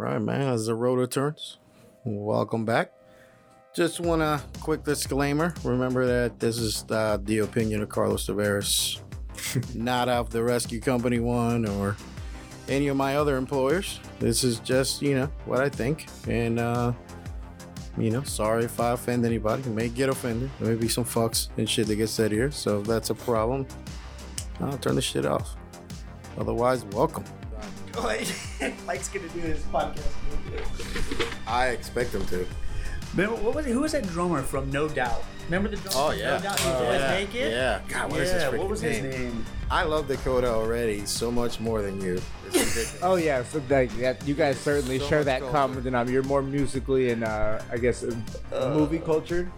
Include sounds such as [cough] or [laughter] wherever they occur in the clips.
right, man. As the rotor turns, welcome back. Just want a quick disclaimer. Remember that this is uh, the opinion of Carlos Tavares, [laughs] not of the rescue company one or any of my other employers. This is just, you know, what I think. And, uh, you know, sorry if I offend anybody. You may get offended. There may be some fucks and shit that gets said here. So if that's a problem, I'll turn the shit off. Otherwise, welcome. Go ahead. Mike's gonna do this podcast. I expect him to. Remember what was it? Who was that drummer from No Doubt? Remember the drummer? Oh, from yeah. No Doubt. He Oh, was yeah. naked. Yeah. God, what is his yeah. What was his name? name? I love Dakota already so much more than you. It's ridiculous. Oh yeah, so that, that you guys certainly So share much that culture. common denominator. You're more musically and uh, I guess uh, movie cultured.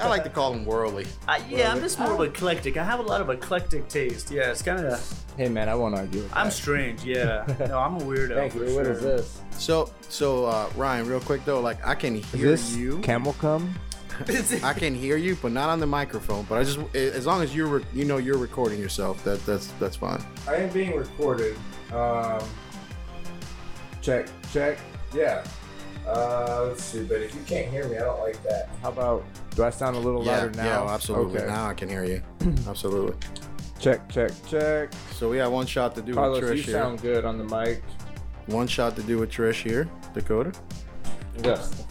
I like to call them worldly. Uh, yeah, I'm just more of eclectic. I have a lot of eclectic taste. Yeah, it's kind of. Hey man, I won't argue. With I'm that. strange. Yeah. [laughs] No, I'm a weirdo. Thank you. What sure. is this? So, so uh, Ryan, real quick though, like I can Is hear this you. camel cum? I can hear you, but not on the microphone. But I just, as long as you're, re- you know, you're recording yourself, that that's that's fine. I am being recorded. Um, check, check. Yeah. Uh, let's see, but if you can't hear me, I don't like that. How about? Do I sound a little Yeah, louder now? yeah, absolutely. Okay. Now I can hear you. [clears throat] absolutely. Check, check, check. So we have one shot to do Carlos, with Trish you here. sound good on the mic. One shot to do with Trish here, Dakota. Yes.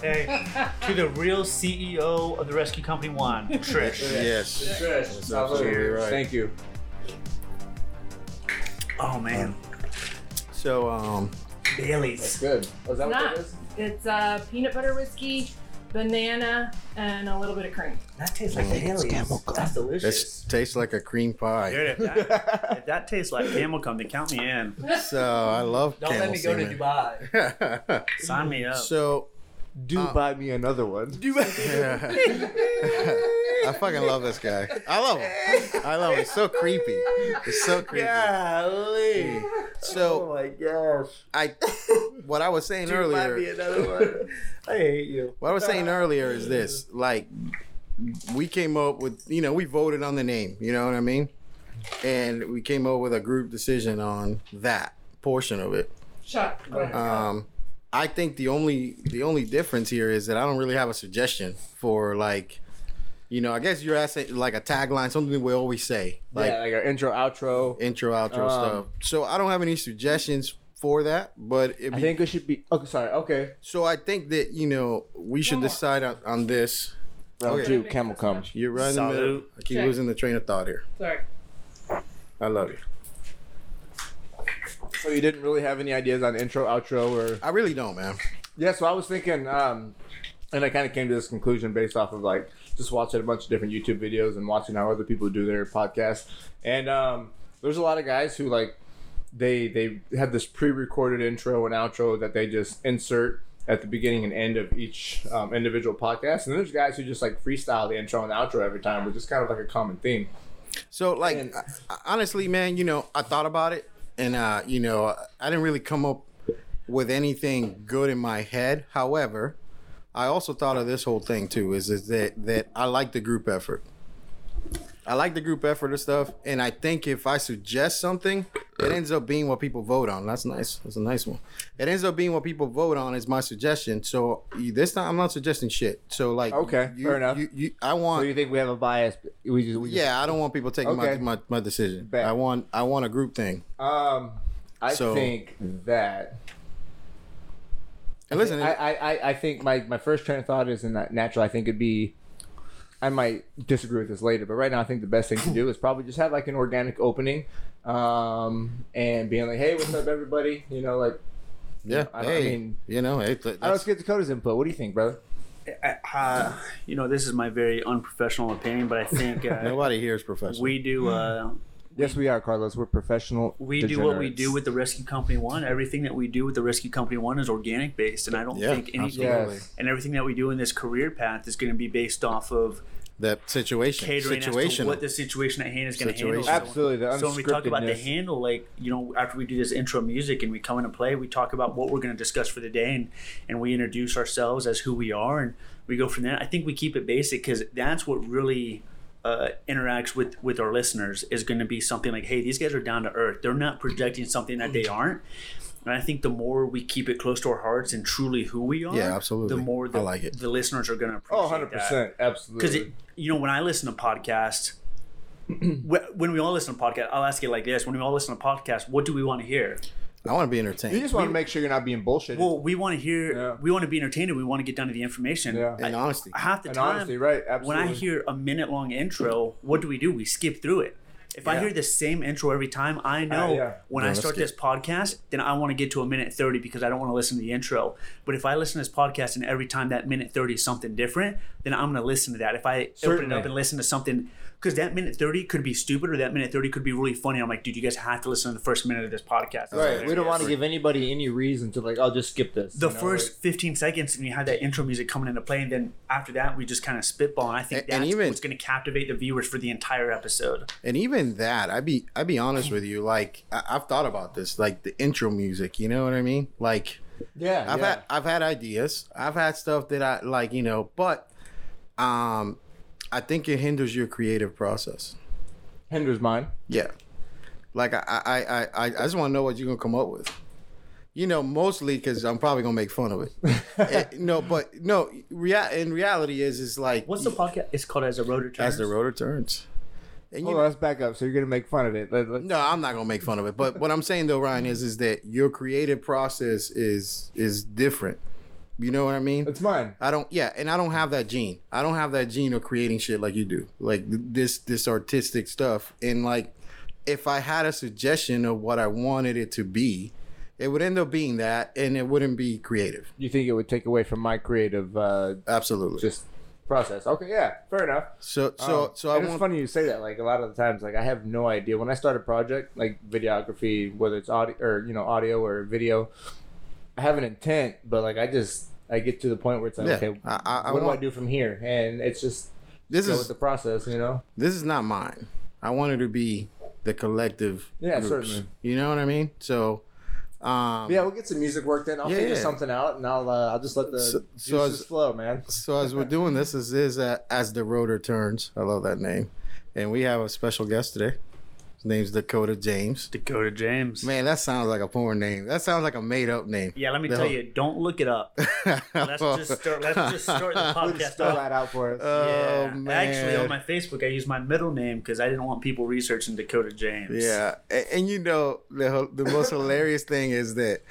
Hey, to the real CEO of the rescue company one, [laughs] Trish. Yes. Trish, That's absolutely right. Thank you. Oh man, So, um, Bailey's. That's good. Was that what Not. that is? It's uh, peanut butter whiskey, banana, and a little bit of cream. That tastes like Bailey's. That's delicious. this tastes like a cream pie. Dude, if that, [laughs] if that tastes like camel cum, then count me in. So I love Don't let me go to. Dubai. [laughs] Sign me up. so Do Uh, buy me another one. [laughs] I fucking love this guy. I love him. I love him. It's so creepy. It's so creepy. Golly. So oh my gosh. I, what I was saying Dude, might earlier, be another one. I hate you. what I was saying [laughs] earlier is this: like, we came up with, you know, we voted on the name. You know what I mean? And we came up with a group decision on that portion of it. Shut. Go. Um, I think the only the only difference here is that I don't really have a suggestion for like, you know, I guess you're asking like a tagline, something we always say, like yeah, like our intro, outro. intro, outro Um, stuff. So I don't have any suggestions for that, but it'd I think it should be. Okay, sorry. Okay. so I think that you know we should One decide on, on this. Round Okay. two, camel cum. You're right in the middle. I keep Check. losing the train of thought here. Sorry. I love you. So you didn't really have any ideas on intro, outro, or I really don't, man. yeah. So I was thinking, um, and I kind of came to this conclusion based off of like just watching a bunch of different YouTube videos and watching how other people do their podcasts. And um, there's a lot of guys who like they they have this pre-recorded intro and outro that they just insert at the beginning and end of each um, individual podcast. And then there's guys who just like freestyle the intro and outro every time, which is kind of like a common theme. So, like, And- honestly, man, you know, I thought about it, and uh, you know, I- didn't really come up with anything good in my head. However, I also thought of this whole thing too. Is is that that I like the group effort. I like the group effort and stuff, and I think if I suggest something, it ends up being what people vote on. That's nice. That's a nice one. It ends up being what people vote on is my suggestion. So you- this time, I'm not suggesting shit. So like, Okay, you, fair enough. You, you, I So want you think we have a bias? We just, we just yeah, I don't want people taking Okay. my, my my decision. Bet. I want I want a group thing. Um, I So- think that. And listen, I, I, I, I think my, my first train of thought is in that natural. I think it'd be. I might disagree with this later, but right now I think the best thing to do is probably just have like an organic opening, um, and being like, "Hey, what's up, everybody?" You know, like yeah, I don't- I hey, mean- you know, hey, th- I don't that's, get Dakota's input. What do you think, brother? Uh, you know, this is my very unprofessional opinion, but I think uh, [laughs] nobody here is professional. we do. Uh, Yes, we are, Carlos. We're professional. we do what we do with the Rescue Company One. Everything that we do with the Rescue Company One is organic based, and I don't Yeah, think anything. absolutely. And everything that we do in this career path is going to be based off of that situation, catering as to situation. what the situation at hand is going to handle. Absolutely, the So when we talk about the handle, like you know, after we do this intro music and we come in and play, we talk about what we're going to discuss for the day, and and we introduce ourselves as who we are, and we go from there. I think we keep it basic because that's what really uh, interacts with with our listeners is going to be something like, hey, these guys are down to earth. They're not projecting something that they aren't. And I think the more we keep it close to our hearts and truly who we are, Yeah, absolutely. the more the, I like it. the listeners are going to appreciate Oh, 100 percent, absolutely. Because you know, when I listen to podcasts, [clears throat] when we all listen to podcasts, I'll ask it like this: When we all listen to podcasts, what do we want to hear? I want to be entertained. you just want to make sure you're not being bullshitted. Well, we want to hear, Yeah. we want to be entertained, and we want to get down to the information. Yeah. and honesty. Half the and time, honestly, right? when I hear a minute long intro, what do we do? We skip through it. If I hear the same intro every time, I ah, know yeah. when Yeah, I start skip. this podcast, then I want to get to a minute 30 because I don't want to listen to the intro. But if I listen to this podcast and every time that minute 30 is something different, then I'm going to listen to that. If I open it up and listen to something, because that minute 30 could be stupid or that minute 30 could be really funny. I'm like, dude, you guys have to listen to the first minute of this podcast. That's right, what we don't want to give anybody any reason to like, I'll just skip this. the you know, first like- 15 seconds and you have that intro music coming into play and then after that we just kind of spitball and i think And- that's and even- what's going to captivate the viewers for the entire episode And even that, I'd be I'd be honest with you. Like I, I've thought about this, like the intro music. You know what I mean? Like yeah, I've yeah. had I've had ideas. I've had stuff that I like. You know, but um, I think it hinders your creative process. hinders mine. Yeah. Like I I I I, I just want to know what you're gonna come up with. You know, mostly because I'm probably gonna make fun of it. [laughs] Eh, no, but no. Rea- in reality, is is like what's the podcast it's called as a rotor turns. as the rotor turns. And Hold you, on, let's back up. So you're gonna make fun of it? Let, let, no, I'm not gonna make fun of it. But what I'm saying though, Ryan, is is that your creative process is is different. You know what I mean? It's mine. I don't. Yeah, and I don't have that gene. I don't have that gene of creating shit like you do, like this this artistic stuff. And like, if I had a suggestion of what I wanted it to be, it would end up being that, and it wouldn't be creative. You think it would take away from my creative uh, Absolutely. just process? Okay, yeah, fair enough. so so Um, so I it's want. funny you say that. Like a lot of the times, like I have no idea when I start a project, like videography, whether it's audio or you know audio or video. I have an intent, but like I just I get to the point where it's like, Yeah, okay, I, I, I what do I do from here? And it's just This go is with the process, you know. this is not mine. I wanted to be the collective. Yeah, certainly. You know what I mean? So, um, Yeah, we'll get some music worked in. I'll Yeah, figure yeah. something out, and I'll uh, I'll just let the So- juices as- flow, man. So as we're doing this, is is uh, as the rotor turns. I love that name, and we have a special guest today. His name's Dakota James. dakota james Man, that sounds like a porn name. That sounds like a made up name. yeah let me The tell whole- you don't look it up [laughs] let's just start let's just start the [laughs] podcast Spell that out for us. Oh, yeah. man. Actually, on my Facebook, I use my middle name because I didn't want people researching Dakota James. Yeah, and, and you know the the most [laughs] hilarious thing is that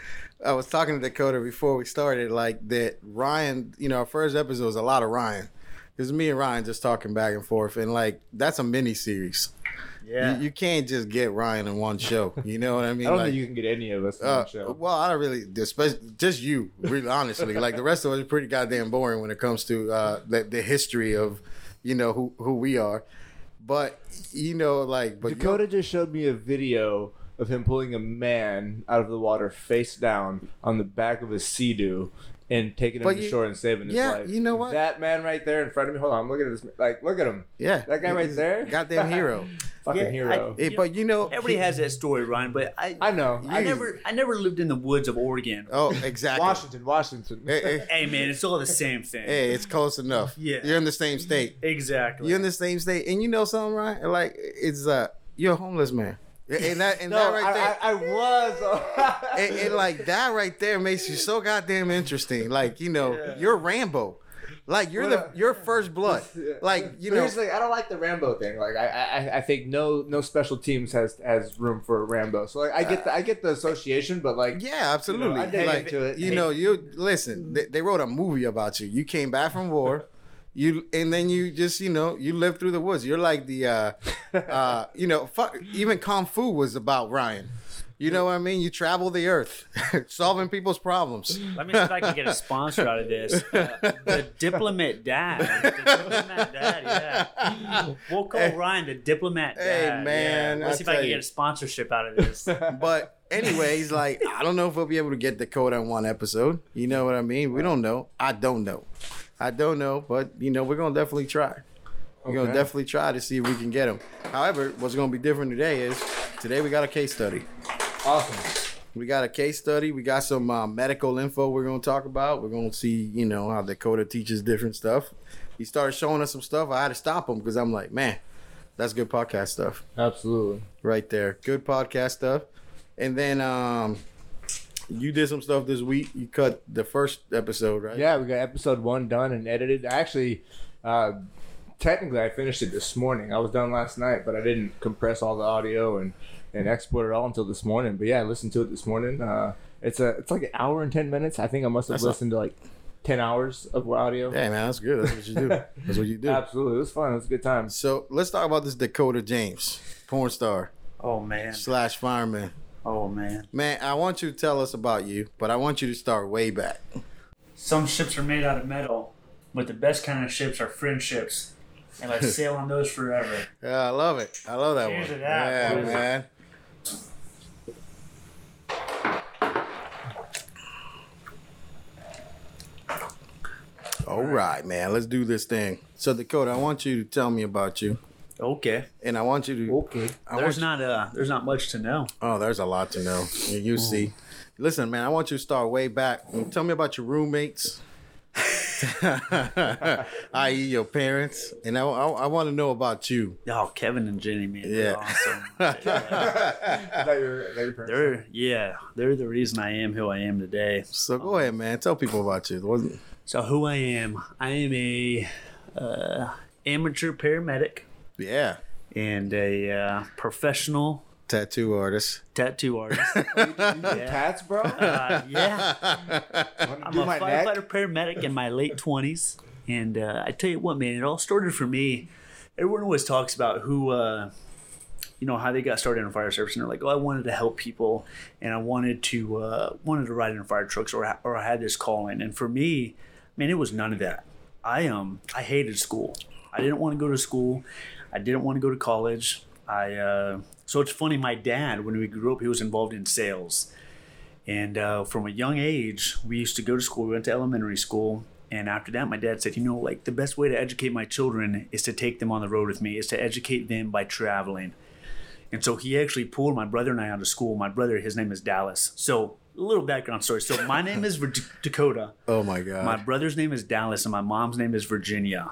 I was talking to Dakota before we started, like that Ryan. You know, our first episode was a lot of Ryan. Because me and Ryan just talking back and forth, and like that's a mini series. Yeah. You, you can't just get Ryan in one show. You know what I mean? I don't Like- think you can get any of us on Uh, the show. well, I don't really, especially just you, really honestly. like the rest of us are pretty goddamn boring when it comes to uh, the, the history of, you know, who who we are. But you know, like, but Dakota just showed me a video of him pulling a man out of the water face down on the back of a sea-doo and taking him But to you- shore and saving his yeah, life. you know what? That man right there in front of me. Hold on, I'm looking at this. Like, look at him. yeah, That guy right there? goddamn [laughs] hero. Fucking Yeah, hero. Eh, but you know, Everybody has that story, Ryan, but I, I know. I You- never, I never lived in the woods of Oregon. Oh, exactly. Washington, Washington. Hey, hey, [laughs] Hey, man, it's all the same thing. hey, it's close enough. Yeah. you're in the same state. Exactly. You're in the same state, and you know something, right? Like, it's uh, you're a homeless man, and that and no, that right there. I, I, I was. [laughs] and, and like that right there makes you so goddamn interesting. Like you know, you're Rambo. Like you're the Well, you're first blood. [laughs] Like you know, I don't like the Rambo thing. Like I, I, I think no, no special teams has has room for Rambo. So like I get the, I get the association, but like yeah, absolutely. I dig like into it. you know, you listen. They, they wrote a movie about you. You came back from war. You and then you just you know you live through the woods. You're like the uh, [laughs] uh, you know fuck, even kung fu was about Ryan. You know what I mean? You travel the earth, [laughs] solving people's problems. Let me see if I can get a sponsor out of this. [laughs] Uh, the Diplomat Dad. The Diplomat Dad, yeah. We'll call Hey. Ryan the Diplomat Hey, man, Yeah. Let's I see if I can you. get a sponsorship out of this. But anyways, like I don't know if we'll be able to get Dakota in one episode. You know what I mean? We don't know. I don't know. I don't know, but you know we're gonna definitely try. We're gonna definitely try to see if we can get them. However, what's gonna be different today is today we got a case study. awesome. We got a case study. We got some uh, medical info we're gonna talk about. We're gonna see, you know, how Dakota teaches different stuff. He started showing us some stuff. I had to stop him because I'm like, man, that's good podcast stuff Absolutely. right there. Good podcast stuff. And then um you did some stuff this week. You cut the first episode, right? Yeah, we got episode one done and edited. Actually, uh, technically, I finished it this morning. I was done last night, but I didn't compress all the audio and, and export it all until this morning. But yeah, I listened to it this morning. Uh, it's a it's like an hour and ten minutes. I think I must have That's a- listened to like ten hours of audio. Hey man, that's good. That's what you do. [laughs] That's what you do. Absolutely, it was fun. It was a good time. So let's talk about this Dakota James, porn star Oh man. slash fireman. Oh man. Man, I want you to tell us about you, but I want you to start way back. Some ships are made out of metal, but the best kind of ships are friendships. And I [laughs] sail on those forever. Yeah, I love it. I love that Cheers one. that, yeah, boys. man. All right, man. Let's do this thing. So Dakota, I want you to tell me about you, Okay. and I want you to. Okay. I There's you- not uh there's not much to know. Oh, there's a lot to know. You, you see. Listen, man, I want you to start way back. Tell me about your roommates, [laughs] [laughs] i.e., your parents, and I, I, I want to know about you. Oh, Kevin and Jenny, man, they're Yeah. awesome. [laughs] That your- that your parents- They're yeah, they're the reason I am who I am today. So go ahead, man. Tell people about you. Wasn't- So who I am, I am a uh, amateur paramedic Yeah, and a uh, professional tattoo artist. tattoo artist. [laughs] You do tats, bro. Uh, yeah, I'm a my neck? firefighter paramedic in my late twenties, and uh, I tell you what, man, it all started for me. Everyone always talks about who, uh, you know, how they got started in fire service, and they're like, "Oh, I wanted to help people, and I wanted to uh, wanted to ride in fire trucks, or or I had this calling." And for me, man, it was none of that. I um I hated school. I didn't want to go to school. I didn't want to go to college. I uh, so it's funny. My dad, when we grew up, he was involved in sales. And uh, from a young age, we used to go to school. We went to elementary school. And after that, my dad said, you know, like the best way to educate my children is to take them on the road with me, is to educate them by traveling. And so he actually pulled my brother and I out of school. My brother, his name is Dallas. So a little background story. So my name is Vir- Dakota. Oh my God! My brother's name is Dallas, and my mom's name is Virginia.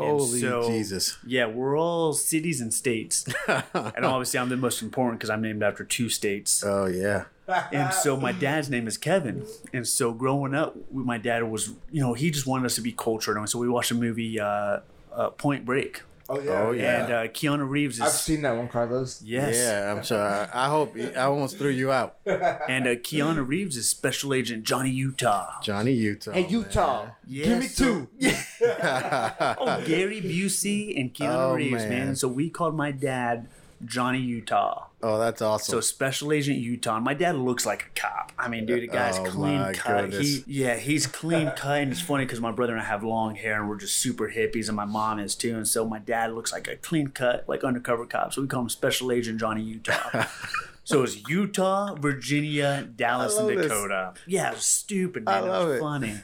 Holy so- Jesus! Yeah, we're all cities and states. [laughs] and obviously, I'm the most important because I'm named after two states. Oh yeah. And so my dad's name is Kevin. And so growing up, my dad was, you know, he just wanted us to be cultured. And so we watched a movie, uh, uh, Point Break. Oh yeah. Oh, yeah. And uh, Keanu Reeves I've seen that one, Carlos. Yes. Yeah, I'm sure. I, I hope I almost threw you out, [laughs] And uh, Keanu Reeves is Special Agent Johnny Utah. Johnny Utah. Hey Utah, Yeah, give me so- two. [laughs] [laughs] Oh, Gary Busey and Keanu Oh, Reeves, man. man. So we called my dad Johnny Utah. oh, that's awesome. So Special Agent Utah. And my dad looks like a cop. I mean, dude, the guy's Oh, clean cut. goodness. He, yeah, he's clean [laughs] cut, and it's funny because my brother and I have long hair, and we're just super hippies, and my mom is too. And so my dad looks like a clean cut, like undercover cop. So we call him Special Agent Johnny Utah. [laughs] so it's Utah, Virginia, Dallas, and love this. Dakota. Yeah, it was stupid, man. I love it was it. funny.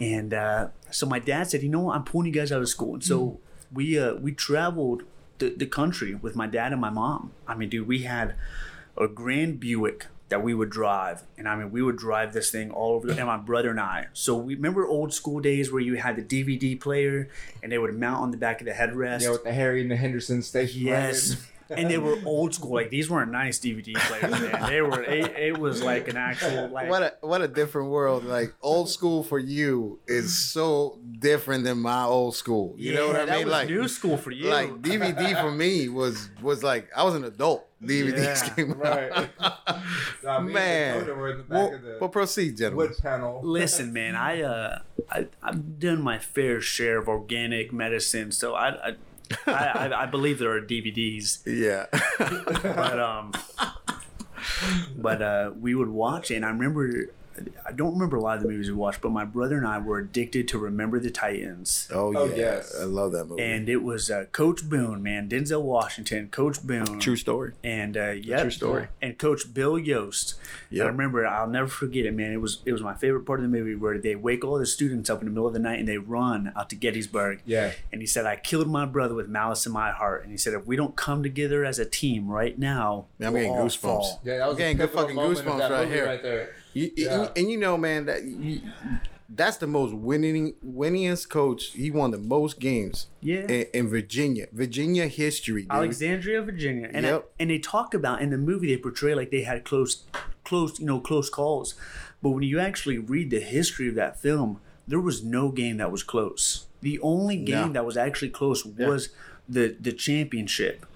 And uh, so my dad said, you know what, I'm pulling you guys out of school. And so Hmm. we uh, we traveled the, the country with my dad and my mom. I mean, dude, we had a Grand Buick that we would drive, and I mean, we would drive this thing all over. The, and my brother and I. So we remember old school days where you had the DVD player, and they would mount on the back of the headrest. Yeah, with the Harry and the Henderson station. Yes. Wagon. And they were old school. Like these weren't nice DVD players, man. They were. It, it was like an actual like. what a what a different world. Like old school for you is so different than my old school. You know what I mean? was Like new school for you. like DVD for me was was like I was an adult. DVDs Yeah, [laughs] came out. Right. Nah, me and Man. [laughs] Dakota were in the back Well, the well, proceed, gentlemen. wood panel. Listen, man, I uh, I I've done my fair share of organic medicine, so I I, I, I, I believe there are DVDs, Yeah. but um, but uh, we would watch it, and I remember. I don't remember a lot of the movies we watched, but my brother and I were addicted to Remember the Titans. oh, Oh, yeah. yes. I love that movie. And it was uh, Coach Boone, man, Denzel Washington, Coach Boone, True story. and uh, yeah, true story. And Coach Bill Yoast. Yep. I remember. I'll never forget it, man. It was it was my favorite part of the movie where they wake all the students up in the middle of the night and they run out to Gettysburg. Yeah. And he said, "I killed my brother with malice in my heart." And he said, "If we don't come together as a team right now, Man, I'm we'll getting all goosebumps. fall." Yeah, that was I'm getting good fucking goosebumps right here. Right there. You, Yeah. and you know, man, that you, that's the most winning winningest coach. He won the most games Yeah. in, in Virginia, Virginia history. Dude. Alexandria, Virginia, and Yep. and they talk about in the movie they portray like they had close close, you know, close calls. But when you actually read the history of that film, there was no game that was close. The only game No. that was actually close was the the championship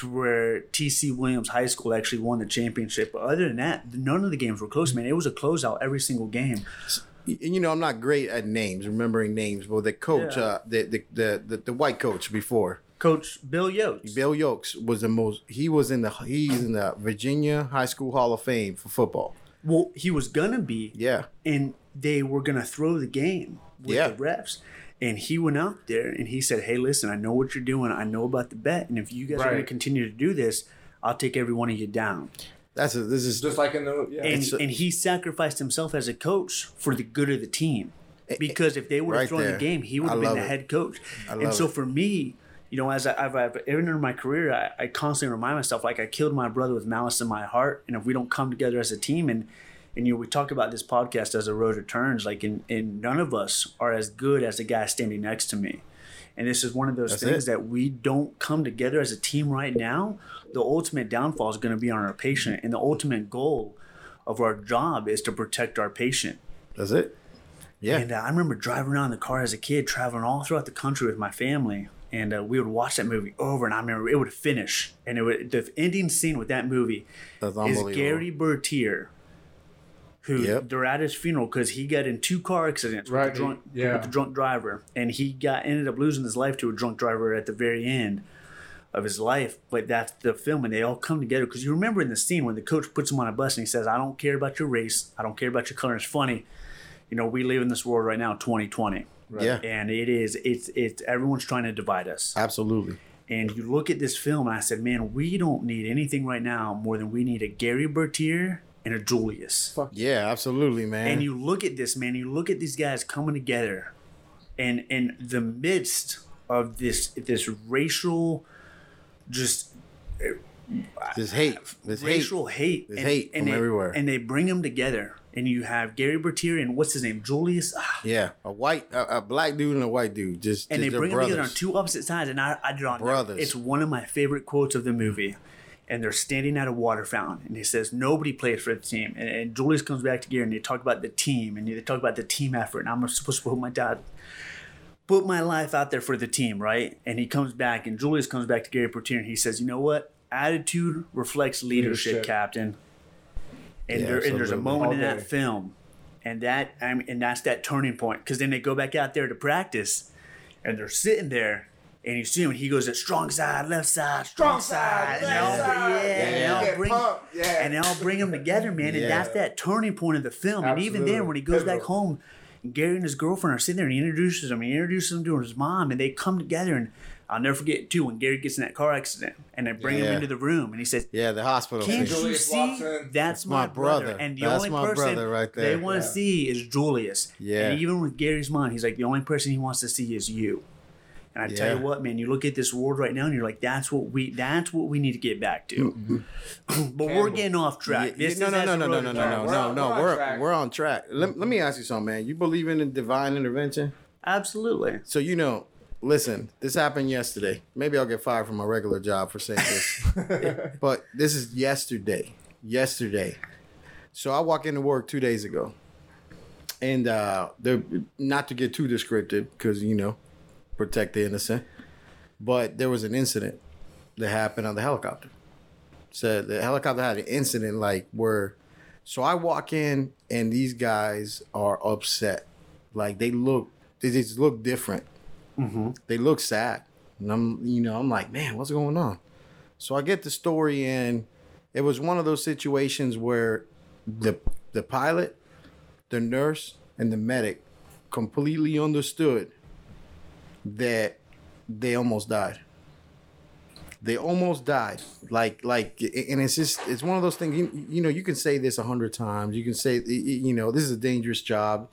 to where TC Williams High School actually won the championship. But other than that, none of the games were close, man. It was a closeout every single game. You know, I'm not great at names, remembering names, but the coach, Yeah. uh, the, the, the the the white coach before Coach Bill Yoast. Bill Yokes was the most. He was in the he's in the Virginia High School Hall of Fame for football. Well, he was gonna be, Yeah, and they were gonna throw the game with Yeah. the refs. And he went out there and he said, "Hey, listen, I know what you're doing. I know about the bet, and if you guys are going to continue to do this, I'll take every one of you down." that's a, this is Just like in the yeah. And It's a- and he sacrificed himself as a coach for the good of the team. Because if they would have Right thrown there. the game, he would have been the it. head coach. And so it. for me, you know, as I, I've, I've even in my career, I, I constantly remind myself like I killed my brother with malice in my heart, and if we don't come together as a team, and and you know, we talk about this podcast as a road returns, like, and, and none of us are as good as the guy standing next to me. And this is one of those That's things it. that we don't come together as a team right now. The ultimate downfall is going to be on our patient, and the ultimate goal of our job is to protect our patient. that's it. Yeah, And uh, I remember driving around in the car as a kid, traveling all throughout the country with my family. And uh, we would watch that movie over, and I remember it would finish, and it would the ending scene with that movie is. Gary Bertier, who Yep. they're at his funeral because he got in two car accidents with, Right, the drunk, yeah. with the drunk driver, and he got ended up losing his life to a drunk driver at the very end of his life. But that's the film, and they all come together because you remember in the scene when the coach puts him on a bus and he says, "I don't care about your race, I don't care about your color." It's funny, you know, we live in this world right now, 2020, Yeah, and it is it's it's everyone's trying to divide us. absolutely. And you look at this film, and I said, man, we don't need anything right now more than we need a Gary Bertier and a Julius. Yeah, absolutely, man. And you look at this, man, you look at these guys coming together, and in the midst of this this racial, just this hate, this hate. racial hate, There's and, hate and from they, everywhere. and they bring them together. And you have Gary Bertier and what's his name, Julius, Ah, Yeah, a white, a, a black dude and a white dude, just and just they they're bring them together on two opposite sides. And I, I draw Brothers. It's one of my favorite quotes of the movie. And they're standing at a water fountain, and he says nobody plays for the team. And, and Julius comes back to Gary, and they talk about the team, and they talk about the team effort. And I'm supposed to put my dad, put my life out there for the team, right? And he comes back, and Julius comes back to Gary Bertier, and he says, "You know what? Attitude reflects leadership, Leadership. Captain." And, Yeah, there, and there's a moment in that film, and that I mean, and that's that turning point. Because then they go back out there to practice, and they're sitting there, and you see him, and he goes at strong side, left side, strong, side, and they all, yeah, and they all bring, pumped, yeah. and they all bring them together, man. And that's that turning point of the film. And even then, when he goes back home, Gary and his girlfriend are sitting there, and he introduces them. He introduces them to his mom, and they come together. And I'll never forget too when Gary gets in that car accident, and they bring him into the room, and he says, Yeah, the hospital. can't scene. you Julius see? walks. That's my, my brother. brother. And the That's only my person brother right they there. want to Yeah. see is Julius. Yeah. And even with Gary's mom, he's like, the only person he wants to see is you. And I tell you what, man, you look at this world right now, and you're like, that's what we, that's what we need to get back to. [clears throat] but we're getting off track. Yeah, This no, is no, as no, a no, no, road no, no, We're no, on- no. we're on We're track. we're on track. Let, let me ask you something, man. You believe in the divine intervention? Absolutely. So you know, listen, this happened yesterday. Maybe I'll get fired from my regular job for saying this, [laughs] but this is yesterday. Yesterday. So I walk into work two days ago, and uh, they're not to get too descriptive because you know, protect the innocent. But there was an incident that happened on the helicopter. So the helicopter had an incident like where, so I walk in and these guys are upset, like they look, they just look different. Mm-hmm. They look sad, and I'm, you know, I'm like, man, what's going on? So I get the story, and it was one of those situations where the the pilot, the nurse, and the medic completely understood that they almost died. They almost died. Like like, and it's just it's one of those things. You, you know, you can say this a hundred times. You can say, you know, this is a dangerous job.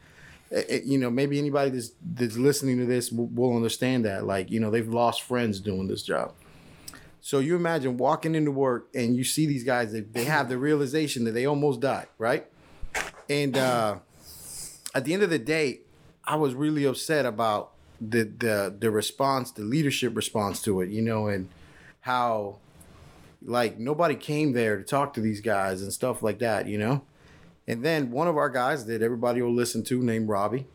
You know, maybe anybody that's that's listening to this will, will understand that. Like, you know, they've lost friends doing this job. So you imagine walking into work and you see these guys that they have the realization that they almost died, right? And uh, at the end of the day, I was really upset about the the the response, the leadership response to it, you know, and how like nobody came there to talk to these guys and stuff like that, you know. And then one of our guys that everybody will listen to, named Robbie.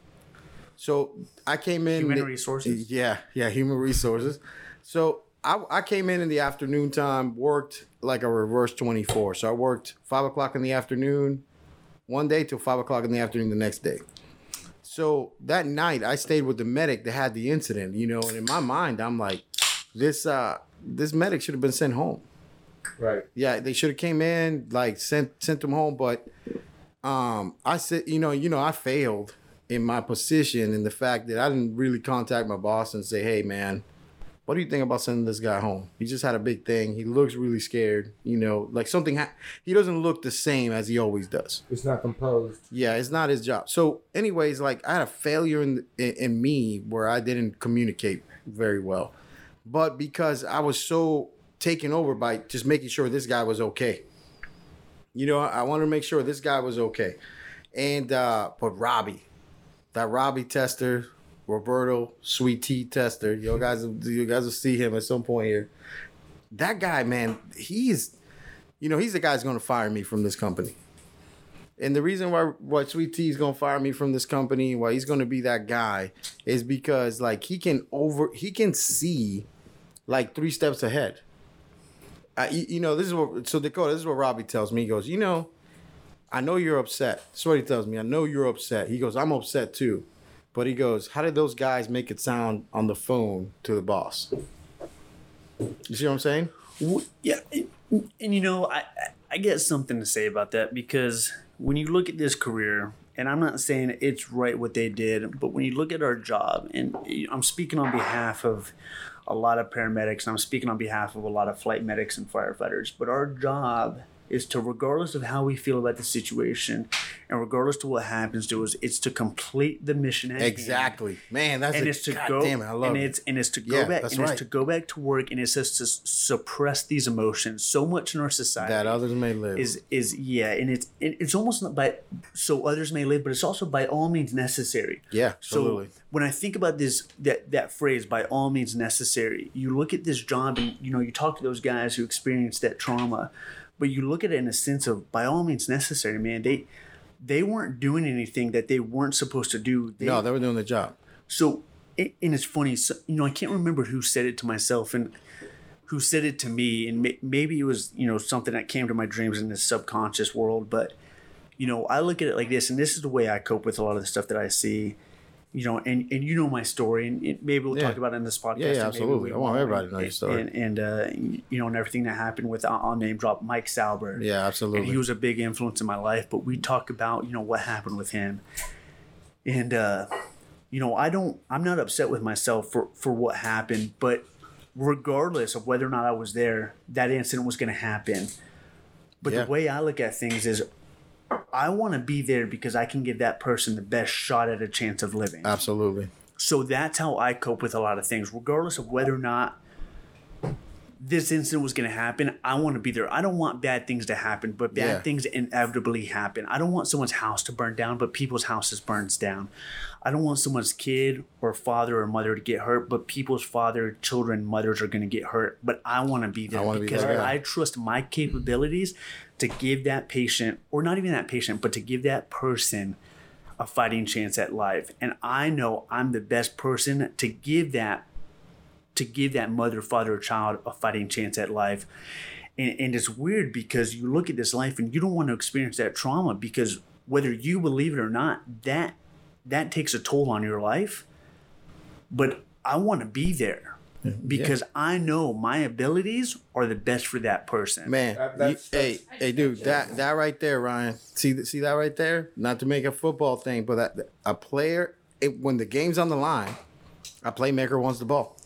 So I came in. Human resources. Yeah, yeah, human resources. So I, I came in in the afternoon time, worked like a reverse 24. So I worked five o'clock in the afternoon one day till five o'clock in the afternoon the next day. So that night I stayed with the medic that had the incident, you know, and in my mind I'm like, this uh this medic should have been sent home. Right. Yeah, they should have came in, like sent sent them home, but um I said, you know, you know, I failed in my position in the fact that I didn't really contact my boss and say, "Hey, man, what do you think about sending this guy home? He just had a big thing. He looks really scared. You know, like something. Ha- he doesn't look the same as he always does. It's not composed. Yeah, it's not his job. So, anyways, like I had a failure in in, in me where I didn't communicate very well, but because I was so taken over by just making sure this guy was okay. You know, I wanted to make sure this guy was okay, and uh but Robbie, that Robbie tester, Roberto Sweet Tea tester. You guys, you guys will see him at some point here. That guy, man, he's, you know, he's the guy that's going to fire me from this company. And the reason why why Sweet Tea is going to fire me from this company, why he's going to be that guy, is because like he can over, he can see, like three steps ahead. You, you know, this is what so Dakota. This is what Robbie tells me. He goes, you know, I know you're upset. That's what he tells me. I know you're upset. He goes, I'm upset too. But he goes, How did those guys make it sound on the phone to the boss? You see what I'm saying? Yeah, and, you know, I I- I get something to say about that because when you look at this career, and I'm not saying it's right what they did, but when you look at our job, and I'm speaking on behalf of a lot of paramedics, and I'm speaking on behalf of a lot of flight medics and firefighters, but our job is to, regardless of how we feel about the situation, and regardless to what happens to us, it's to complete the mission at hand Exactly. Man, that's and a, it's to God go damn it, I love and it. it's and it's to go Yeah, back and right. it's to go back to work and it's just to suppress these emotions so much in our society that others may live. is is yeah and it's it, it's almost not by so others may live but it's also by all means necessary yeah, absolutely. so when I think about this that that phrase by all means necessary, you look at this job and you know you talk to those guys who experienced that trauma, but you look at it in a sense of by all means necessary, man. They they weren't doing anything that they weren't supposed to do. They, no, they were doing the job. so, and it's funny, so, you know, I can't remember who said it to myself and who said it to me, and maybe it was, you know, something that came to my dreams in this subconscious world. But, you know, I look at it like this, and this is the way I cope with a lot of the stuff that I see. You know, and, and you know my story, and it, maybe we'll Yeah. talk about it in this podcast. Yeah, yeah, and absolutely. I want everybody to know your story. And, and uh, you know, and everything that happened with, I'll I'll name drop Mike Sauber Yeah, and absolutely. he was a big influence in my life but we talk about you know what happened with him and uh you know i don't i'm not upset with myself for for what happened but regardless of whether or not i was there that incident was going to happen but Yeah. the way i look at things is i want to be there because i can give that person the best shot at a chance of living absolutely. so that's how I cope with a lot of things, regardless of whether or not this incident was going to happen. I want to be there. I don't want bad things to happen, but bad Yeah. things inevitably happen. I don't want someone's house to burn down, but people's houses burns down. I don't want someone's kid or father or mother to get hurt, but people's father, children, mothers are going to get hurt. But I want to be there wanna be because that guy. I trust my capabilities to give that patient, or not even that patient, but to give that person a fighting chance at life. And I know I'm the best person to give that to give that mother, father, or child a fighting chance at life. And, and it's weird because you look at this life and you don't want to experience that trauma because whether you believe it or not, that that takes a toll on your life. But I want to be there because I know my abilities are the best for that person. Man, That- you- that's- hey, that's- hey, dude, that that right there, Ryan. See, see that right there. Not to make a football thing, but that a player, it, when the game's on the line, a playmaker wants the ball.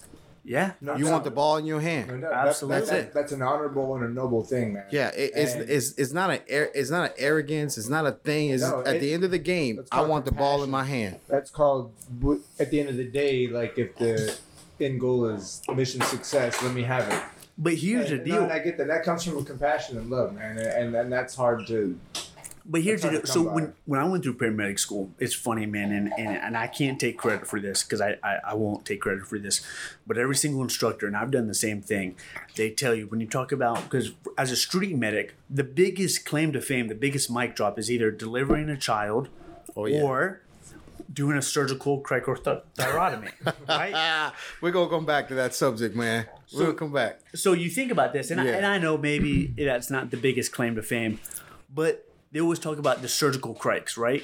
Yeah. No, You no, want the ball in your hand. no, that- Absolutely. That's, that's, that's an honorable and a noble thing, man. Yeah, it, it's, it's it's not an it's not an arrogance. It's not a thing. It's No, at it- the end of the game, I called want the ball in my hand. That's called at the end of the day, like if the end goal is mission success, let me have it. But here's the deal. No, and I get that. That comes from compassion and love, man, and and that's hard to. But here's the deal. so come when when I went through paramedic school, it's funny, man, and and, and I can't take credit for this because I, I I won't take credit for this. But every single instructor, and I've done the same thing, they tell you when you talk about because as a street medic, the biggest claim to fame, the biggest mic drop is either delivering a child Oh, yeah. or doing a surgical cricothyrotomy, [laughs] right? We're gonna come back to that subject, man. We're gonna come back. so you think about this, and, I, and I know maybe that's not the biggest claim to fame, but they always talk about the surgical crikes, right?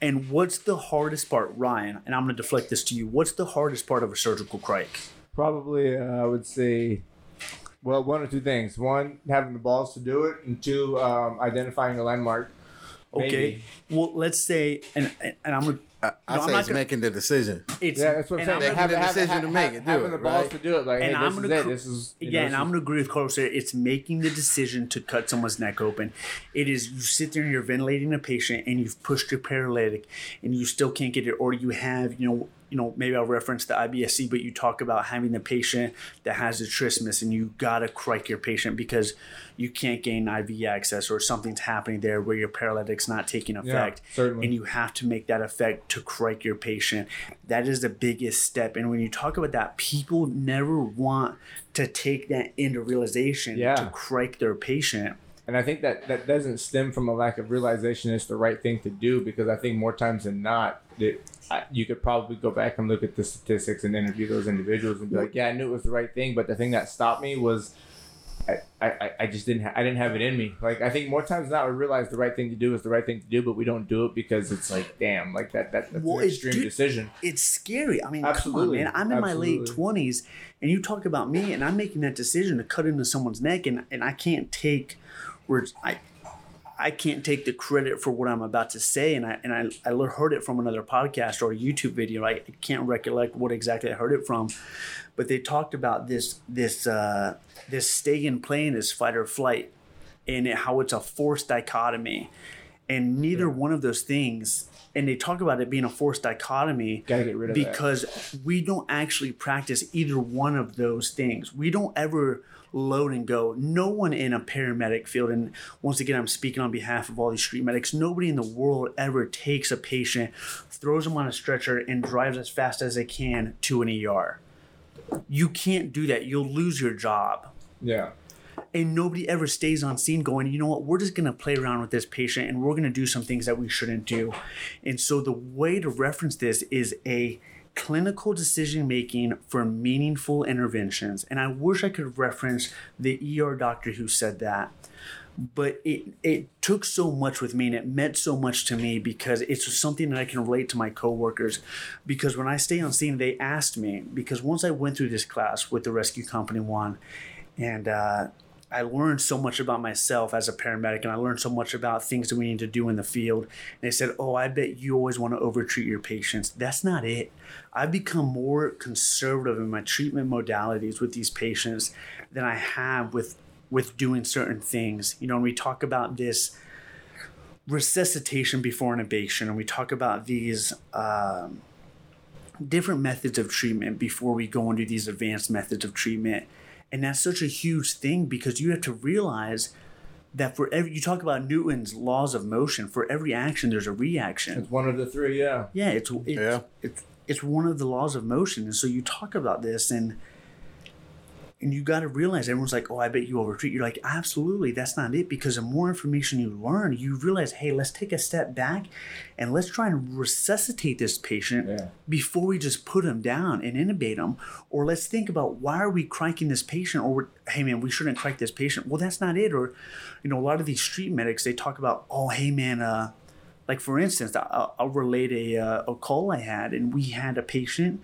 And what's the hardest part, Ryan? And I'm going to deflect this to you. What's the hardest part of a surgical crike? Probably, uh, I would say, well, one or two things. One, having the balls to do it, and two, um, identifying the landmark. Okay. Well, let's say, and and I'm gonna. I, I No, I'm say not it's gonna- making the decision. It's Yeah, that's what I'm saying. I'm Making the decision to make it, do having it, the balls right? to do it. Like, And hey, I'm this gonna is it. This is you yeah, know, and this I'm gonna agree with Carlos there. It's making the decision to cut someone's neck open. It is you sit there and you're ventilating a patient and you've pushed your paralytic and you still can't get it, or you have, you know, you know, maybe I'll reference the IBSC, but you talk about having the patient that has a trismus and you gotta crike your patient because you can't gain IV access or something's happening there where your paralytic's not taking effect. certainly. And you have to make that effect to crike your patient. That is the biggest step. And when you talk about that, people never want to take that into realization Yeah. to crike their patient. And I think that that doesn't stem from a lack of realization it's the right thing to do because I think more times than not, that I, you could probably go back and look at the statistics and interview those individuals and be like, yeah, I knew it was the right thing, but the thing that stopped me was. I, I, I just didn't ha- I didn't have it in me. Like I think more times than not we realize the right thing to do is the right thing to do, but we don't do it because it's like damn, like that, that that's Well, an extreme dude, decision. It's scary. I mean, Absolutely. come on, man. I'm in my late 20s, and you talk about me, and I'm making that decision to cut into someone's neck, and, and I can't take where I I can't take the credit for what I'm about to say, and I and I, I heard it from another podcast or a YouTube video. I can't recollect what exactly I heard it from, but they talked about this this uh, this stay in plane is fight or flight, and it, how it's a forced dichotomy, and neither one of those things. And they talk about it being a forced dichotomy Gotta get rid of that. because we don't actually practice either one of those things. We don't ever load and go. No one in a paramedic field, and once again, I'm speaking on behalf of all these street medics, nobody in the world ever takes a patient, throws them on a stretcher, and drives as fast as they can to an ER. You can't do that. You'll lose your job Yeah. and nobody ever stays on scene going, you know what, we're just gonna play around with this patient and we're gonna do some things that we shouldn't do. And so the way to reference this is a clinical decision making for meaningful interventions. And I wish I could reference the ER doctor who said that. But it it took so much with me and it meant so much to me because it's something that I can relate to my coworkers. Because when I stay on scene, they asked me because once I went through this class with the rescue company one, and uh, I learned so much about myself as a paramedic, and I learned so much about things that we need to do in the field. And they said, "Oh, I bet you always want to overtreat your patients." That's not it. I've become more conservative in my treatment modalities with these patients than I have with with doing certain things. You know, when we talk about this resuscitation before intubation, and we talk about these. Um, different methods of treatment before we go into these advanced methods of treatment. And that's such a huge thing because you have to realize that for every you talk about Newton's laws of motion, for every action there's a reaction. It's one of the three, yeah. Yeah, it's it's, Yeah. it's it's one of the laws of motion. And so you talk about this and and you got to realize everyone's like, "Oh, I bet you overtreat." You're like, "Absolutely, that's not it." Because the more information you learn, you realize, "Hey, let's take a step back, and let's try and resuscitate this patient Yeah. before we just put him down and intubate him." Or let's think about why are we cranking this patient? Or, "Hey, man, we shouldn't crank this patient." Well, that's not it. Or, you know, a lot of these street medics they talk about, "Oh, hey, man, uh." Like for instance, I'll, I'll relate a, uh, a call I had, and we had a patient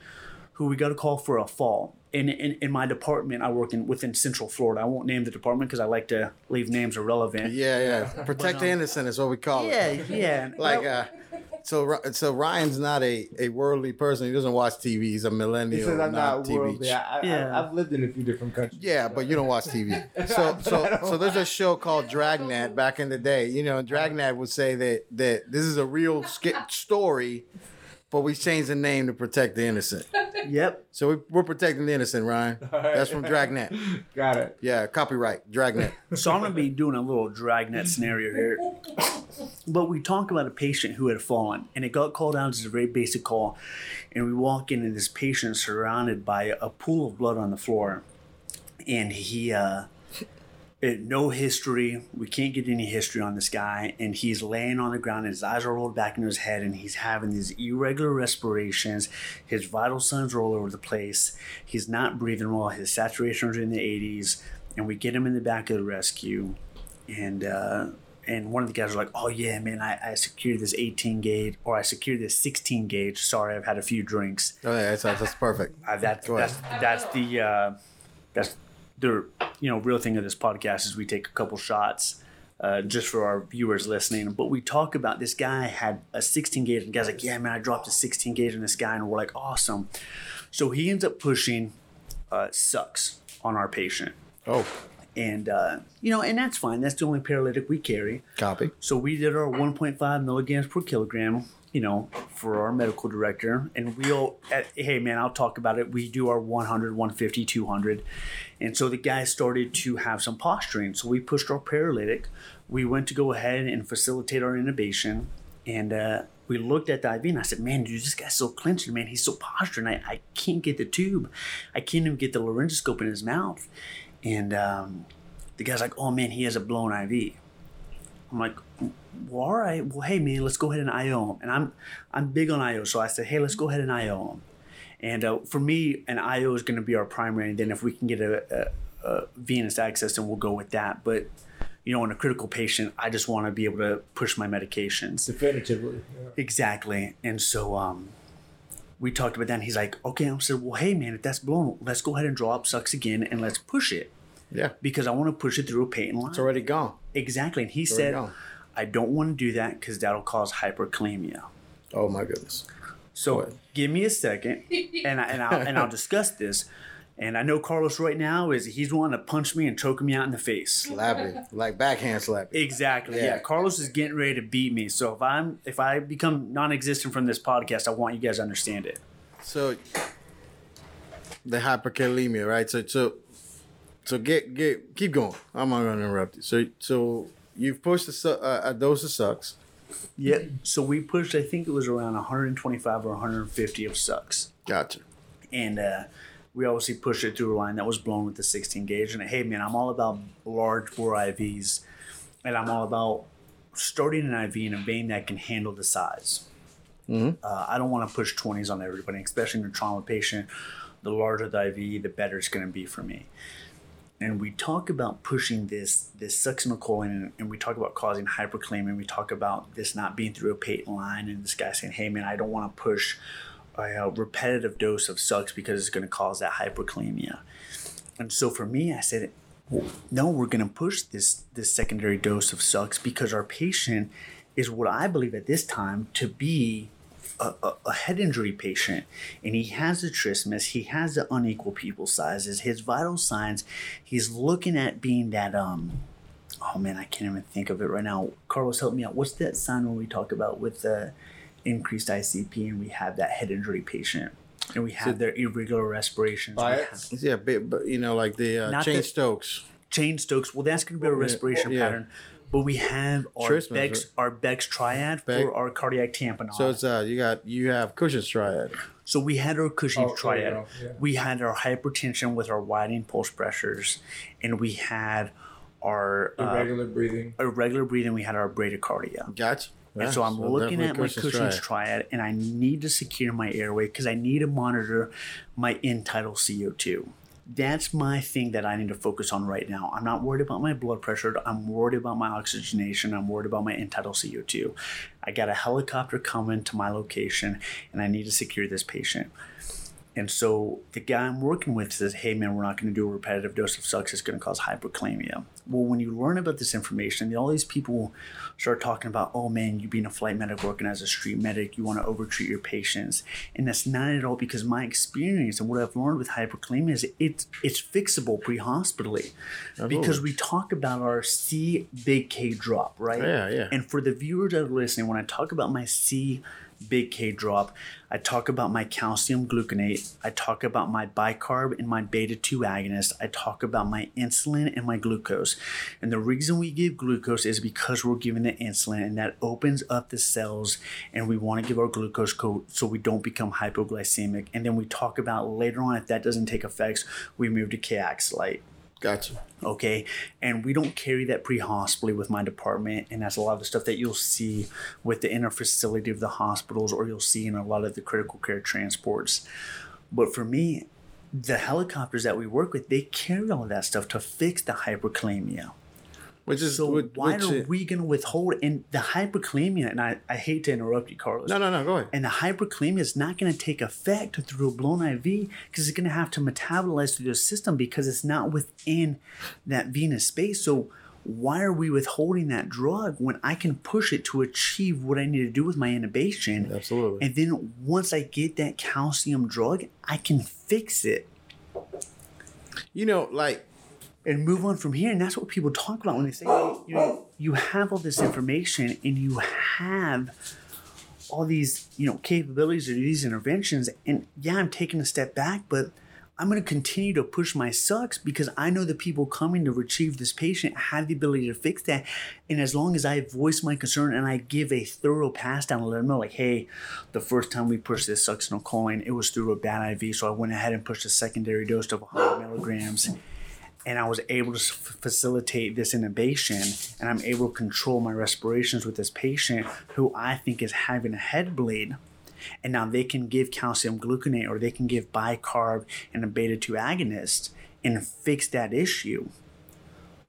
who we got a call for a fall. In, in, in my department, I work in within Central Florida. I won't name the department because I like to leave names irrelevant. Yeah, yeah. [laughs] Protect the innocent is what we call yeah, it. yeah. Yeah. [laughs] like, Well, uh, so so Ryan's not a, a worldly person. He doesn't watch TV. He's a millennial. He millennial, says I'm not, not TV. worldly. I, I, Yeah. I've lived in a few different countries. Yeah, but you don't watch TV. So [laughs] so so there's a show called Dragnet back in the day. You know, Dragnet would say that that this is a real sk- story, but we changed the name to protect the innocent. Yep. So we, we're protecting the innocent, Ryan. [laughs] That's from Dragnet. Got it. Yeah, copyright, Dragnet. So I'm gonna be doing a little dragnet scenario here. But we talk about a patient who had fallen, and it got called out as a very basic call. And we walk in, and this patient surrounded by a pool of blood on the floor, and he, uh, it, no history. We can't get any history on this guy, and he's laying on the ground. And his eyes are rolled back into his head, and he's having these irregular respirations. His vital signs are all over the place. He's not breathing well. His saturations are in the 80s, and we get him in the back of the rescue, and. Uh, and one of the guys are like, "Oh yeah, man, I, I secured this 18 gauge, or I secured this 16 gauge. Sorry, I've had a few drinks. Oh yeah, that's, that's perfect. Uh, that's that's that's the uh, that's the you know real thing of this podcast is we take a couple shots uh, just for our viewers listening. But we talk about this guy had a 16 gauge, and the guy's like, "Yeah, man, I dropped a 16 gauge on this guy," and we're like, "Awesome." So he ends up pushing uh, sucks on our patient, Oh, and uh, you know, and that's fine. That's the only paralytic we carry. copy. So we did our 1.5 milligrams per kilogram, you know, for our medical director. And we'll, at, hey man, I'll talk about it. We do our 100, 150, 200. And so the guy started to have some posturing. So we pushed our paralytic. We went to go ahead and facilitate our intubation. And uh, we looked at the IV and I said, man, dude, this guy's so clenching, man. He's so posturing. I, I can't get the tube. I can't even get the laryngoscope in his mouth. And um, the guy's like, oh man, he has a blown IV. I'm like, well, all right. Well, hey, man, let's go ahead and IO him. And I'm I'm big on IO, so I said, hey, let's go ahead and IO him. And uh, for me, an IO is going to be our primary. And then if we can get a, a, a venous access, then we'll go with that. But you know, in a critical patient, I just want to be able to push my medications. Definitively. Exactly. And so um, we talked about that. And he's like, okay. I said, well, hey, man, if that's blown, let's go ahead and draw up sucks again and let's push it Yeah, because I want to push it through a patent line. it's already gone. Exactly. And he already said. I don't want to do that because that'll cause hyperkalemia. Oh my goodness. So What? give me a second, and I, and I'll and I'll [laughs] discuss this. And I know Carlos right now is he's wanting to punch me and choke me out in the face. Slap it. Like backhand slap it. Exactly. Yeah. Yeah. Carlos is getting ready to beat me. So if I'm if I become non-existent from this podcast, I want you guys to understand it. So the hyperkalemia, right? So so so get get keep going. I'm not gonna interrupt you. So so you've pushed a, su- uh, a dose of sucks. Yep. So we pushed. I think it was around 125 or 150 of sucks. Gotcha. and uh, we obviously pushed it through a line that was blown with the 16 gauge. And hey, man, I'm all about large bore IVs, and I'm all about starting an IV in a vein that can handle the size. Mhm. Uh, I don't want to push 20s on everybody, especially in a trauma patient. The larger the IV, the better it's going to be for me. And we talk about pushing this this succinylcholine, and, and we talk about causing hyperkalemia. And we talk about this not being through a patent line, and this guy saying, "Hey, man, I don't want to push a, repetitive dose of sucks because it's going to cause that hyperkalemia." And so for me, I said, "No, we're going to push this this secondary dose of sucks because our patient is what I believe at this time to be a, a, a head injury patient and he has the trismus he has the unequal pupil sizes his vital signs he's looking at being that um oh man i can't even think of it right now carlos help me out what's that sign when we talk about with the increased icp and we have that head injury patient and we have their irregular respirations we Biot's? have Yeah, but, but you know, like the uh, Cheyne that- Stokes. Cheyne stokes well that's going to be a respiration yeah. pattern but we have our Trismus, Beck's, right? our Beck's triad Beck's- for our cardiac tamponade. So it's uh you got you have Cushing's triad. So we had our Cushing's Oh, triad. go, yeah. We had our hypertension with our widening pulse pressures, and we had our uh, Irregular breathing. irregular breathing. We had our bradycardia. Gotcha. And so I'm looking definitely at my Cushing's triad. and I need to secure my airway because I need to monitor my end-tidal CO2. That's my thing that I need to focus on right now. I'm not worried about my blood pressure. I'm worried about my oxygenation. I'm worried about my end-tidal CO2. I got a helicopter coming to my location, and I need to secure this patient. And so the guy I'm working with says, hey man, we're not going to do a repetitive dose of sucks. It's going to cause hyperkalemia. Well, when you learn about this information, all these people start talking about, oh man, you being a flight medic working as a street medic, you want to overtreat your patients. And that's not at all because my experience and what I've learned with hyperkalemia is it's, it's fixable pre-hospitally. Because we talk about our C big K drop, right? Yeah, yeah. And for the viewers that are listening, when I talk about my C Big K drop. I talk about my calcium gluconate. I talk about my bicarb and my beta 2 agonist. I talk about my insulin and my glucose. And the reason we give glucose is because we're giving the insulin and that opens up the cells and we want to give our glucose coat so we don't become hypoglycemic. And then we talk about later on if that doesn't take effects, we move to Kayexalate Gotcha. okay? And we don't carry that pre-hospitally with my department and that's a lot of the stuff that you'll see with the inner facility of the hospitals or you'll see in a lot of the critical care transports. But for me the helicopters that we work with they carry all that stuff to fix the hyperkalemia Which is so which, why which are we going to withhold and the hyperkalemia and I, I hate to interrupt you carlos No, no, no. Go ahead. and the hyperkalemia is not going to take effect through a blown IV because it's going to have to metabolize through the system because it's not within that venous space. So why are we withholding that drug when I can push it to achieve what I need to do with my intubation? Absolutely. And then once I get that calcium drug, I can fix it You know, like and move on from here. And that's what people talk about when they say, you know, you have all this information and you have all these, you know, capabilities or these interventions. And yeah, I'm taking a step back, but I'm going to continue to push my sucks because I know the people coming to retrieve this patient have the ability to fix that. And as long as I voice my concern and I give a thorough pass down to let them know, like, hey, the first time we pushed this succinylcholine, it was through a bad IV. So I went ahead and pushed a secondary dose of 100 milligrams and I was able to facilitate this intubation, and I'm able to control my respirations with this patient who I think is having a head bleed. And now they can give calcium gluconate or they can give bicarb and a beta 2 agonist and fix that issue.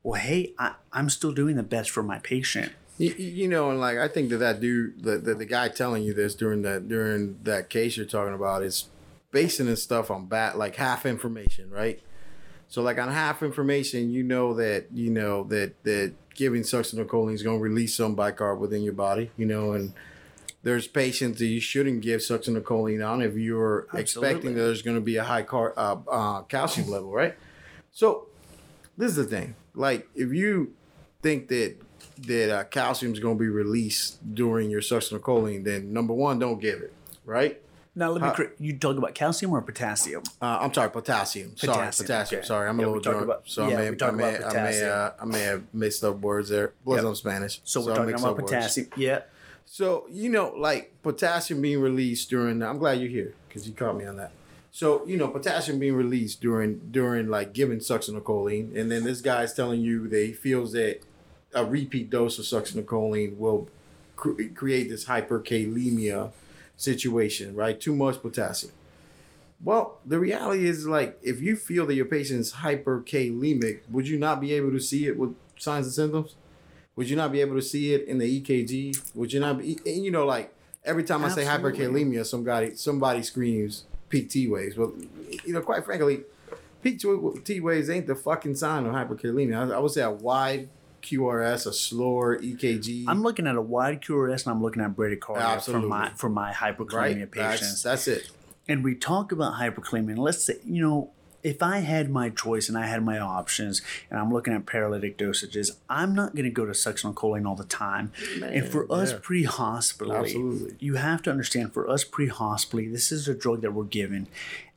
Well, hey, I, I'm still doing the best for my patient. You, you know, and like I think that that dude, the, the the guy telling you this during that during that case you're talking about is basing his stuff on bat like half information, right? So like on half information, you know that you know that that giving succinylcholine is going to release some bicarb within your body, you know, and there's patients that you shouldn't give succinylcholine on if you're expecting that there's going to be a high car uh, uh, calcium level, right? So this is the thing. Like if you think that that uh, calcium is going to be released during your succinylcholine, then number one, don't give it, right? Now, let me Uh, you talk about calcium or potassium? Uh, I'm sorry, potassium. Sorry, Potassium, potassium. okay. Sorry, I'm Yeah, a little drunk, about- so yeah, I may, I may, I may, uh, I may have mixed up words there. Plus, Yep. Spanish, So we're talking about up words. potassium. Yeah. So you know, like potassium being released during. I'm glad you're here because you caught me on that. So you know, potassium being released during during like giving succinylcholine, and then this guy's telling you that he feels that a repeat dose of succinylcholine will cr- create this hyperkalemia situation, right? Too much potassium. Well, the reality is like if you feel that your patient's hyperkalemic, would you not be able to see it with signs and symptoms? Would you not be able to see it in the EKG? Would you not be and you know like every time I say hyperkalemia, somebody somebody screams peak T waves. Well, you know, quite frankly, peak T waves ain't the fucking sign of hyperkalemia. I, I would say a wide QRS, a slower EKG. I'm looking at a wide QRS and I'm looking at bradycardia for my for my hyperkalemia right? patients. That's, that's it. and we talk about hyperkalemia. And let's say, you know, if I had my choice and I had my options and I'm looking at paralytic dosages, I'm not going to go to succinylcholine all the time. and for us yeah. pre-hospitally, you have to understand for us pre-hospitally, this is a drug that we're given.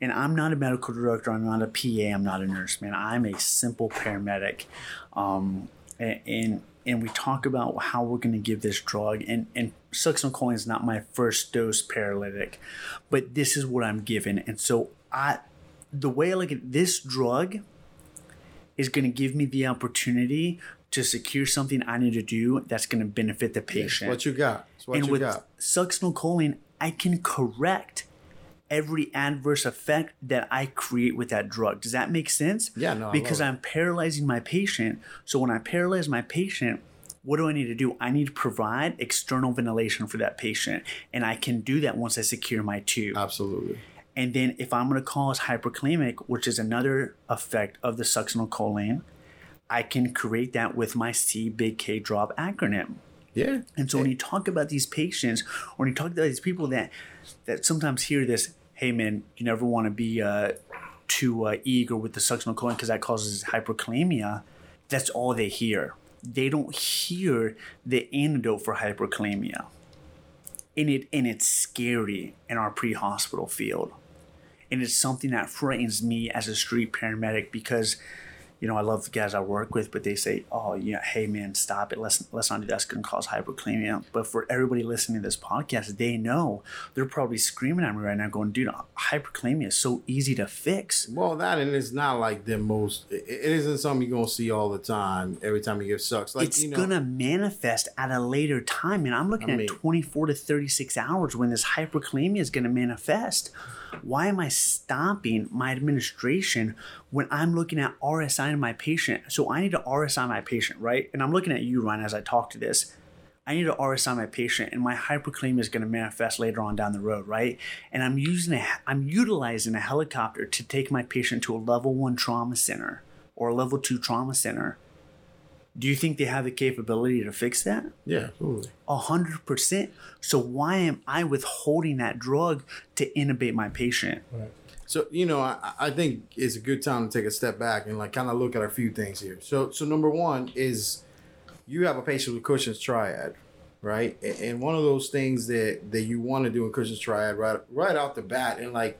And I'm not a medical director, I'm not a PA, I'm not a nurse, man. I'm a simple paramedic. Um, and and we talk about how we're going to give this drug and and succinylcholine is not my first dose paralytic but this is what i'm given and so i the way i look at this drug is going to give me the opportunity to secure something i need to do that's going to benefit the It's patient what you got. It's what and you with got. succinylcholine i can correct every adverse effect that i create with that drug. Does that make sense? Yeah, no, because i'm paralyzing my patient. So when i paralyze my patient what do i need to do? I need to provide external ventilation for that patient and i can do that once i secure my tube. Absolutely. and then if I'm going to cause hyperkalemic, which is another effect of the succinylcholine, I can create that with my C big K drop acronym. Yeah. And so when you talk about these patients, or when you talk about these people that that sometimes hear this, hey man, you never want to be uh, too uh, eager with the succinylcholine because that causes hyperkalemia. That's all they hear. They don't hear the antidote for hyperkalemia. and it and it's scary in our pre-hospital field and it's something that frightens me as a street paramedic because you know I love the guys I work with but they say oh yeah hey man stop it let's let's not do that it's gonna cause hyperkalemia but for everybody listening to this podcast they know they're probably screaming at me right now going dude hyperkalemia is so easy to fix Well, that and it's not like the most. It, isn't something you're gonna see all the time. Every time you get sucks, like it's you know, gonna manifest at a later time and i'm looking I at mean- 24 to 36 hours when this hyperkalemia is gonna manifest why am i stopping my administration when i'm looking at rsi in my patient so i need to rsi my patient right and i'm looking at you ryan as i talk to this I need to RSI my patient, and my hyperkalemia is going to manifest later on down the road, right? And I'm using a, I'm utilizing a helicopter to take my patient to a level one trauma center or a level two trauma center. Do you think they have the capability to fix that? yeah, absolutely. A hundred percent. So why am I withholding that drug to intubate my patient? So you know, I, I think it's a good time to take a step back and like kind of look at a few things here. So so number one is you have a patient with Cushing's triad, right? And one of those things that that you want to do in Cushing's triad right right off the bat, and like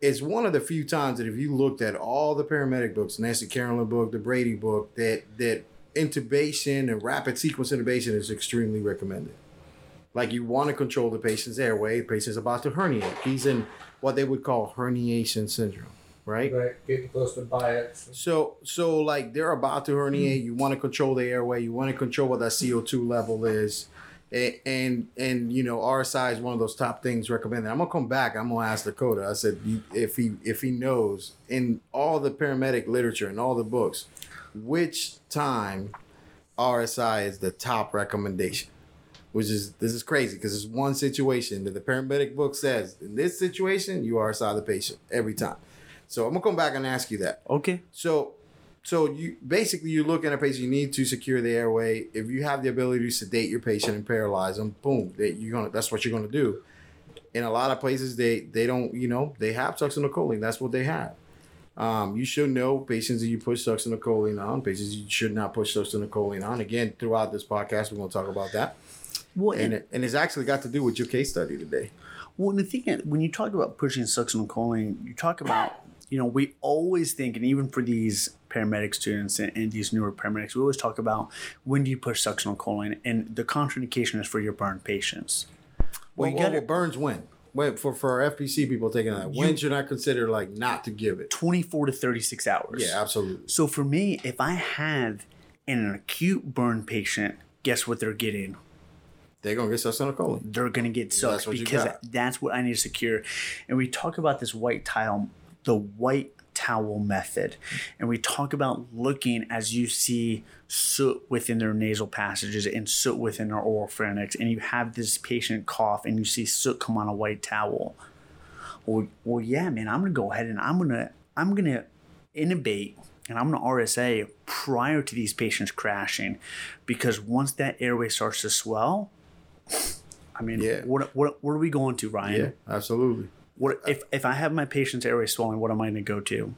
it's one of the few times that if you looked at all the paramedic books, Nancy Caroline book, the Brady book, that that intubation and rapid sequence intubation is extremely recommended. Like you want to control the patient's airway. The patient's about to herniate. He's in what they would call herniation syndrome, right? Right. Getting close to bias. So, so like they're about to herniate. You want to control the airway. You want to control what that CO two level is, and, and and you know RSI is one of those top things recommended. I'm gonna come back. I'm gonna ask Dakota. I said if he if he knows in all the paramedic literature and all the books, which time RSI is the top recommendation. Which is this is crazy because it's one situation that the paramedic book says in this situation you RSI the patient every time. So I'm gonna come back and ask you that. Okay. So, so you basically you look at a patient. You need to secure the airway. If you have the ability to sedate your patient and paralyze them, boom, that you're gonna. That's what you're gonna do. In a lot of places, they they don't. You know, they have succinylcholine. That's what they have. Um, you should know patients that you push succinylcholine on. Patients you should not push succinylcholine on. Again, throughout this podcast, we're gonna talk about that. Well, And and, it, and it's actually got to do with your case study today. well, and the thing is, when you talk about pushing succinylcholine, you talk about, you know, we always think, and even for these paramedic students and, and these newer paramedics, we always talk about when do you push succinylcholine, and the contraindication is for your burn patients. Well, you well, gotta- well, Burns when? Wait, for for our FPC people taking that, when should I consider like not to give it? 24 to 36 hours. Yeah, absolutely. So for me, if I have an acute burn patient, guess what they're getting? They're gonna get succinylcholine. They're gonna get sucked That's because that's what I need to secure. And we talk about this white tile, the white towel method, and we talk about looking as you see soot within their nasal passages and soot within their oral pharynx, and you have this patient cough and you see soot come on a white towel. Well, well, yeah, man, I'm gonna go ahead and I'm gonna I'm gonna intubate and I'm gonna RSI prior to these patients crashing, because once that airway starts to swell, I mean, Yeah. what what what are we going to, Ryan? Yeah, absolutely. What if if I have my patient's airway swelling? What am I going to go to?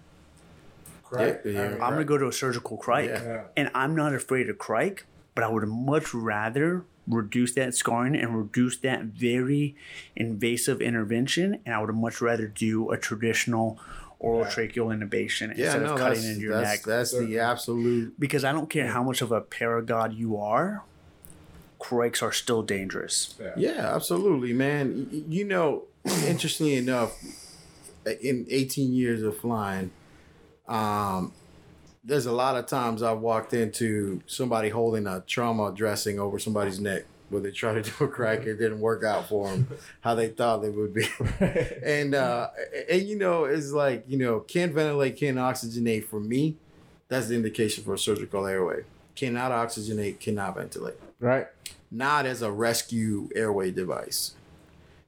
Correct. Yeah, yeah. I'm going to go to a surgical crike, Yeah. Yeah. and I'm not afraid of crike, but I would much rather reduce that scarring and reduce that very invasive intervention, and I would much rather do a traditional oral tracheal intubation Yeah, instead no, of cutting into your that's, neck. that's the absolute. because I don't care how much of a paragod you are, crikes are still dangerous. Yeah, absolutely, man. Y- y- You know, interestingly enough, in 18 years of flying, um, there's a lot of times I've walked into somebody holding a trauma dressing over somebody's neck where they try to do a crack, it didn't work out for them [laughs] how they thought it would be. and uh, and you know, it's like you know, can't ventilate, can't oxygenate. For me, that's the indication for a surgical airway. Cannot oxygenate, cannot ventilate Right. not as a rescue airway device.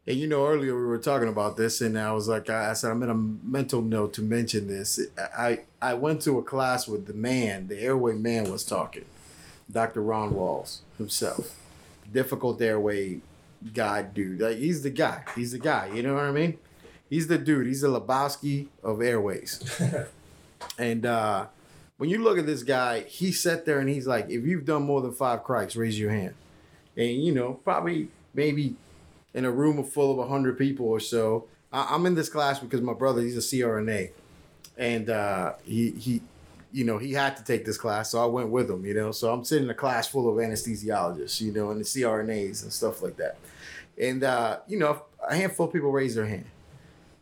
And you know, earlier we were talking about this, and I was like, I I said, I'm in a mental note to mention this. I I went to a class with the man, the airway man was talking, Dr. Ron Walls himself, difficult airway guy dude. Like he's the guy. He's the guy. You know what I mean? He's the dude. He's the Lebowski of airways. [laughs] and uh, when you look at this guy, he sat there and he's like, if you've done more than five cracks, raise your hand and you know probably maybe in a room full of 100 people or so. I, I'm in this class because my brother, he's a CRNA. And uh, he, he, you know, he had to take this class, so I went with him, you know. So I'm sitting in a class full of anesthesiologists, you know, and the CRNAs and stuff like that. And, uh, you know, a handful of people raise their hand.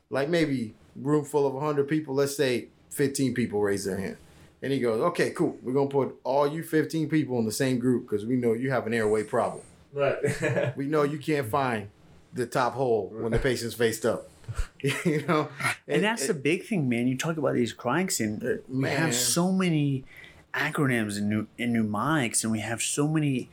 Like maybe room full of 100 people, let's say 15 people raise their hand. And he goes, okay, cool. We're going to put all you 15 people in the same group because we know you have an airway problem. Right. [laughs] We know you can't find the top hole when the patient's faced up. [laughs] you know? And, that's the big thing, man. You talk about these cranks, and uh, we man. have so many acronyms and, nu- and mnemonics, and we have so many.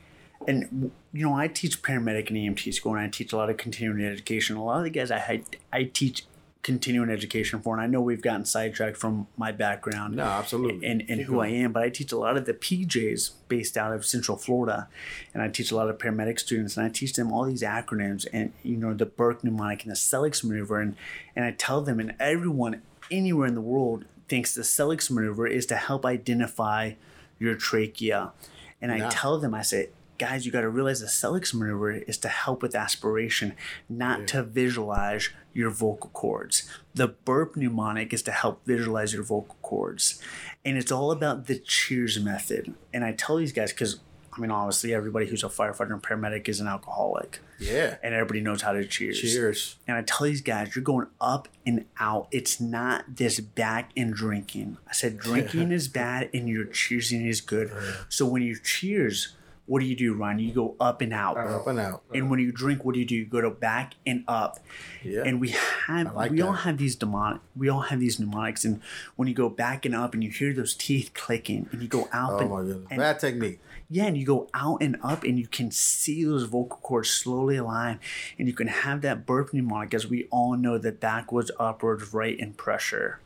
And you know, I teach paramedic and EMT school, and I teach a lot of continuing education. A lot of the guys I I teach continuing education for, and I know we've gotten sidetracked from my background No, absolutely. and, and who I am, but I teach a lot of the PJs based out of Central Florida, and I teach a lot of paramedic students, and I teach them all these acronyms and you know the burp mnemonic and the Sellick maneuver, and and I tell them, and everyone anywhere in the world thinks the Sellick maneuver is to help identify your trachea, and I tell them, I say. Guys, you got to realize the Sellick maneuver is to help with aspiration, not to visualize your vocal cords. The burp mnemonic is to help visualize your vocal cords. And it's all about the cheers method. And I tell these guys, because I mean, obviously, everybody who's a firefighter and paramedic is an alcoholic, Yeah. and everybody knows how to cheers. Cheers. And I tell these guys, you're going up and out. It's not this back and drinking. I said, [laughs] drinking is bad and your cheersing is good. So when you cheers, what do you do, Ryan? You go up and out. Up and out. And when you drink, what do you do? You go to back and up. Yeah. And we have like we all have these demonic we all have these mnemonics and when you go back and up and you hear those teeth clicking and you go out oh and, my goodness. and Bad technique. yeah, and you go out and up and you can see those vocal cords slowly align and you can have that burp mnemonic as we all know that backwards, upwards, right, and pressure.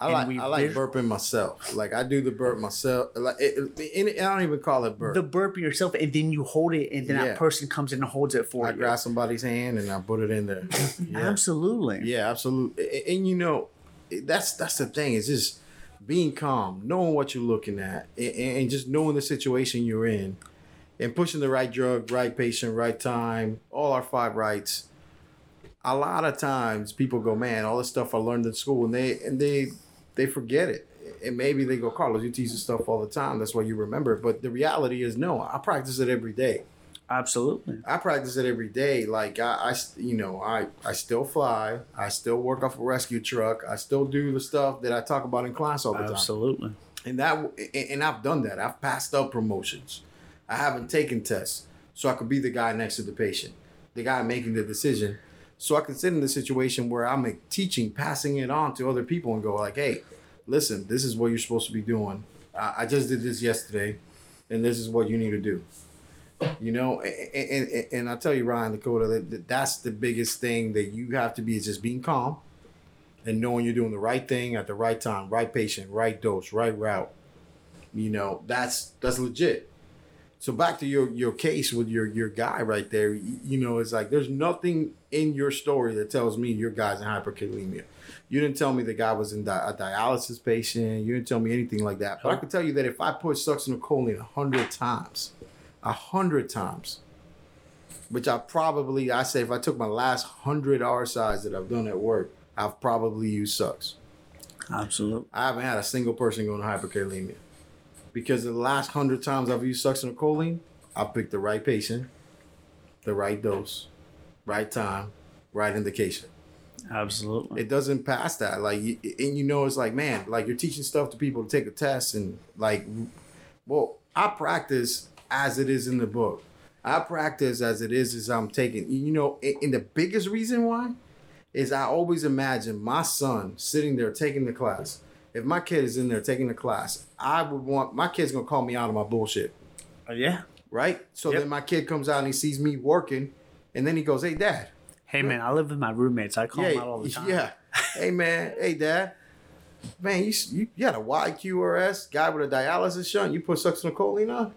I like I like burping myself. Like I do the burp myself. Like it, it, it- I don't even call it burp. The burp yourself and then you hold it and then Yeah. that person comes in and holds it for I you. I grab somebody's hand and I put it in there. [laughs] Yeah. Absolutely. Yeah, absolutely. A- And, you know, that's that's the thing. Is just being calm, knowing what you're looking at, and, and just knowing the situation you're in, and pushing the right drug, right patient, right time, all our five rights. A lot of times, people go, "Man, all this stuff I learned in school," and they and they they forget it. And maybe they go, "Carlos, you teach this stuff all the time. That's why you remember." it." But the reality is, no, I practice it every day. Absolutely. I practice it every day. Like I, I, you know, I, I still fly. I still work off a rescue truck. I still do the stuff that I talk about in class all the time. Absolutely. And that, and and I've done that. I've passed up promotions. I haven't taken tests, so I could be the guy next to the patient, the guy making the decision. So I can sit in the situation where I'm teaching, passing it on to other people, and go like, "Hey, listen, this is what you're supposed to be doing. I, just did this yesterday, and this is what you need to do." You know, and, and, and I tell you, Ryan Dakota, that that's the biggest thing that you have to be is just being calm and knowing you're doing the right thing at the right time, right patient, right dose, right route. You know, that's that's legit. So back to your your case with your your guy right there, you, know, it's like there's nothing in your story that tells me your guy's in hyperkalemia. You didn't tell me the guy was in di- a dialysis patient. You didn't tell me anything like that. But I can tell you that if I put succinylcholine a hundred times, a hundred times, which I probably I say if I took my last hundred R RSIs that I've done at work, I've probably used sucks. Absolutely. I haven't had a single person go into hyperkalemia because the last hundred times I've used succinylcholine, I've picked the right patient, the right dose, right time, right indication. Absolutely. It doesn't pass that. Like, you- and you know, it's like, man, like you're teaching stuff to people to take a test and like, well, I practice as it is in the book. I practice as it is as I'm taking. You know, and the biggest reason why is I always imagine my son sitting there taking the class. If my kid is in there taking a class, I would want my kid's gonna call me out of my bullshit, Uh, yeah. right? So Yep. then my kid comes out and he sees me working, and then he goes, "Hey, dad, Hey man, I live with my roommates. I call yeah, them out all the time. yeah. hey man, hey dad, man, you you, you got a YQRS guy with a dialysis shunt. You put succinylcholine on?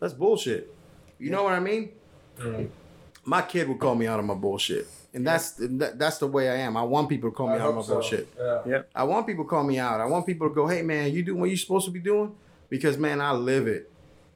That's bullshit. You know what I mean? My kid would call me out of my bullshit, and that's that, that's the way I am. I want people to call me I out of my hope so. bullshit. Yeah. I want people to call me out. I want people to go, hey man, you doing what you're supposed to be doing? Because man, I live it.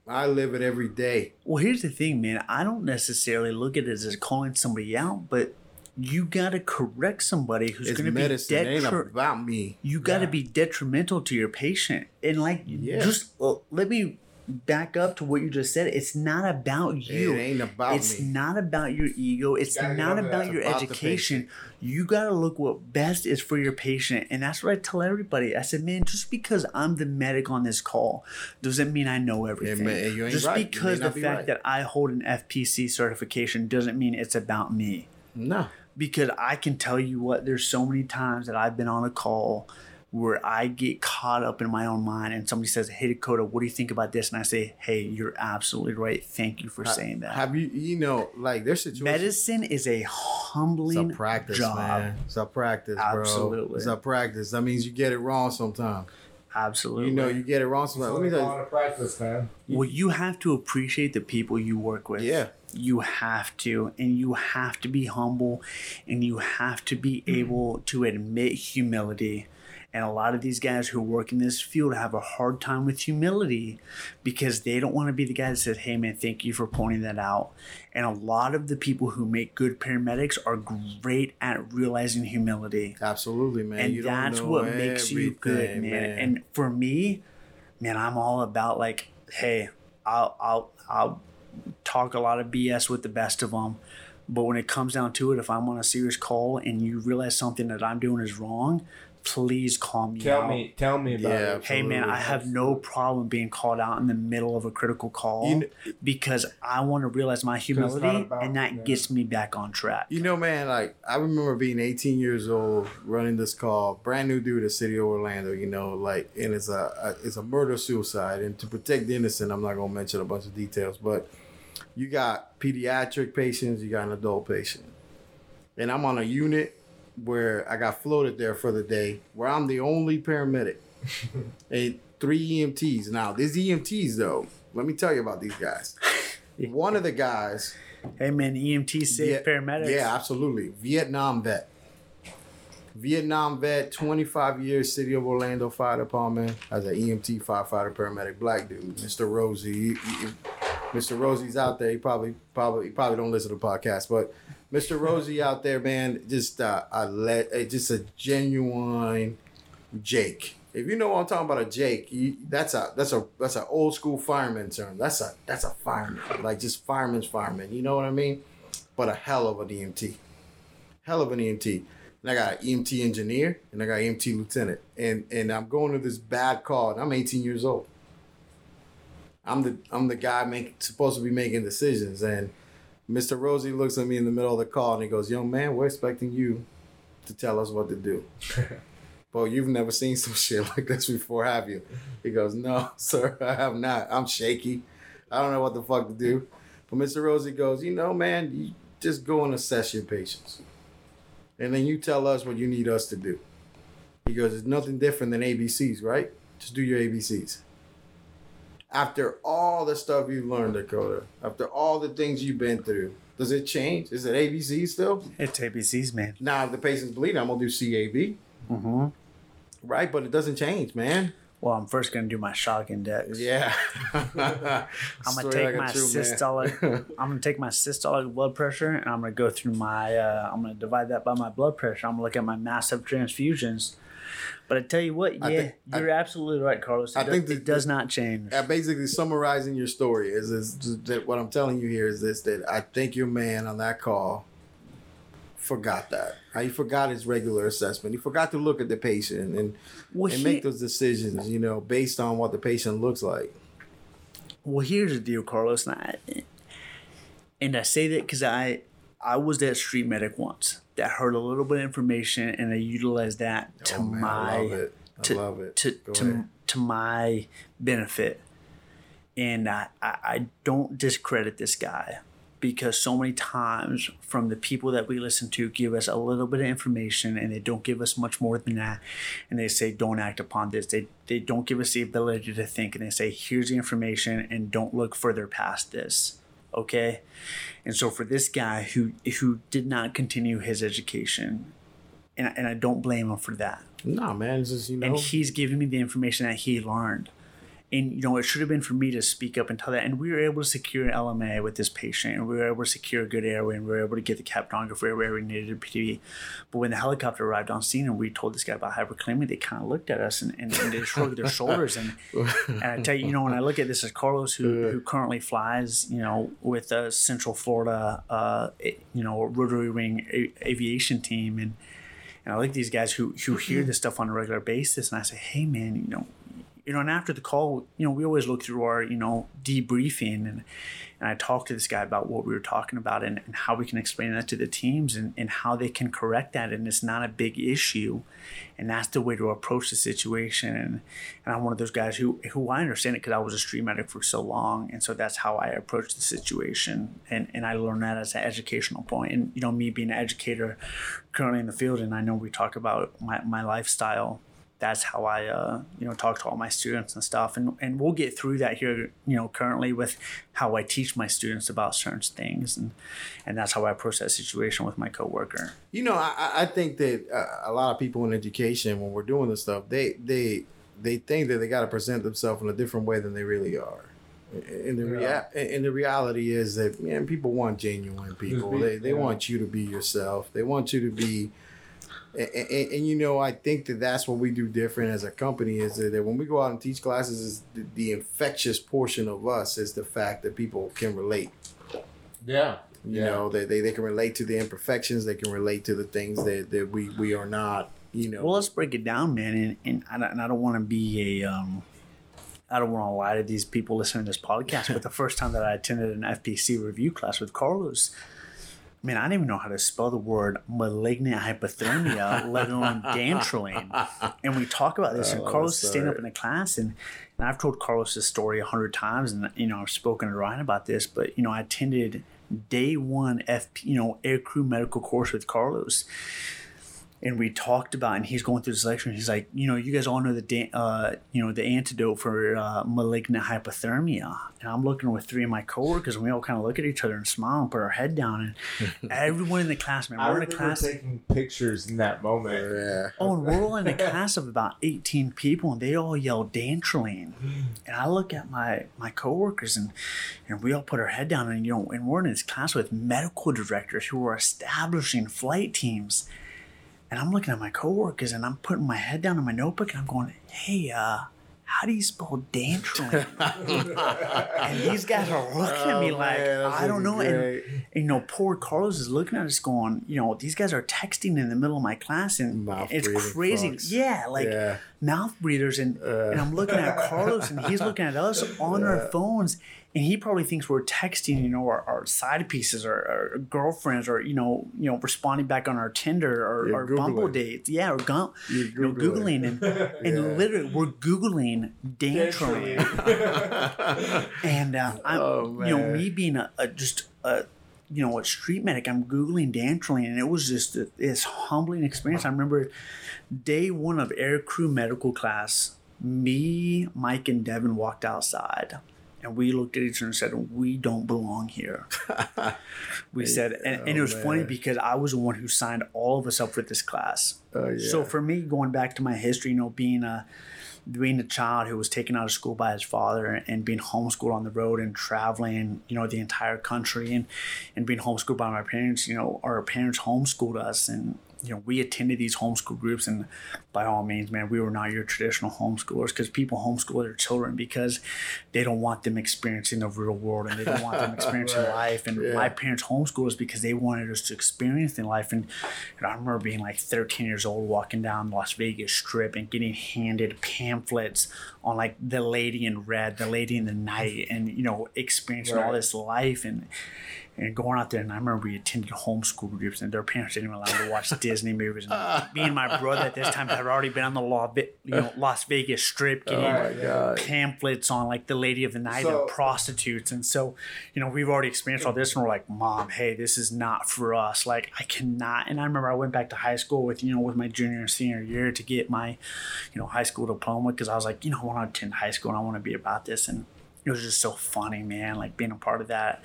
I live it every day. Well, here's the thing, man. I don't necessarily look at it as calling somebody out, but you got to correct somebody who's It's going to be medicine. It ain't detri- about me. you got to Yeah. be detrimental to your patient. And like, Yeah. just uh, let me back up to what you just said. It's not about you. It ain't about it's me. not about your ego. It's not about that. your about education. You got to look what best is for your patient. And that's what I tell everybody. I said, man, just because I'm the medic on this call doesn't mean I know everything. you ain't just right. You because the be fact right. that I hold an FPC certification doesn't mean it's about me No. because I can tell you what there's so many times that I've been on a call where I get caught up in my own mind and somebody says, Hey Dakota, what do you think about this? And I say, Hey, you're absolutely right. Thank you for saying that. Have you, you know, like there's situations. Medicine is a It's humbling a practice, job. man. It's a practice, bro. Absolutely. It's a practice. That means you get it wrong sometimes. Absolutely. You know, you get it wrong sometimes. Let me tell you. practice, man. well, you have to appreciate the people you work with. Yeah. You have to, and you have to be humble, and you have to be mm-hmm. able to admit humility. And a lot of these guys who work in this field have a hard time with humility because they don't want to be the guy that says, Hey, man, thank you for pointing that out. And a lot of the people who make good paramedics are great at realizing humility Absolutely, man. and you don't that's what makes you good, everything, man. And for me, man, I'm all about like, hey, I'll I'll I'll talk a lot of BS with the best of them, but when it comes down to it, if I'm on a serious call and you realize something that I'm doing is wrong, please call me Tell out. me, tell me about Yeah. it. Hey man, I have no problem being called out in the middle of a critical call You kn- because I want to realize my humility, about- and that yeah. gets me back on track. You know, man, like I remember being 18 years old, running this call, brand new dude at City of Orlando. You know, like, and it's a, a it's a murder suicide, and to protect the innocent, I'm not gonna mention a bunch of details, but you got pediatric patients, you got an adult patient, and I'm on a unit where I got floated there for the day, where I'm the only paramedic, [laughs] and three EMTs. Now, these EMTs though, let me tell you about these guys. [laughs] One of the guys Hey man, EMT save yeah, paramedics. Yeah, absolutely. Vietnam vet. Vietnam vet, 25 years, City of Orlando Fire Department as an EMT firefighter paramedic, black dude, Mr. Rosie. He- he- Mr. Rosie's out there. He probably probably he probably don't listen to the podcast, but Mr. Rosie out there, man, just uh, a let uh, just a genuine Jake. If you know what I'm talking about, a Jake, you, that's a that's a that's an old school fireman term. That's a that's a fireman, like just fireman's fireman. You know what I mean? But a hell of an EMT, hell of an EMT. And I got an EMT engineer and I got EMT lieutenant, and and I'm going to this bad call. And I'm 18 years old. I'm the I'm the guy make, supposed to be making decisions, and Mr. Rosie looks at me in the middle of the call and he goes, "Young man, we're expecting you to tell us what to do." [laughs] Well, you've never seen some shit like this before, have you? He goes, No, [laughs] sir, I have not. I'm shaky. I don't know what the fuck to do. But Mr. Rosie goes, You know, man, you just go and assess your patients. And then you tell us what you need us to do. He goes, It's nothing different than ABCs, right? Just do your ABCs. After all the stuff you've learned, Dakota, after all the things you've been through, does it change? Is it ABC still? It's ABCs, man. Now, if the patient's bleeding, I'm going to do CAB. Mm-hmm. Right, but it doesn't change, man. Well, I'm first gonna do my shock index. Yeah. [laughs] I'm gonna take my systolic. [laughs] I'm gonna take my systolic blood pressure, and I'm gonna go through my. Uh, I'm gonna divide that by my blood pressure. I'm gonna look at my massive transfusions. But I tell you what, yeah, think- you're absolutely right, Carlos. It, I do- think it that- does not change. Uh, basically, summarizing your story is, is that what I'm telling you here is this: that I think your man on that call forgot that. He forgot his regular assessment. He forgot to look at the patient and, Well, and he- make those decisions, you know, based on what the patient looks like. Well, here's the deal, Carlos, and I, and I say that because I I was that street medic once that heard a little bit of information and oh, I utilized that to Oh, man, my I love it. I to, love it. to Go to, ahead. to my benefit, and I, I I don't discredit this guy because so many times from the people that we listen to give us a little bit of information and they don't give us much more than that and they say don't act upon this they, they don't give us the ability to think and they say here's the information and don't look further past this okay? And so for this guy who who did not continue his education and, I- and i don't blame him for that. Nah, man, it's just you know. and he's giving me the information that he learned and you know it should have been for me to speak up and tell that. And we were able to secure an lma with this patient and we were able to secure a good airway and we were able to get the capnography where we needed to be but when the helicopter arrived on scene and we told this guy about hyperkalemia they kind of looked at us and, and, and they shrugged their shoulders. And, and i tell you you know when i look at this as carlos who, who currently flies you know with a central florida uh, you know rotary wing a- aviation team and and I like these guys who who hear this stuff on a regular basis, and I say, hey man, you know, you know, and after the call, you know, we always look through our you know debriefing, and and I talked to this guy about what we were talking about and, and how we can explain that to the teams and, and how they can correct that, and it's not a big issue, and that's the way to approach the situation. And, and I'm one of those guys who who I understand it because I was a street medic for so long, and so that's how I approach the situation, and and I learned that as an educational point. And you know, me being an educator currently in the field, and I know we talk about my, my lifestyle. That's how I, uh, you know, talk to all my students and stuff, and and we'll get through that here, you know, currently with how I teach my students about certain things, and and that's how I approach that situation with my coworker. You know, I, I- I think that uh, a lot of people in education, when we're doing this stuff, they they they think that they got to present themselves in a different way than they really are. And the rea- and the reality is that man, people want genuine people. be- They they yeah. want you to be yourself. They want you to be. And, and, and you know, I think that that's what we do different as a company is that when we go out and teach classes, is the, the infectious portion of us is the fact that people can relate. Yeah. You Yeah. know, they, they, they can relate to the imperfections. They can relate to the things that, that we, we are not, you know. Well, let's break it down, man. And, and I don't, and I don't want to be a, um, I don't want to lie to these people listening to this podcast, but the first time that I attended an FPC review class with Carlos, man, I didn't even know how to spell the word malignant hyperthermia, let alone [laughs] dantrolene. And we talk about this, and Carlos is standing up in a class, and, and I've told Carlos this story a hundred times, and you know I've spoken to Ryan about this, but you know I attended day one FP, you know aircrew medical course with Carlos, and we talked about, and he's going through this lecture, and he's like, you know, you guys all know the, da- uh, you know, the antidote for uh, malignant hyperthermia, and I'm looking with three of my coworkers, and we all kind of look at each other and smile and put our head down, and [laughs] everyone in the class, man, we're in a class. taking pictures in that moment. yeah. Oh, and we're all in a class of about 18 people, and they all yell dantrolene. [gasps] And I look at my my coworkers, and and we all put our head down, and you know, and we're in this class with medical directors who are establishing flight teams. And I'm looking at my coworkers, and I'm putting my head down in my notebook, and I'm going, "Hey, uh, how do you spell dantrolene?" [laughs] and these guys are looking at me Oh, like, man, "I don't know." And and, you know, poor Carlos is looking at us going, you know, these guys are texting in the middle of my class and Mouth it's crazy. Yeah, like Yeah. mouth breathers. And, Uh. and I'm looking at [laughs] Carlos and he's looking at us on our phones. And he probably thinks we're texting, you know, our, our side pieces or our girlfriends or, you know, you know, responding back on our Tinder or, or Bumble dates. Yeah, or gun, You're you know, Googling. Googling. And, [laughs] and literally we're Googling dantrolene [laughs] [laughs] and uh, I'm, Oh, you know, me being a, a just a, you know, a street medic, I'm googling dantrolene, and it was just a, this humbling experience. I remember day one of air crew medical class. Me, Mike, and Devin walked outside, and we looked at each other and said, "We don't belong here." [laughs] we said, and, and it Oh, was funny because I was the one who signed all of us up for this class. Oh, yeah. So for me, going back to my history, you know, being a being a child who was taken out of school by his father and being homeschooled on the road and traveling, you know, the entire country and and being homeschooled by my parents, you know, our parents homeschooled us and you know, we attended these homeschool groups, and by all means, man, we were not your traditional homeschoolers because people homeschool their children because they don't want them experiencing the real world and they don't want them [laughs] experiencing Right. life. And Yeah. my parents homeschooled us because they wanted us to experience in life. And, and I remember being like 13 years old, walking down Las Vegas Strip and getting handed pamphlets on like the lady in red, the lady in the night, and you know, experiencing all this life and and going out there. And I remember we attended homeschool groups, and their parents didn't even allow them to watch [laughs] Disney movies. And me and my brother at this time had already been on the law, you know, Las Vegas Strip getting Oh pamphlets on like the lady of the night So- and prostitutes and so you know we've already experienced all this and we're like mom hey this is not for us like i cannot and i remember i went back to high school with you know with my junior and senior year to get my you know high school diploma because i was like you know i want to attend high school and i want to be about this and it was just so funny man like being a part of that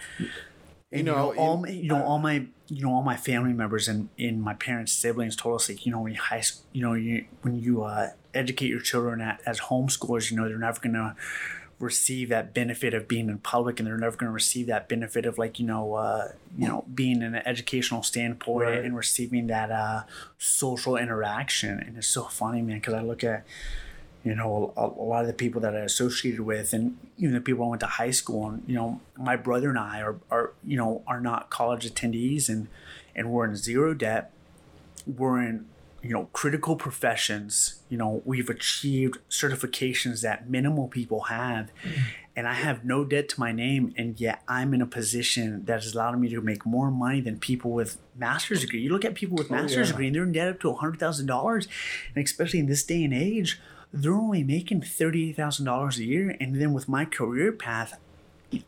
You you know, know, all you know all my you know all my family members and in my parents' siblings told us like you know when you high you know you when you uh, educate your children at, as homeschoolers you know they're never gonna receive that benefit of being in public and they're never going to receive that benefit of like you know uh, you know being in an educational standpoint Right. and receiving that uh, social interaction and it's so funny man because i look at you know a, a lot of the people that i associated with and even the people i went to high school and you know my brother and i are, are you know are not college attendees and and we're in zero debt. We're in you know critical professions. You know we've achieved certifications that minimal people have. Mm-hmm. And i have no debt to my name and yet i'm in a position that has allowed me to make more money than people with master's degree. You look at people with Oh, master's yeah. degree and they're in debt up to $100000 and especially in this day and age they're only making $38000 a year and then with my career path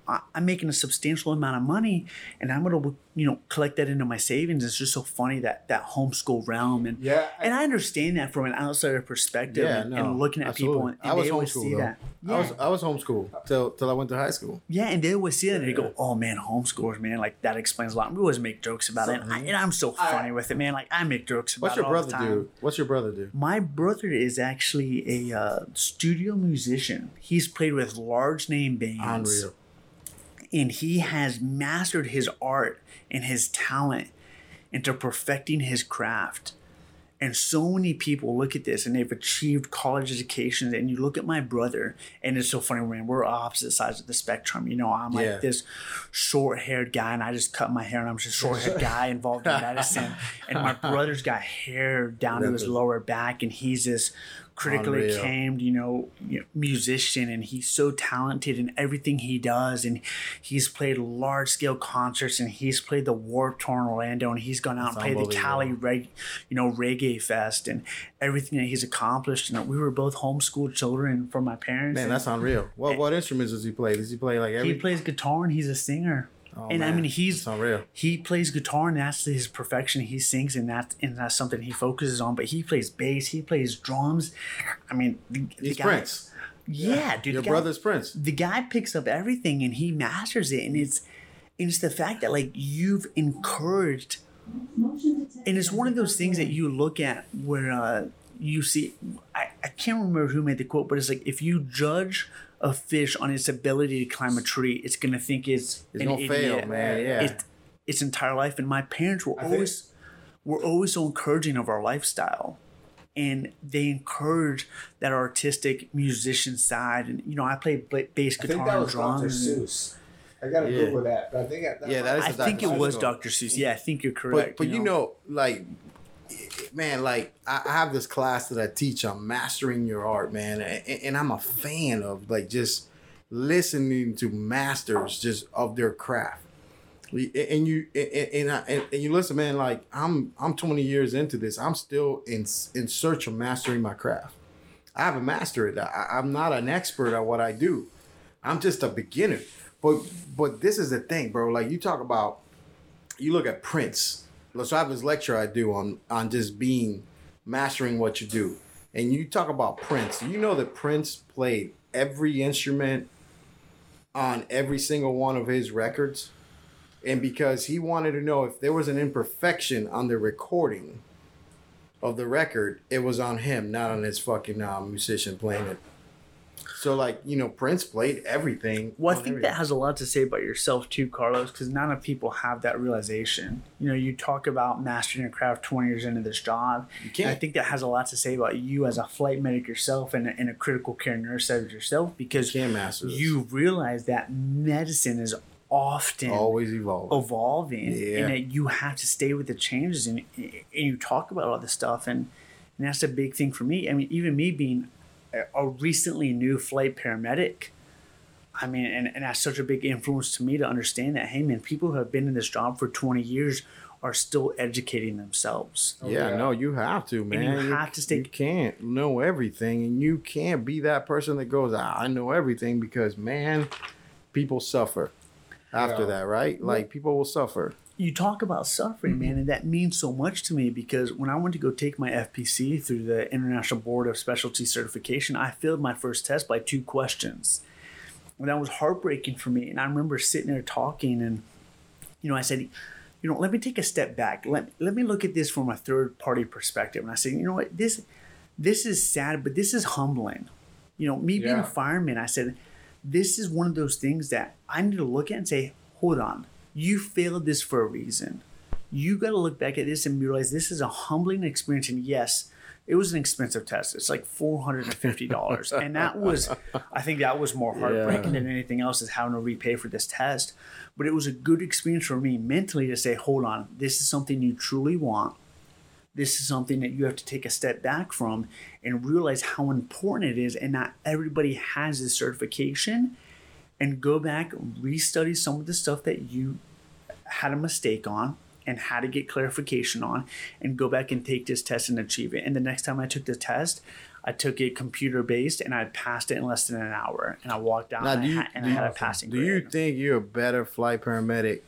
I'm making a substantial amount of money, and I'm gonna, you know, collect that into my savings. It's just so funny that that homeschool realm, and Yeah, and I understand that from an outsider perspective, Yeah, and, no, and looking at absolutely. people, and, I was they always see though. that. Yeah, I was I was homeschooled till till I went to high school. yeah, and they always see that, and they go, "Oh man, homeschoolers, man, like that explains a lot." We always make jokes about it, and, I, and I'm so I- funny with it, man. Like I make jokes about What's your brother do? What's your brother do? My brother is actually a uh, studio musician. He's played with large name bands Unreal. and he has mastered his art and his talent into perfecting his craft. And so many people look at this and they've achieved college educations. And you look at my brother, and it's so funny, man. We're opposite sides of the spectrum. You know, I'm like Yeah. this short haired guy, and I just cut my hair, and I'm just a short haired [laughs] guy involved in medicine. And my brother's got hair down to his lower back, and he's this critically Unreal. acclaimed, you know, musician, and he's so talented in everything he does. And he's played large scale concerts, and he's played the Warped Tour in Orlando, and he's gone out and played the Cali reg, you know, reggae fest, and everything that he's accomplished. And we were both homeschooled children from my parents. Man, and that's unreal. What what instruments does he play? Does he play like every? he plays guitar and he's a singer. Oh, and I mean, he's that's he plays guitar and that's his perfection. He sings and that and that's something he focuses on. But he plays bass, he plays drums. I mean, the, the He's guy, Prince. Yeah, dude. Your the guy- brother's Prince. the guy picks up everything and he masters it, and it's and it's the fact that like you've encouraged, and it's one of those things that you look at where uh, you see. I, I can't remember who made the quote, but it's like if you judge a fish on its ability to climb a tree, it's gonna think it's It's an gonna fail, man. Yeah. It, its entire life, and my parents were I think- always were always so encouraging of our lifestyle and they encourage that artistic musician side. And you know, I play ba- bass I guitar think that and was Dr. drums. and- Seuss. I gotta Yeah. Google that, but I think that, that Yeah, that is I think Dr. it Seuss was song. Dr. Seuss. Yeah, I think you're But correct. but you know, like, man, like I I have this class that I teach on mastering your art, man, and, and I'm a fan of like just listening to masters just of their craft. And you and, and, I- and, you listen, man. Like I'm I'm 20 years into this. I'm still in in search of mastering my craft. I haven't mastered it. I'm not an expert at what I do. I'm just a beginner. But but this is the thing, bro. Like you talk about, you look at Prince. Have this lecture I do on on just being mastering what you do, and you talk about Prince. You know that Prince played every instrument on every single one of his records, and because he wanted to know if there was an imperfection on the recording of the record, it was on him, not on his fucking um, musician playing it. So like you know, Prince played everything. Well, I oh, think everything. that has a lot to say about yourself too, Carlos, because not enough people have that realization. You know, you talk about mastering your craft 20 years into this job. You I can't. think that has a lot to say about you as a flight medic yourself and a, and a critical care nurse as yourself, because You can't master this. you realize that medicine is often always evolve. evolving Yeah. and that you have to stay with the changes and, and you talk about all this stuff and, and that's a big thing for me i mean even me being a, a recently new flight paramedic i mean and, and that's such a big influence to me to understand that hey man people who have been in this job for 20 years are still educating themselves yeah, yeah. no, you have to, man. you have to stay- You can't know everything, and you can't be that person that goes, "Ah, "I know everything," because man, people suffer after Yeah. that, right? Like people will suffer. You talk about suffering, mm-hmm. man, and that means so much to me because when I went to go take my FPC through the International Board of Specialty Certification, I failed my first test by two questions. And that was heartbreaking for me. And I remember sitting there talking and you know, I said, you know, let me take a step back. Let, let me look at this from a third party perspective. And I said, you know what, this this is sad, but this is humbling. You know, me being a fireman, I said, this is one of those things that I need to look at and say, hold on, you failed this for a reason. You got to look back at this and realize this is a humbling experience. And yes, it was an expensive test. It's like four hundred and fifty dollars, and that was, I think that was more heartbreaking than anything else is having to repay for this test. But it was a good experience for me mentally to say, hold on, this is something you truly want. This is something that you have to take a step back from and realize how important it is, and not everybody has this certification. And go back, restudy some of the stuff that you had a mistake on and how to get clarification on and go back and take this test and achieve it. And the next time I took the test, I took it computer based and I passed it in less than an hour. And I walked out and, I, you- and I had a passing Do you think you're a better flight paramedic?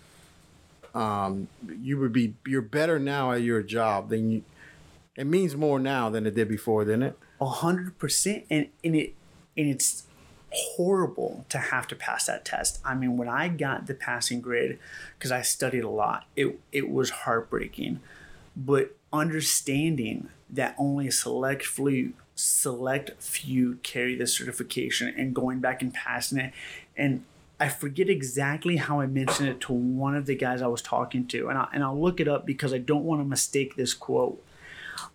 Um, you would be. You're better now at your job than you. It means more now than it did before, didn't it? A hundred percent, and and it and it's horrible to have to pass that test. I mean, when I got the passing grade, because I studied a lot, it it was heartbreaking. But understanding that only a select few select few carry the certification and going back and passing it, and I forget exactly how I mentioned it to one of the guys I was talking to, and I, and I'll look it up because I don't want to mistake this quote.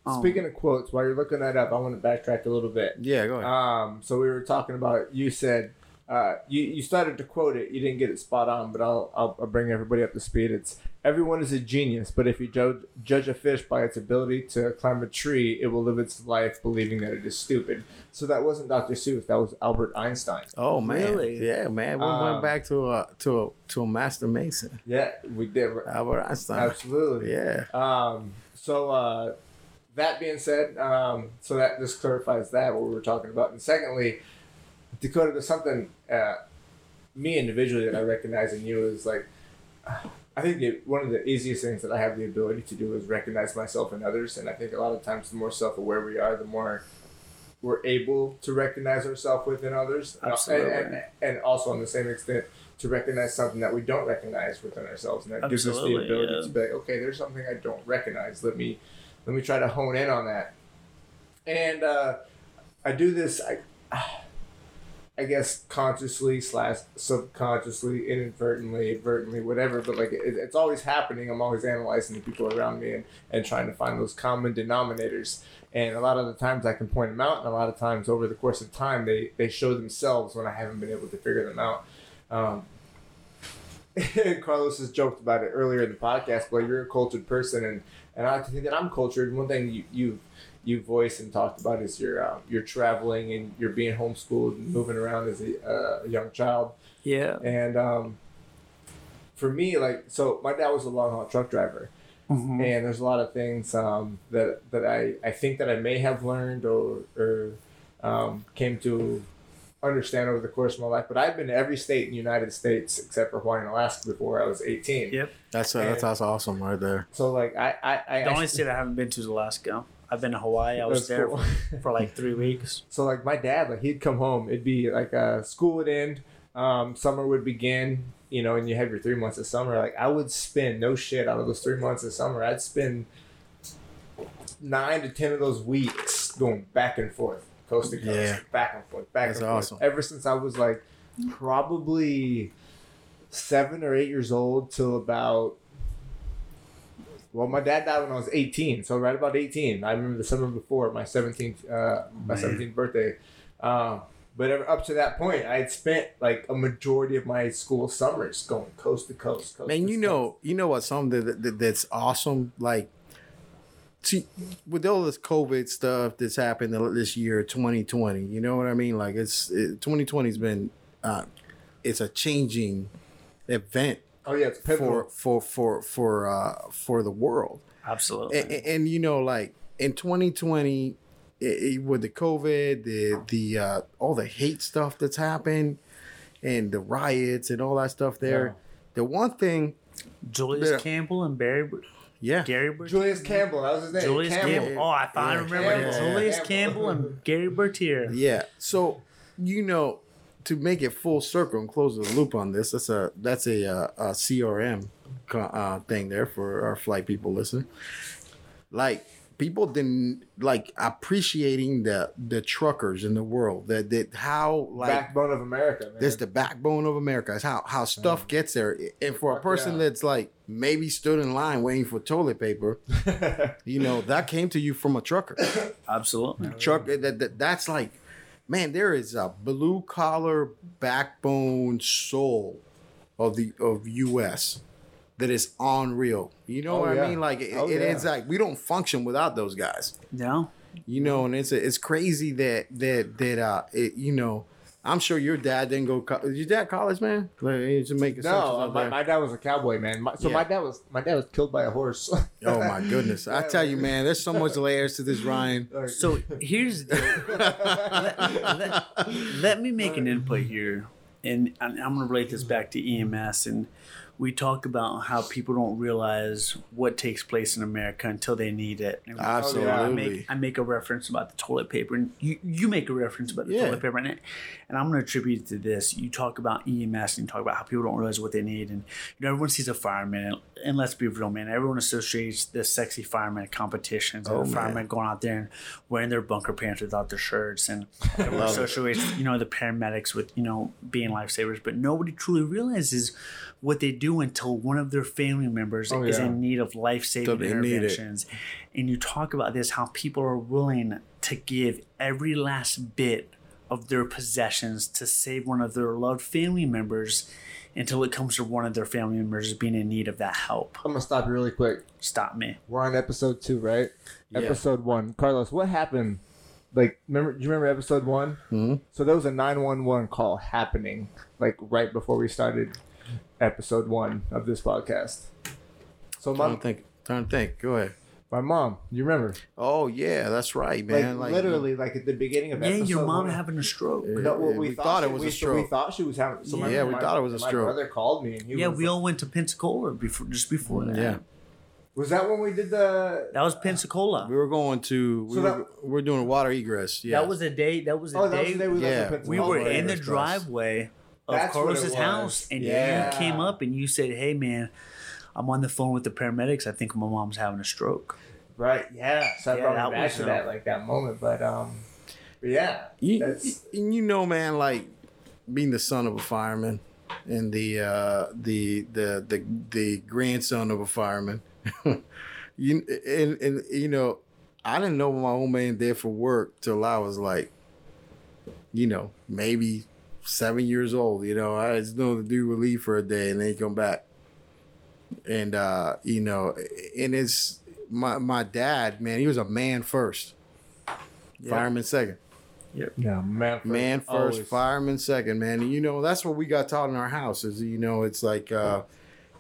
Um, Speaking of quotes, while you're looking that up, I want to backtrack a little bit. Yeah, go ahead. Um, so we were talking about. You said uh, you you started to quote it. You didn't get it spot on, but I'll, I'll I'll bring everybody up to speed. It's everyone is a genius, but if you judge judge a fish by its ability to climb a tree, it will live its life believing that it is stupid. So that wasn't Dr. Seuss. That was Albert Einstein. oh man, really? yeah, man. We Um, went back to a to a to a master mason, Yeah, we did. Albert Einstein. Absolutely. Yeah. Um, so uh, that being said, um, so that this clarifies that what we were talking about. And secondly, Dakota, there's something uh, me individually that I recognize in you is like. I think one of the easiest things that I have the ability to do is recognize myself in others, and I think a lot of times the more self-aware we are, the more we're able to recognize ourselves within others, And- Absolutely. and, and, and also on the same extent to recognize something that we don't recognize within ourselves, and that gives us the ability yeah. to be like, okay, there's something I don't recognize. Let me let me try to hone in on that. And uh, I do this, I, I guess, consciously slash subconsciously, inadvertently, advertently, whatever. But like, it, it's always happening. I'm always analyzing the people around me and, and trying to find those common denominators. And a lot of the times I can point them out, and a lot of times over the course of time, they, they show themselves when I haven't been able to figure them out. Um, [laughs] Carlos has joked about it earlier in the podcast, but you're a cultured person, and, and I like to think that I'm cultured. One thing you you you voiced and talked about is your uh, you're traveling and you're being homeschooled and moving around as a, uh, young child. Yeah. And um, for me, like, so my dad was a long haul truck driver, Mhm. and there's a lot of things um, that that I, I think that I may have learned or or um, came to understand over the course of my life. But I've been to every state in the United States except for Hawaii and Alaska before I was 18. Yep. That's uh, that's, that's awesome right there. So like I I, I The only I- state I haven't been to is Alaska. I've been to Hawaii. I was there cool. for like three weeks. [laughs] So like my dad, like he'd come home. It'd be like uh, school would end, um, summer would begin, you know, and you have your three months of summer. Like I would spend no shit out of those three months of summer. I'd spend nine to ten of those weeks going back and forth, coast to coast, Yeah. back and forth, back That's and forth. awesome. Ever since I was like probably seven or eight years old till about. Well, my dad died when I was 18, so right about 18. I remember the summer before my 17th, uh, my 17th birthday. Um, but ever, up to that point, I had spent like a majority of my school summers going coast to coast. coast Man, to you coast. know, you know what? Something that, that, that's awesome. Like, see, with all this COVID stuff that's happened this year, 2020. You know what I mean? Like, it's it, 2020's been, uh, it's a changing event Oh yeah, it's pivotal. for for for for uh for the world. Absolutely. and, and, and, you know like in 2020 i i with the covid the the uh all the hate stuff that's happened and the riots and all that stuff there Yeah. the one thing Julius Yeah. Campbell and Barry yeah Gary Bertier. Julius Campbell, that was his name. Julius Campbell. Campbell. Oh, I thought Yeah, remember Campbell. Julius Campbell. Campbell and Gary Bertier. yeah so you know to make it full circle and close the loop on this that's a that's a, uh, a crm uh, thing there for our flight people listening. Like people didn't like appreciating the the truckers in the world. That that how like Backbone of America. Man. this the backbone of America. It's how how stuff mm. gets there. And for a person yeah. that's like maybe stood in line waiting for toilet paper, [laughs] you know that came to you from a trucker. [coughs] Absolutely. Truck that, that that's like, man, there is a blue collar backbone soul of the of U.S. that is unreal. You know Oh, what yeah. I mean? Like it, Oh, it- yeah. it's like we don't function without those guys. No. You know, and it's it's crazy that that that uh it, you know. I'm sure your dad didn't go. Co- Did your dad college, man? Like, he just make no, my, my dad was a cowboy, man. My, so Yeah. my dad was my dad was killed by a horse. [laughs] Oh my goodness! I tell you, man, there's so much layers to this, Ryan. [laughs] So here's the [laughs] let, let- let me make an input here, and I'm going to relate this back to EMS. And we talk about how people don't realize what takes place in America until they need it. And I Absolutely. make, I make a reference about the toilet paper, and you, you make a reference about the Yeah. toilet paper, and, it, and I'm going to attribute it to this. You talk about EMS, and you talk about how people don't realize what they need, and you know everyone sees a fireman, and, and let's be real, man. Everyone associates the sexy fireman competitions and Oh, the man. firemen going out there and wearing their bunker pants without their shirts, and [laughs] everyone associates you know the paramedics with you know being lifesavers, but nobody truly realizes what they do until one of their family members Oh, is yeah. in need of life saving Till they need it. interventions. And you talk about this how people are willing to give every last bit of their possessions to save one of their loved family members until it comes to one of their family members being in need of that help. I'm gonna stop you really quick. Stop me. We're on episode two, right? Yeah. Episode one. Carlos, what happened? Like, remember? Do you remember episode one? Mhm. So there was a nine one one call happening, like right before we started episode one of this podcast. So Trying my to think. Trying to think. Go ahead. My mom, you remember? Oh yeah, that's right, man. like, literally, like at the beginning of Yeah, episode your mom one. having a stroke. Yeah. No, well, we, we thought, thought it she- was we, a stroke. We thought she was having. So my, Yeah, we my- thought it was a stroke. my stroke. brother called me and he Yeah, was we like- all went to Pensacola before, just before that. Yeah, Was that when we did the? That was Pensacola. we were going to. We So were, that- we're doing a water egress. Yeah, That was a day. That was a Oh, that was day. the day we Yeah. left. we were Water in the driveway of That's Carlos's house, and Yeah. you came up and you said, "Hey, man, I'm on the phone with the paramedics. I think my mom's having a stroke." Right. Yeah. So I Yeah, brought that me back was, to uh, that like that moment, but um, but yeah. You, That's- and you know, man, like being the son of a fireman and the uh, the the the the grandson of a fireman. [laughs] you and and you know, I didn't know my old man did for work till I was like, you know, maybe seven years old. You know, I just know the dude would leave for a day and then he come back. And uh, you know, and it's my my dad, man, he was a man first. Fireman second. Yep. Yeah, man. First, Man first, always. fireman second, man. And you know, that's what we got taught in our house is, you know, it's like, uh,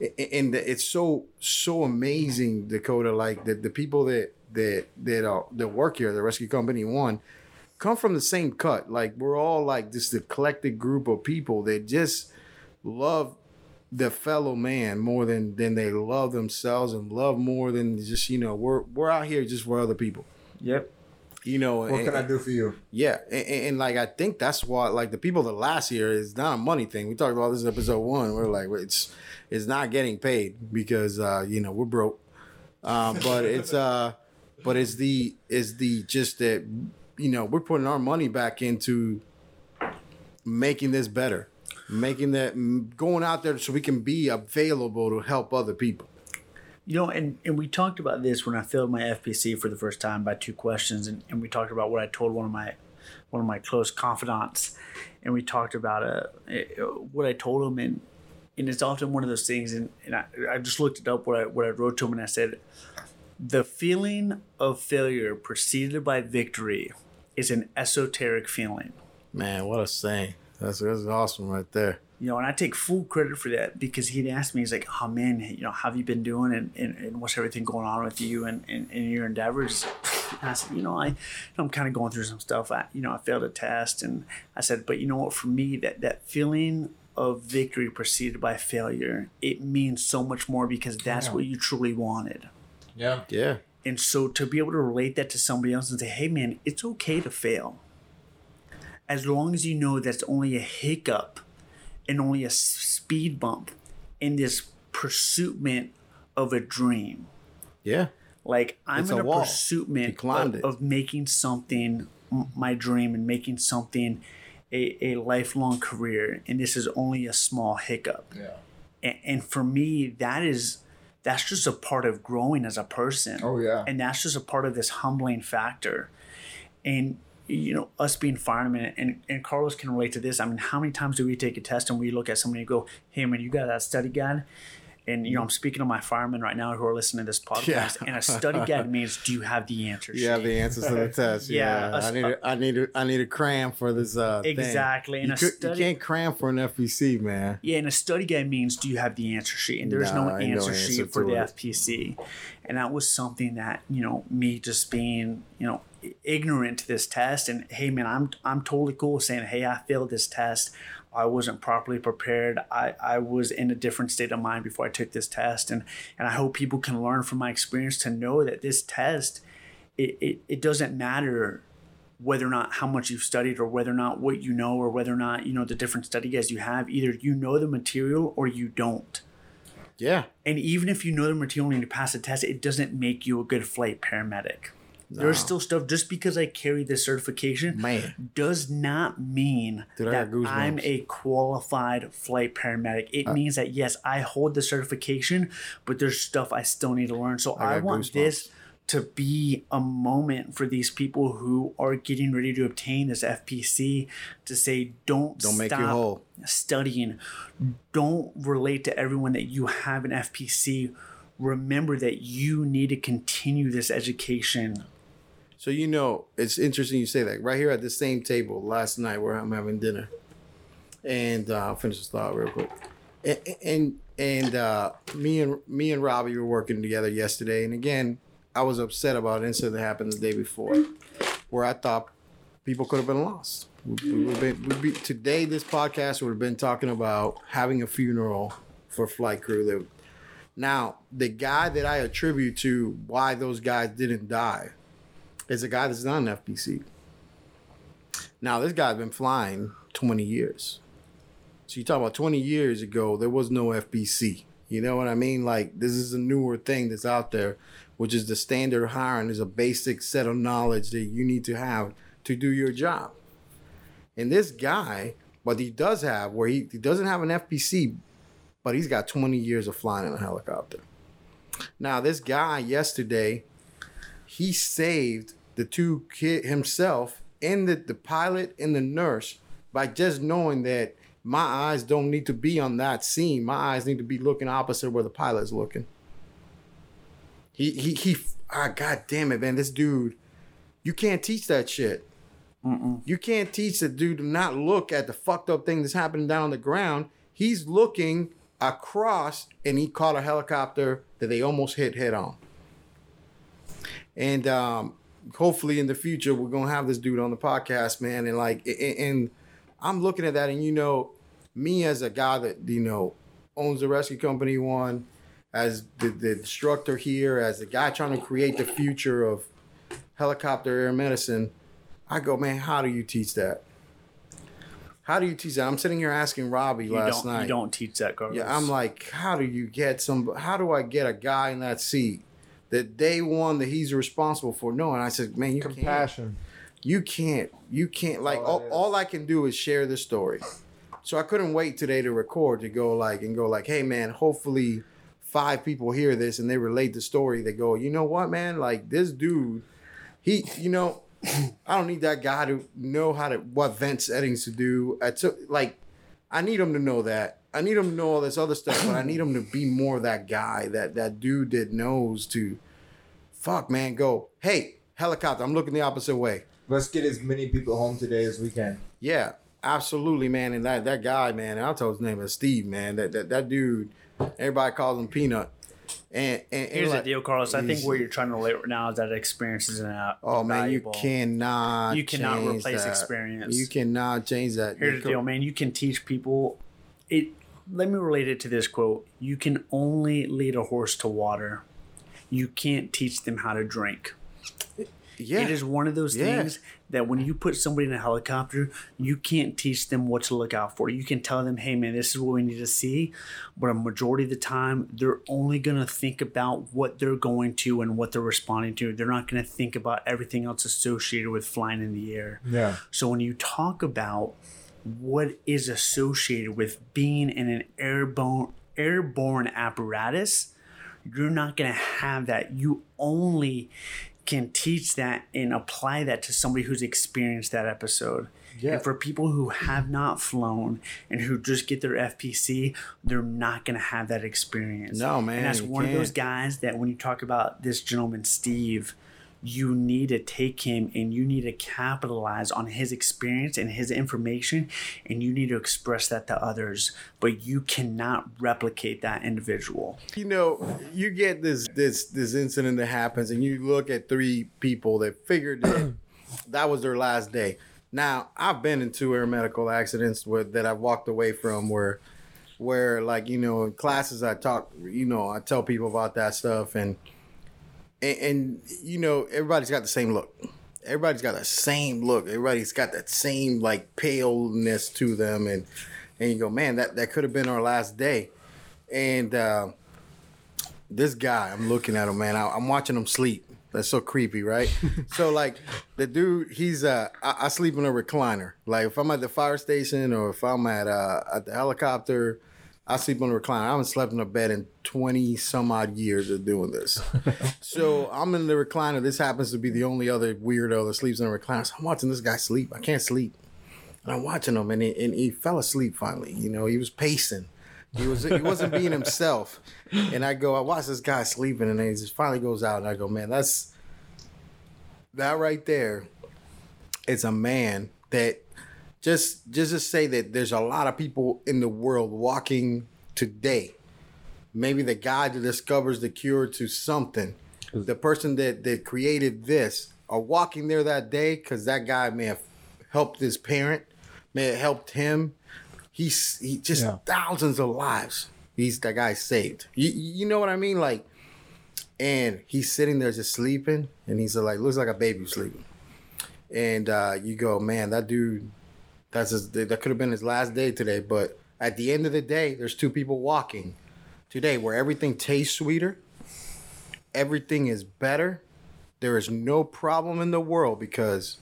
and it's so, so amazing, Dakota, like the, the people that, that, that, uh, that work here, the rescue company one, come from the same cut. Like we're all like this eclectic group of people that just love the fellow man more than, than they love themselves and love more than just, you know, we're, we're out here just for other people, Yep. you know. What and- can I do for you? yeah, and, and, and, like I think that's why like the people that last year is not a money thing. We talked about this in episode one. We're like it's it's not getting paid because uh, you know we're broke, um, but it's uh, but it's the is the just that you know we're putting our money back into making this better, making that going out there so we can be available to help other people. You know, and, and we talked about this when I failed my FPC for the first time by two questions, and, and we talked about what I told one of my one of my close confidants, and we talked about uh, eh, what I told him, and and it's often one of those things, and, and I, I just looked it up what I what I wrote to him, and I said, the feeling of failure preceded by victory is an esoteric feeling. Man, what a saying! That's that's awesome right there. you know, and I take full credit for that because he'd asked me, he's like, oh man, you know, how have you been doing and, and, and what's everything going on with you and, and, and your endeavors? [laughs] And I said, you know, I, I'm kind of going through some stuff. I, you know, I failed a test and I said, but you know what, for me, that, that feeling of victory preceded by failure, it means so much more because that's Yeah. what you truly wanted. Yeah. Yeah, And so to be able to relate that to somebody else and say, hey man, it's okay to fail. As long as you know that's only a hiccup and only a speed bump in this pursuitment of a dream. Yeah. Like I'm It's in a a, pursuitment of, of making something my dream and making something a, a lifelong career, and this is only a small hiccup. Yeah. And, and for me, that is that's just a part of growing as a person. Oh yeah. and that's just a part of this humbling factor and you know us being firemen and, and carlos can relate to this i mean how many times do we take a test and we look at somebody and go hey man you got that study guide and you know i'm speaking to my firemen right now who are listening to this podcast Yeah. and a study guide [laughs] means do you have the answers You have the answers to the [laughs] test. Yeah, Yeah. a- I need a, I need a, I need a cram for this uh thing. Exactly, and You, a could- you can't cram for an FPC, man. Yeah, and a study guide means do you have the answer sheet? And there's no no answer answer sheet for the it. FPC. And that was something that, you know, me just being, you know, ignorant to this test and hey man, I'm I'm totally cool saying, Hey, I failed this test. I wasn't properly prepared. I, I was in a different state of mind before I took this test. And and I hope people can learn from my experience to know that this test it, it, it doesn't matter whether or not how much you've studied or whether or not what you know or whether or not you know the different study guides you have either you know the material or you don't Yeah. and even if you know the material and you pass the test it doesn't make you a good flight paramedic there's still stuff just because i carry this certification Man. does not mean Dude, that i'm a qualified flight paramedic it uh. means that yes i hold the certification but there's stuff i still need to learn so I i, want goosebumps. this to be a moment for these people who are getting ready to obtain this FPC to say, don't, Don't make you stop whole. studying. Don't relate to everyone that you have an FPC. Remember that you need to continue this education. So you know, it's interesting you say that. Right here at the same table last night where I'm having dinner, and uh, I'll finish this thought real quick. And and, and uh, me and me and Robbie were working together yesterday, and again, I was upset about an incident that happened the day before, where I thought people could have been lost. We, we been, we'd be, today, this podcast would have been talking about having a funeral for flight crew. That, now, the guy that I attribute to why those guys didn't die is a guy that's not an FPC. Now, this guy's been flying 20 years. So you talk about 20 years ago, there was no FPC. You know what I mean? Like this is a newer thing that's out there, which is the standard hiring is a basic set of knowledge that you need to have to do your job. And this guy, what he does have, where he, he doesn't have an FPC, but he's got 20 years of flying in a helicopter. Now, this guy yesterday, he saved the two kid himself and the, the pilot and the nurse by just knowing that my eyes don't need to be on that scene. My eyes need to be looking opposite where the pilot's looking. He he he. Ah, god damn it, man! This dude, you can't teach that shit. You can't teach the dude to not look at the fucked up thing that's happening down on the ground. He's looking across, and he caught a helicopter that they almost hit head on. And um, hopefully in the future we're gonna have this dude on the podcast, man. And like, and, and I'm looking at that, and you know, me as a guy that you know owns the rescue company one, as the, the instructor here, as the guy trying to create the future of helicopter air medicine, I go, man, how do you teach that? How do you teach that? I'm sitting here asking Robbie You last night. you don't teach that, Carlos. Yeah, I'm like, how do you get some? How do I get a guy in that seat that day one that he's responsible for? No, and I said, man, you can't. Compassion. You can't. You can't. Like all all, all I can do is share the story. So I couldn't wait today to record to go like and go like, hey man, hopefully five people hear this and they relate the story. They go, you know what, man? Like this dude, he, you know, I don't need that guy to know how to what vent settings to do. I took like, I need him to know that. I need him to know all this other stuff, but I need him to be [coughs] more that guy, that that dude that knows to, fuck man, go. Hey, helicopter, I'm looking the opposite way. Let's get as many people home today as we can. Yeah, absolutely, man. And that that guy, man, I'll tell his name is Steve, man. That that, that dude, everybody calls him Peanut. And and, and Here's like, the deal, Carlos. I think he's- where you're trying to relate right now is that experience is not Oh man, you cannot. You cannot replace that. experience. You cannot change that. Here's the deal, man. You can teach people. It. Let me relate it to this quote. You can only lead a horse to water. You can't teach them how to drink. Yeah. It is one of those Yeah. things that when you put somebody in a helicopter, you can't teach them what to look out for. You can tell them, hey, man, this is what we need to see. But a majority of the time, they're only going to think about what they're going to and what they're responding to. They're not going to think about everything else associated with flying in the air. Yeah. So when you talk about what is associated with being in an airborne airborne apparatus, you're not going to have that. You only can teach that and apply that to somebody who's experienced that episode. Yeah. And for people who have not flown and who just get their FPC, they're not going to have that experience. No, man, And that's one of those guys that when you talk about this gentleman, Steve, you need to take him and you need to capitalize on his experience and his information and you need to express that to others but you cannot replicate that individual you know, you get this this this incident that happens, and you look at three people that figured that [clears throat] that was their last day. Now, I've been in two air medical accidents where that I've walked away from where where like you know in classes I talk you know I tell people about that stuff and and, and you know everybody's got the same look. Everybody's got the same look. Everybody's got that same like paleness to them, and and you go, man, that that could have been our last day. And uh, this guy, I'm looking at him, man. I, I'm watching him sleep. That's so creepy, right? [laughs] so like the dude, he's uh, I, I sleep in a recliner. Like if I'm at the fire station or if I'm at uh at the helicopter, I sleep on the recliner. I haven't slept in a bed in 20 some odd years of doing this. [laughs] so I'm in the recliner. This happens to be the only other weirdo that sleeps in a recliner. So I'm watching this guy sleep. I can't sleep. And I'm watching him, and he, and he fell asleep finally. You know, he was pacing. He was he wasn't being himself. And I go, I watch this guy sleeping, and then he just finally goes out, and I go, man, that's that right there. It's a man that just just to say that there's a lot of people in the world walking today. Maybe the guy that discovers the cure to something, the person that that created this, are walking there that day because that guy may have helped his parent, may have helped him. He's he just Yeah. thousands of lives. He's that guy saved. You you know what I mean? Like, and he's sitting there just sleeping, and he's like looks like a baby sleeping. And uh, you go, man, that dude, that's his, that could have been his last day today. But at the end of the day, there's two people walking today where everything tastes sweeter, everything is better. There is no problem in the world because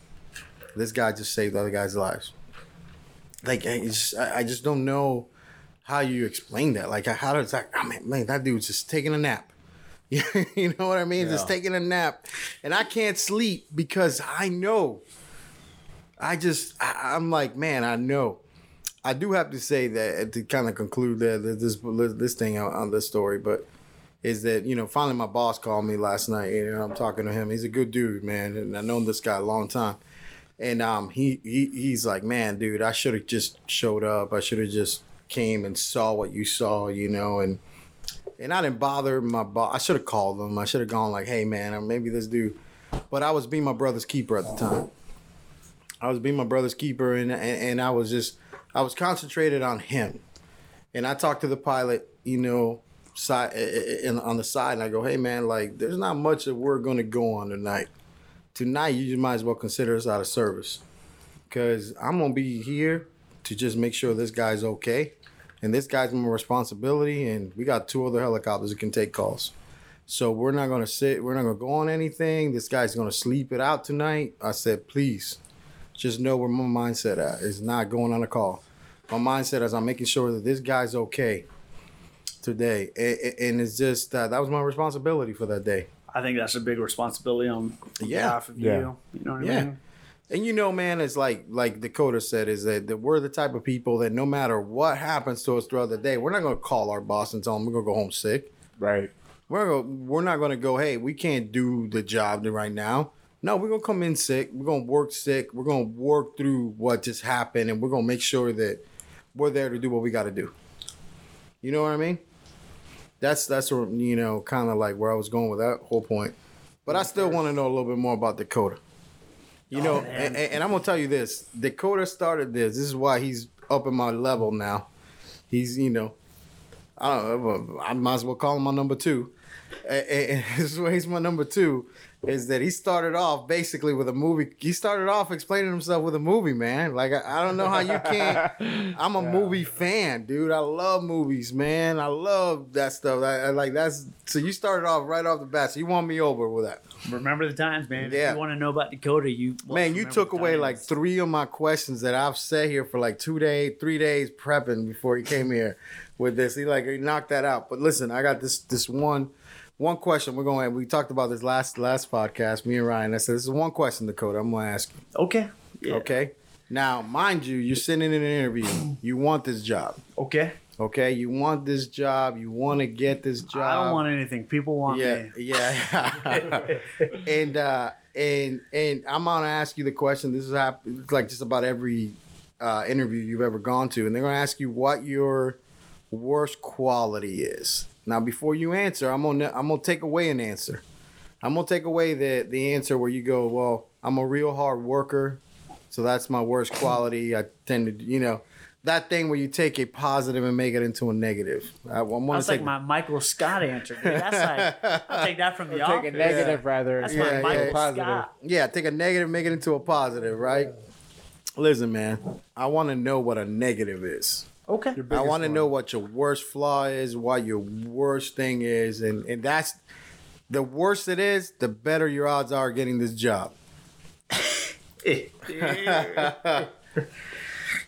this guy just saved other guys' lives. Like I just, I just don't know how you explain that. Like how does that? I mean, man, that dude's just taking a nap. [laughs] you know what I mean? Just taking a nap, and I can't sleep because I know. I just, I, I'm like, man, I know. I do have to say that to kind of conclude that this this thing on, this story, but is that you know finally my boss called me last night. Know, I'm talking to him. He's a good dude, man, and I've known this guy a long time. And um, he, he he's like, man, dude, I should have just showed up. I should have just came and saw what you saw, you know, and and I didn't bother my boss. I should have called him. I should have gone like, hey, man, maybe this dude. But I was being my brother's keeper at the time. I was being my brother's keeper, and and, and I was just I was concentrated on him. And I talked to the pilot, you know, side in, on the side, and I go, hey, man, like, there's not much that we're gonna go on tonight. Tonight, you might as well consider us out of service, because I'm gonna be here to just make sure this guy's okay, and this guy's my responsibility, and we got two other helicopters that can take calls. So we're not gonna sit. We're not gonna go on anything. This guy's gonna sleep it out tonight. I said, please, just know where my mindset at is not going on a call. My mindset is I'm making sure that this guy's okay today, and, and it's just uh, that was my responsibility for that day. i think that's a big responsibility on Yeah. behalf of Yeah. you you know what Yeah. i mean And you know, man, it's like like Dakota said, is that, that we're the type of people that no matter what happens to us throughout the day, we're not gonna call our boss and tell him we're gonna go home sick. Right. We're gonna, we're not gonna go, hey, we can't do the job right now. No, we're gonna come in sick. We're gonna work sick. We're gonna work through what just happened, and we're gonna make sure that we're there to do what we got to do. You know what I mean? That's that's where you know, kind of like where I was going with that whole point. But I still want to know a little bit more about Dakota. You oh, know, Oh, man. and, and I'm gonna tell you this: Dakota started this. This is why he's up in my level now. He's, you know, I don't. I might as well call him my number two. and, and [laughs] this is where he's my number two. Is that he started off basically with a movie? He started off explaining himself with a movie, man. Like I, I don't know how you can't. [laughs] I'm a movie fan, dude. I love movies, man. I love that stuff. I, I like that's so you started off right off the bat. So you won me over with that. Remember the times, man. Yeah. If you want to know about Dakota, you Man, you took away times. like three of my questions that I've sat here for like two days, three days prepping before he came here with this. He like he knocked that out. But listen, I got this this one one question. We're going. We talked about this last last podcast. Me and Ryan. I said this is one question, Dakota. I'm gonna ask you. Okay. Yeah. Okay. Now, mind you, you're sitting in an interview. You want this job. Okay. Okay. You want this job. You want to get this job. I don't want anything. People want Yeah, me. yeah. [laughs] and uh, and and I'm gonna ask you the question. This is hap- it's like just about every uh, interview you've ever gone to, and they're gonna ask you what your worst quality is. Now, before you answer, I'm gonna I'm gonna take away an answer. I'm gonna take away the the answer where you go, well, I'm a real hard worker, so that's my worst quality. I tend to, you know. That thing where you take a positive and make it into a negative. I, I'm gonna That's take like my Michael Scott answer. Dude. That's like I'll [laughs] take that from the Take a negative rather. That's Yeah, my yeah, Michael positive. Scott. Yeah, take a negative, make it into a positive, right? Listen, man, I want to know what a negative is. Okay. I want to know what your worst flaw is, what your worst thing is, and and that's the worse it is, the better your odds are getting this job. [laughs]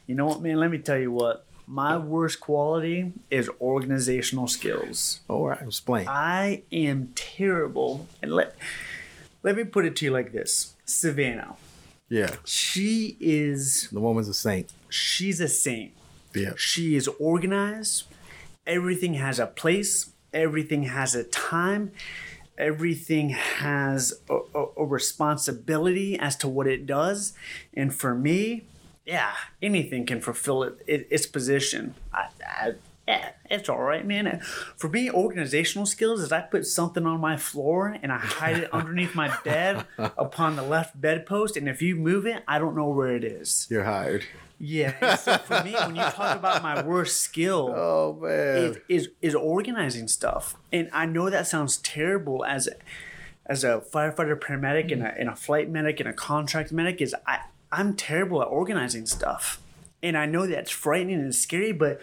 You know what, man? Let me tell you what. My worst quality is organizational skills. All right, explain. I am terrible. And let let me put it to you like this. Savannah. Yeah, She is the woman's a saint. she's a saint. Yeah, She is organized. Everything has a place. Everything has a time. Everything has a, a, a responsibility as to what it does. And for me, yeah, anything can fulfill it, it its position. I, I, yeah, it's all right, man. For me, organizational skills is I put something on my floor and I hide it underneath my bed [laughs] upon the left bedpost. And if you move it, I don't know where it is. you're hired. Yeah. So for me, when you talk about my worst skill, [laughs] Oh man, is, is is organizing stuff. And I know that sounds terrible as as a firefighter, paramedic, and a, and a flight medic, and a contract medic. Is I I'm terrible at organizing stuff, and I know that's frightening and scary, but.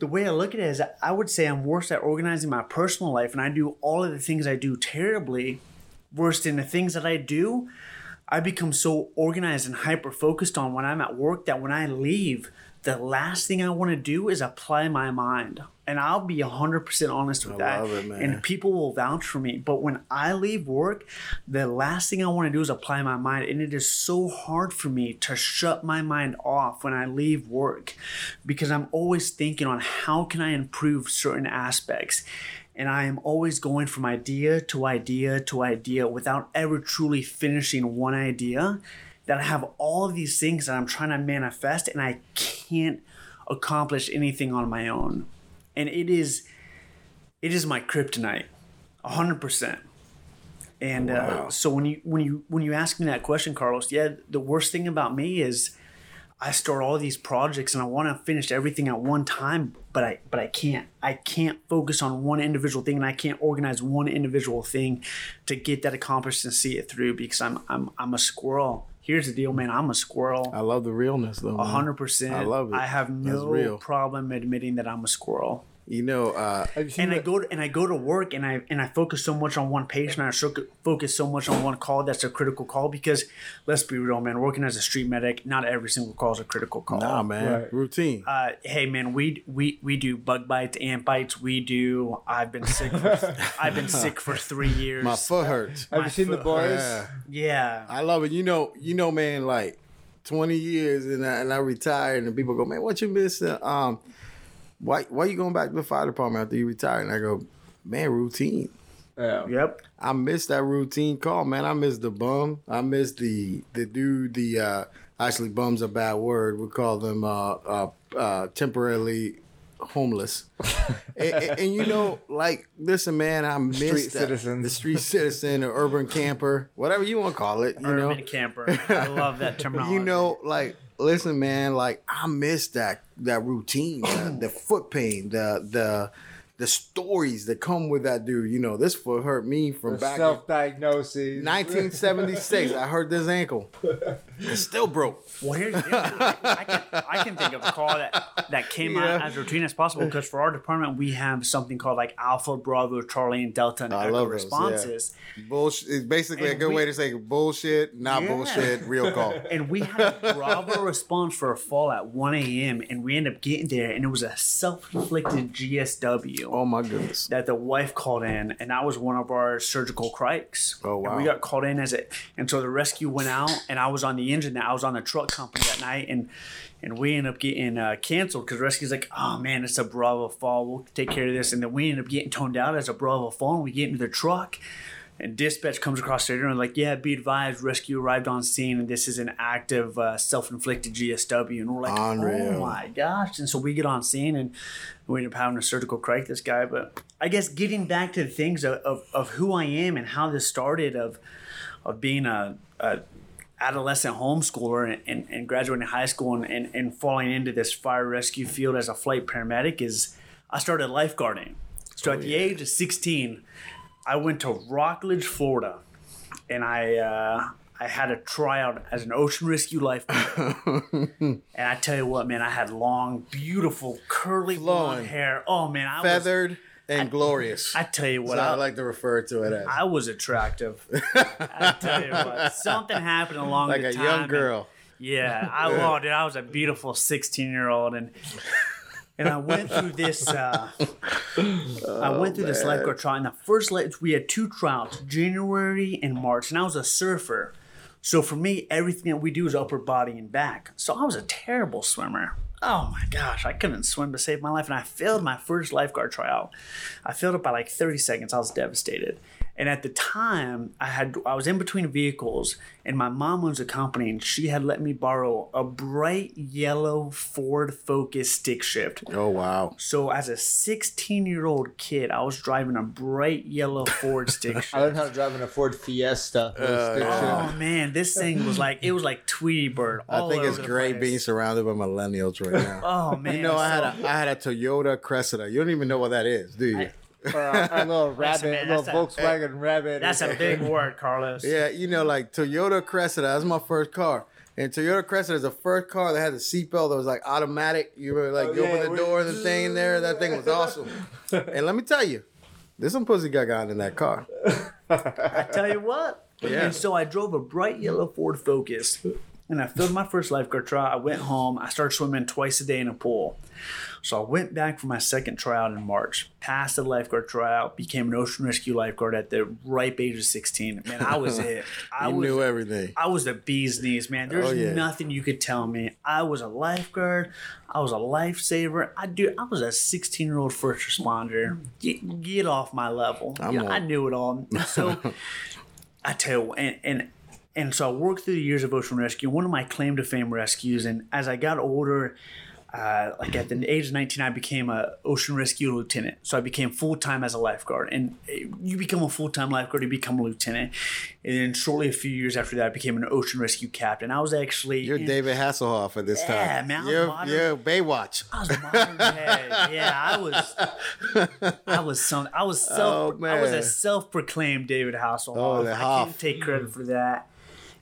The way I look at it is, I would say I'm worse at organizing my personal life, and I do all of the things I do terribly, worse than the things that I do. I become so organized and hyper focused on when I'm at work that when I leave, the last thing I want to do is apply my mind. And I'll be 100% honest with I that. love it, man. And people will vouch for me. But when I leave work, the last thing I want to do is apply my mind. And it is so hard for me to shut my mind off when I leave work because I'm always thinking on how can I improve certain aspects and I am always going from idea to idea to idea without ever truly finishing one idea. That I have all of these things that I'm trying to manifest and I can't accomplish anything on my own. And it is it is my kryptonite. hundred percent. And uh, so when you when you when you ask me that question, Carlos, yeah, the worst thing about me is I start all these projects and I want to finish everything at one time, but I but I can't. I can't focus on one individual thing and I can't organize one individual thing to get that accomplished and see it through because I'm I'm I'm a squirrel. Here's the deal, man. I'm a squirrel. I love the realness though. A hundred percent. I love it. I have no real. problem admitting that I'm a squirrel. You know, uh, Have you And I go to, and I go to work and I and I focus so much on one patient. I focus so much on one call that's a critical call because let's be real, man. Working as a street medic, not every single call is a critical call. nah, man, Right. routine. Uh, hey man, we we we do bug bites, ant bites. We do. I've been sick. For, [laughs] I've been sick for three years. My foot hurts. Have my you seen the boys? Yeah. Yeah. I love it. You know, you know, man, like 20 years and I, and I retired and people go, man, what you missing? Um, why, why you going back to the fire department after you retired? And I go, man, routine. Yeah. Yep. I miss that routine call, man. I miss the bum. I miss the the dude. The uh, actually, bum's a bad word. We call them uh, uh, uh, temporarily homeless. [laughs] and, and- and you know, like, listen, man, I miss Street that. citizens. the street citizen, or urban camper, whatever you want to call it. You know, Urban camper. [laughs] I love that terminology. you know, like, listen, man, like, I miss that that routine, the, [clears throat] the foot pain, the the the stories that come with that dude. You know, this foot hurt me from back Self diagnosis. 1976. I hurt this ankle. [laughs] It still broke. Well, here's the deal. I, I can, I can think of a call that, that came out as routine as possible because for our department, we have something called like Alpha, Bravo, Charlie, and Delta and I Echo love those, yeah. responses. Bullshit. It's basically a good we- way to say bullshit, not Yeah. bullshit, real call. [laughs] And we had a Bravo response for a fall at 1 a.m. and we ended up getting there and it was a self-inflicted GSW. Oh my goodness. that the wife called in, and that was one of our surgical crics. Oh, And we got called in as it, and so the rescue went out, and I was on the engine. That I was on the truck company that night, and and we ended up getting uh, canceled because rescue's like, oh man, it's a Bravo fall. We'll take care of this, and then we ended up getting toned out as a Bravo fall. And we get into the truck. And dispatch comes across the radio and like, yeah, be advised, rescue arrived on scene, and this is an active uh, self-inflicted GSW. And we're like, Unreal. oh my gosh! And so we get on scene and we end up having a surgical cric this guy. But I guess getting back to the things of, of, of who I am and how this started of of being a, a adolescent homeschooler and, and, and graduating high school and, and, and falling into this fire rescue field as a flight paramedic is I started lifeguarding. So at the age of 16, I went to Rockledge, Florida, and I uh, I had a tryout as an ocean rescue lifeguard. [laughs] and I tell you what, man, I had long, beautiful, curly blonde hair. Oh man, I was. And glorious. I tell you what, I I, like to refer to it as. I was attractive. [laughs] I tell you what, something happened along like the time. Like a young and- girl. yeah, I [laughs] oh, dude, I was a beautiful sixteen year old, and and I went through this. Uh, I went through this Oh, man. lifeguard trial. And the first life, we had two trials, January and March, and I was a surfer. So for me, everything that we do is upper body and back. So I was a terrible swimmer. Oh my gosh, I couldn't swim to save my life, and I failed my first lifeguard tryout. I failed it by like 30 seconds. I was devastated. And at the time, I had I was in between vehicles, and my mom owns a company, and she had let me borrow a bright yellow Ford Focus stick shift. Oh wow. So as a 16 year old kid, I was driving a bright yellow Ford [laughs] stick shift. I learned how to drive in a Ford Fiesta. with a stick uh, Oh man, this thing was like it was like Tweety Bird. I think it's over the great place. being surrounded by millennials right now. Oh man, you know, I had a I had a Toyota Cressida. You don't even know what that is, do you? I- Or a, a little [laughs] rabbit, man, little that's a- Volkswagen eh, rabbit. That's a big [laughs] word, Carlos. yeah, you know, like Toyota Cressida. That's my first car. And Toyota Cressida is the first car that had a seatbelt that was like automatic. You were like, Oh, you yeah, open the door and the thing in there. That thing was awesome. [laughs] and let me tell you, there's some pussy got got in that car. I tell you what. Yeah. And so I drove a bright yellow Ford Focus, and I filled my first lifeguard trial. I went home. I started swimming twice a day in a pool. So I went back for my second tryout in March. Passed the lifeguard tryout. Became an ocean rescue lifeguard at the ripe age of sixteen. Man, I was it. [laughs] I was. knew everything. I was the bee's knees, man. Oh, There's Oh, yeah. nothing you could tell me. I was a lifeguard. I was a lifesaver. I do. I was a 16 year old first responder. Get, get off my level. Yeah, on. I knew it all. So [laughs] I tell you, and and and so I worked through the years of ocean rescue. One of my claim to fame rescues, and as I got older. Uh, like at the age of 19, I became a ocean rescue lieutenant. So I became full time as a lifeguard. And uh, you become a full time lifeguard, you become a lieutenant. And then shortly a few years after that, I became an ocean rescue captain. I was actually You're in- David Hasselhoff at this Yeah, time. man, I was You're, modern. you're Baywatch. I was modern day. Yeah, I was. [laughs] I was some. I was self oh, i was a self-proclaimed David Hasselhoff. Oh, the I Hoff. can't take credit for that.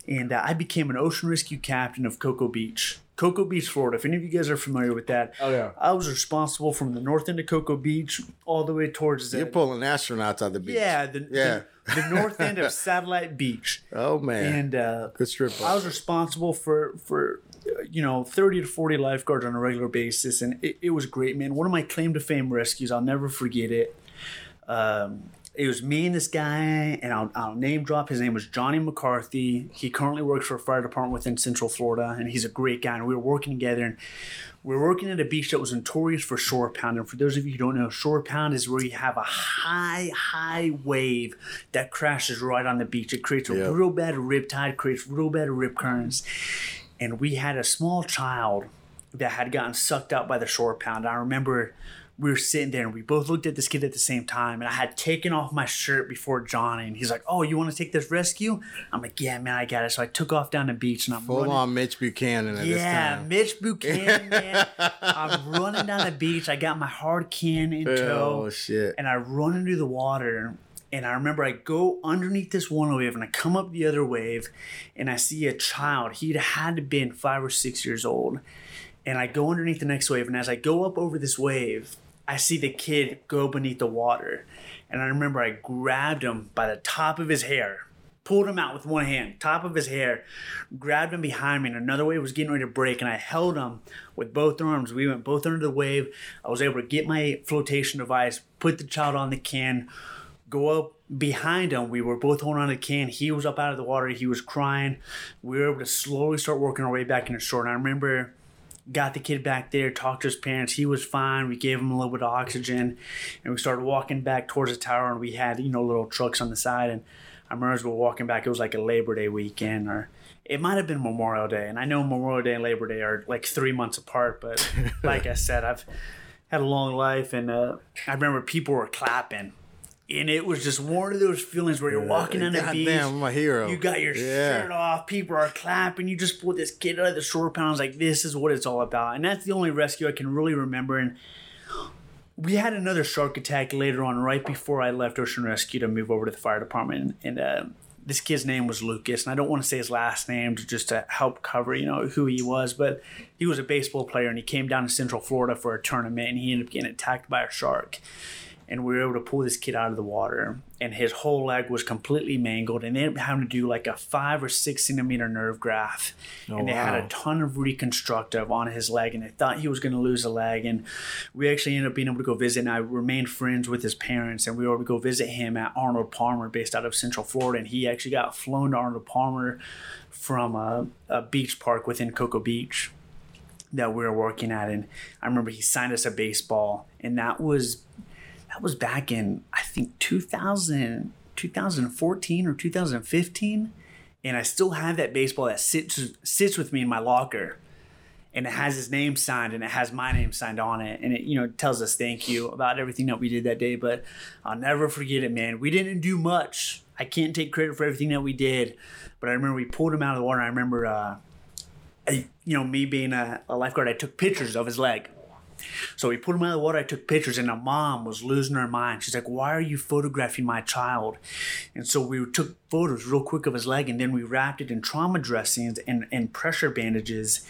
And uh, I became an ocean rescue captain of Cocoa Beach, Cocoa Beach, Florida. If any of you guys are familiar with that, Oh, yeah. I was responsible from the north end of Cocoa Beach all the way towards the You're pulling astronauts out the beach. yeah the, Yeah. the, the north end of [laughs] Satellite Beach. Oh man. And uh, Good strip. I was responsible for for uh, you know 30 to 40 lifeguards on a regular basis and it, it was great man one of my claim to fame rescues i'll never forget it um, it was me and this guy and I'll, I'll name drop. His name was johnny mccarthy. He currently works for a fire department within central florida and he's a great guy and we were working together and we were working at a beach that was notorious for shore pound. And for those of you who don't know shore pound is where you have a high high wave that crashes right on the beach. It creates a Yeah. real bad rip tide creates real bad rip currents. And we had a small child that had gotten sucked out by the shore pound. I remember we were sitting there and we both looked at this kid at the same time. And I had taken off my shirt before Johnny, and he's like, "Oh, you want to take this rescue?" I'm like, "Yeah, man, I got it." So I took off down the beach and I'm Full running. on Mitch Buchanan at this Yeah, time. Mitch Buchanan, [laughs] man. I'm running down the beach. I got my hard can in oh, tow Oh shit. and I run into the water. And I remember I go underneath this one wave and I come up the other wave and I see a child. He'd had been five or six years old. And I go underneath the next wave. And as I go up over this wave, I see the kid go beneath the water. And I remember I grabbed him by the top of his hair, pulled him out with one hand, top of his hair, grabbed him behind me, and another wave was getting ready to break, and I held him with both arms. We went both under the wave. I was able to get my flotation device, put the child on the can, go up behind him. We were both holding on to the can. He was up out of the water. He was crying. We were able to slowly start working our way back into shore. And I remember got the kid back there, talked to his parents. He was fine. We gave him a little bit of oxygen, and we started walking back towards the tower. And we had you know little trucks on the side. And I remember as we were walking back, it was like a Labor Day weekend, or it might have been Memorial Day. And I know Memorial Day and Labor Day are like three months apart, but [laughs] like I said, I've had a long life, and uh, I remember people were clapping. And it was just one of those feelings where you're walking the God beach. damn, I'm a hero. You got your Yeah. shirt off. People are clapping. You just pulled this kid out of the shore pound. I was like, this is what it's all about. And that's the only rescue I can really remember. And we had another shark attack later on, right before I left Ocean Rescue to move over to the fire department. And uh, this kid's name was Lucas. And I don't want to say his last name to just to help cover, you know, who he was. But he was a baseball player and he came down to Central Florida for a tournament and he ended up getting attacked by a shark and we were able to pull this kid out of the water and his whole leg was completely mangled and they ended up having to do like a five or six centimeter nerve graft. Oh, and they had a ton of reconstructive on his leg and they thought he was going to lose a leg and we actually ended up being able to go visit and i remained friends with his parents and we were able to go visit him at arnold palmer based out of central florida and he actually got flown to arnold palmer from a, a beach park within cocoa beach that we were working at and i remember he signed us a baseball and that was that was back in I think 2000, 2014 or 2015, and I still have that baseball that sits sits with me in my locker, and it has his name signed and it has my name signed on it, and it you know tells us thank you about everything that we did that day. But I'll never forget it, man. We didn't do much. I can't take credit for everything that we did, but I remember we pulled him out of the water. I remember, uh, I, you know, me being a, a lifeguard, I took pictures of his leg. So we put him out of the water. I took pictures, and the mom was losing her mind. She's like, "Why are you photographing my child?" And so we took photos real quick of his leg, and then we wrapped it in trauma dressings and, and pressure bandages,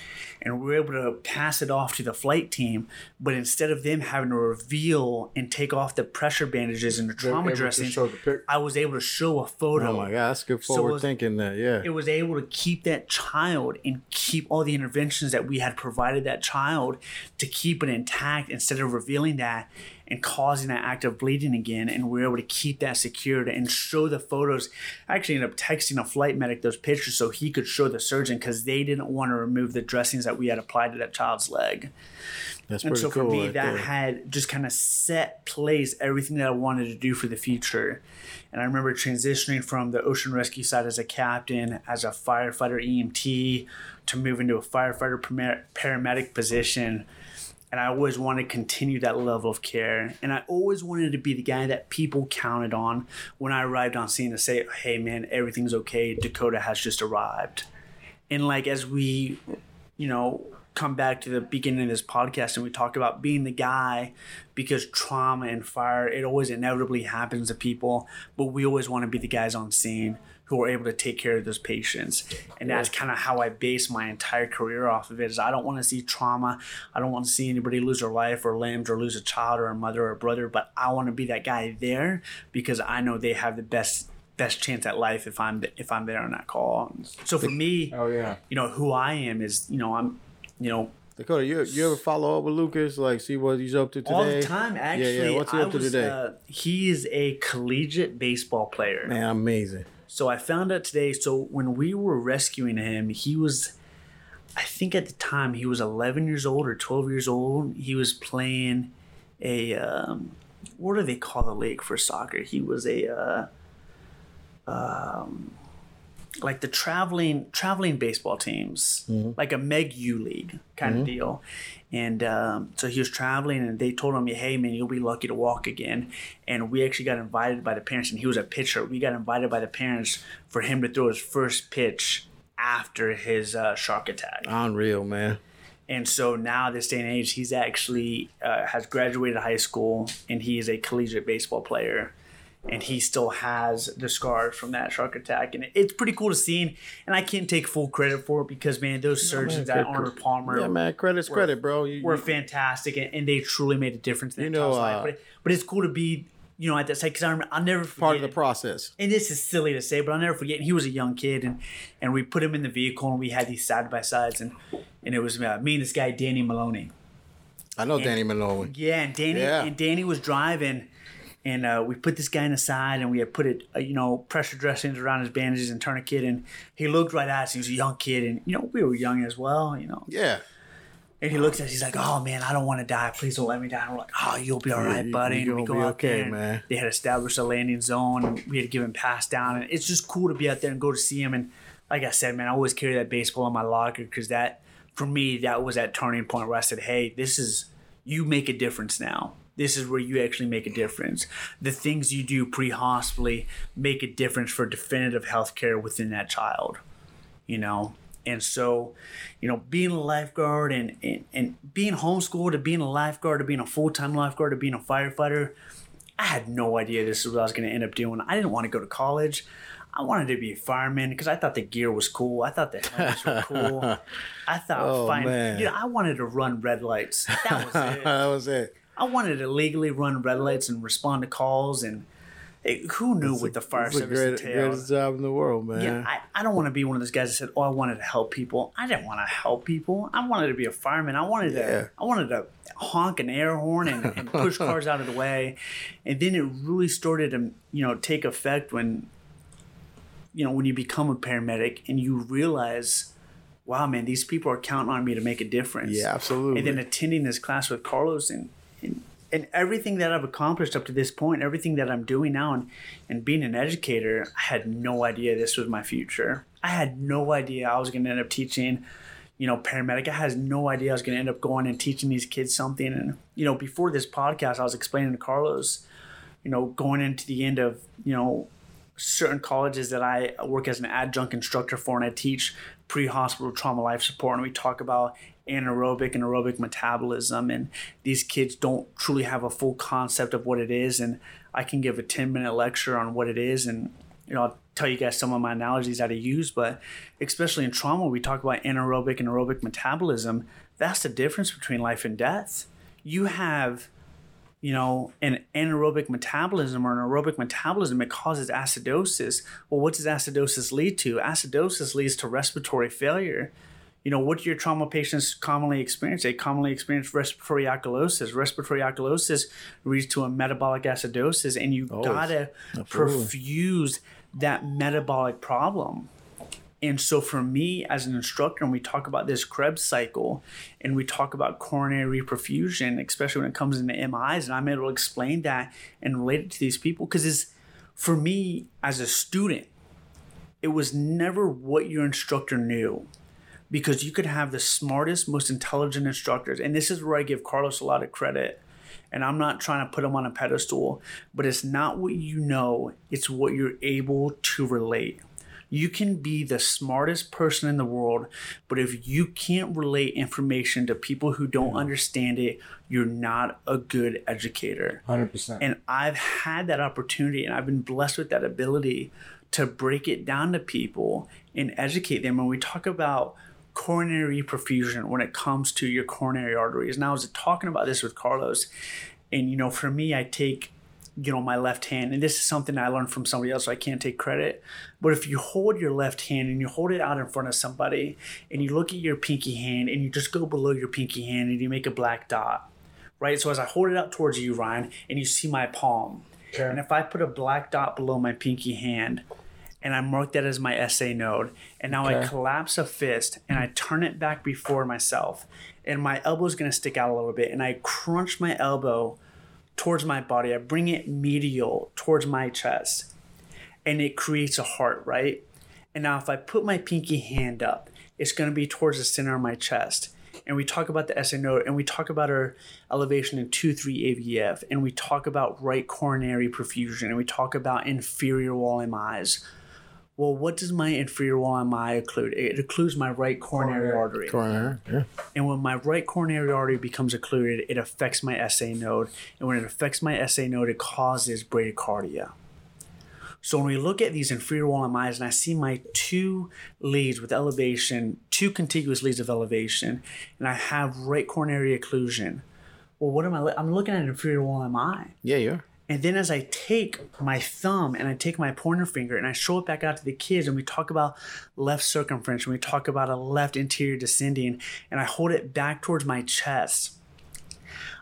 and we were able to pass it off to the flight team. But instead of them having to reveal and take off the pressure bandages and the trauma able to dressings, show the pic- I was able to show a photo Oh my god, that's good So forward was- thinking. That yeah. it was able to keep that child and keep all the interventions that we had provided that child to keep it intact instead of revealing that and causing that act of bleeding again. And we were able to keep that secured and show the photos. I actually ended up texting a flight medic those pictures so he could show the surgeon because they didn't want to remove the dressings that we had applied to that child's leg. That's And pretty so for cool. me, right that there. had just kind of set place everything that I wanted to do for the future. And I remember transitioning from the ocean rescue side as a captain, as a firefighter EMT, to move into a firefighter paramedic position. And I always wanted to continue that level of care. And I always wanted to be the guy that people counted on when I arrived on scene to say, hey, man, everything's okay. Dakota has just arrived. And like, as we you know, come back to the beginning of this podcast and we talk about being the guy because trauma and fire, it always inevitably happens to people, but we always want to be the guys on scene who are able to take care of those patients. And that's kind of how I base my entire career off of it is I don't want to see trauma. I don't want to see anybody lose their life or limbs or lose a child or a mother or a brother, but I want to be that guy there because I know they have the best best chance at life if I'm if I'm there on that call. So for me, Oh yeah. you know who I am is you know I'm you know Dakota, you you ever follow up with Lucas? Like, see what he's up to today? all the time actually Yeah, yeah. What's he I up to was, today? Uh, he is a collegiate baseball player Man, amazing. So I found out today so when we were rescuing him he was I think at the time he was 11 years old or 12 years old. He was playing a um, what do they call the league for soccer? He was a uh, um, like the traveling traveling baseball teams, like a Meg U League kind of deal. And um, so he was traveling, and they told him, "Hey, man, you'll be lucky to walk again." And we actually got invited by the parents, and he was a pitcher. We got invited by the parents for him to throw his first pitch after his uh, shark attack. Unreal, man. And so now, this day and age, he's actually uh, has graduated high school and he is a collegiate baseball player. And he still has the scars from that shark attack, and it's pretty cool to see. And I can't take full credit for it because, man, those surgeons man, at Arnold Palmer Yeah, man. Credit's credit, bro. You, were you- fantastic, and, and they truly made a difference in that You know, uh, But, but it's cool to be, you know, at that site because I'll never forget part of the it process. and this is silly to say, but I'll never forget. He was a young kid, and and we put him in the vehicle, and we had these side by sides, and and it was uh, me and this guy Danny Maloney. I know Danny Maloney. Yeah, and Danny Yeah. and Danny was driving, and uh, we put this guy in the side, and we had put it, uh, you know, pressure dressings around his bandages and tourniquet, and he looked right at us. He was a young kid, and you know we were young as well, you know. Yeah. And he looks at us. He's like, "Oh man, I don't want to die. Please don't let me die." And we're like, "Oh, you'll be all right, buddy." and we go be out okay, there. man. They had established a landing zone, and we had to give him pass down. And it's just cool to be out there and go to see him. And like I said, man, I always carry that baseball in my locker because that, for me, that was that turning point where I said, "Hey, this is you make a difference now." This is where you actually make a difference. The things you do pre-hospitally make a difference for definitive health care within that child you know? And so you know being a lifeguard and, and, and being homeschooled to being a lifeguard to being a full-time lifeguard to being a firefighter i had no idea this is what i was going to end up doing. I didn't want to go to college. I wanted to be a fireman because i thought the gear was cool. I thought the helmets were cool. [laughs] I thought Oh, fine man. you know, i wanted to run red lights. That was [laughs] it. That was it. I wanted to legally run red lights and respond to calls and it, who knew what the fire It's the service great, entailed greatest job in the world, man. yeah, I, I don't want to be one of those guys that said, "Oh, I wanted to help people." I didn't want to help people. I wanted to be a fireman. I wanted to. I wanted to honk an air horn and, and push [laughs] cars out of the way. And then it really started to, you know, take effect when, you know, when you become a paramedic and you realize, wow, man, these people are counting on me to make a difference. yeah, absolutely. And then attending this class with Carlos and, and everything that I've accomplished up to this point, everything that I'm doing now and, and being an educator, I had no idea this was my future. I had no idea I was gonna end up teaching, you know, paramedic. I had no idea I was gonna end up going and teaching these kids something. And, you know, before this podcast, I was explaining to Carlos, you know, going into the end of, you know, certain colleges that I work as an adjunct instructor for, and I teach pre-hospital trauma life support, and we talk about anaerobic and aerobic metabolism, and these kids don't truly have a full concept of what it is, and I can give a 10-minute lecture on what it is, and you know, I'll tell you guys some of my analogies that I use, but especially in trauma, we talk about anaerobic and aerobic metabolism. That's the difference between life and death. You have you know, an anaerobic metabolism or an aerobic metabolism, it causes acidosis. Well, what does acidosis lead to? Acidosis leads to respiratory failure. You know, what do your trauma patients commonly experience? They commonly experience respiratory alkalosis. Respiratory alkalosis leads to a metabolic acidosis, and you gotta perfuse that metabolic problem. And so for me as an instructor, and we talk about this Krebs cycle and we talk about coronary reperfusion, especially when it comes into MIs, and I'm able to explain that and relate it to these people because it's for me as a student, it was never what your instructor knew. Because you could have the smartest, most intelligent instructors. And this is where I give Carlos a lot of credit. And I'm not trying to put him on a pedestal, but it's not what you know, it's what you're able to relate. You can be the smartest person in the world, but if you can't relate information to people who don't understand it, you're not a good educator. 100%. And I've had that opportunity and I've been blessed with that ability to break it down to people and educate them. When we talk about coronary perfusion when it comes to your coronary arteries. And I was talking about this with Carlos. And, you know, for me, I take, you know, my left hand, and this is something I learned from somebody else, so I can't take credit. But if you hold your left hand and you hold it out in front of somebody and you look at your pinky hand and you just go below your pinky hand and you make a black dot, right? So as I hold it out towards you, Ryan, and you see my palm, Okay. and if I put a black dot below my pinky hand and I mark that as my SA node, and now I collapse a fist and I turn it back before myself, and my elbow is going to stick out a little bit, and I crunch my elbow towards my body, I bring it medial towards my chest, and it creates a heart, right? And now if I put my pinky hand up, it's going to be towards the center of my chest. And we talk about the SA node and we talk about our elevation in 2 3 AVF and we talk about right coronary perfusion and we talk about inferior wall MIs. Well, what does my inferior wall MI occlude? It occludes my right coronary artery. Coronary. Yeah. And when my right coronary artery becomes occluded, it affects my SA node. And when it affects my SA node, it causes bradycardia. So when we look at these inferior wall MIs, and I see my two leads with elevation, two contiguous leads of elevation, and I have right coronary occlusion. Well, what am I? I'm looking at an inferior wall MI. Yeah, you are. And then as I take my thumb and I take my pointer finger and I show it back out to the kids and we talk about left circumference and we talk about a left anterior descending and I hold it back towards my chest.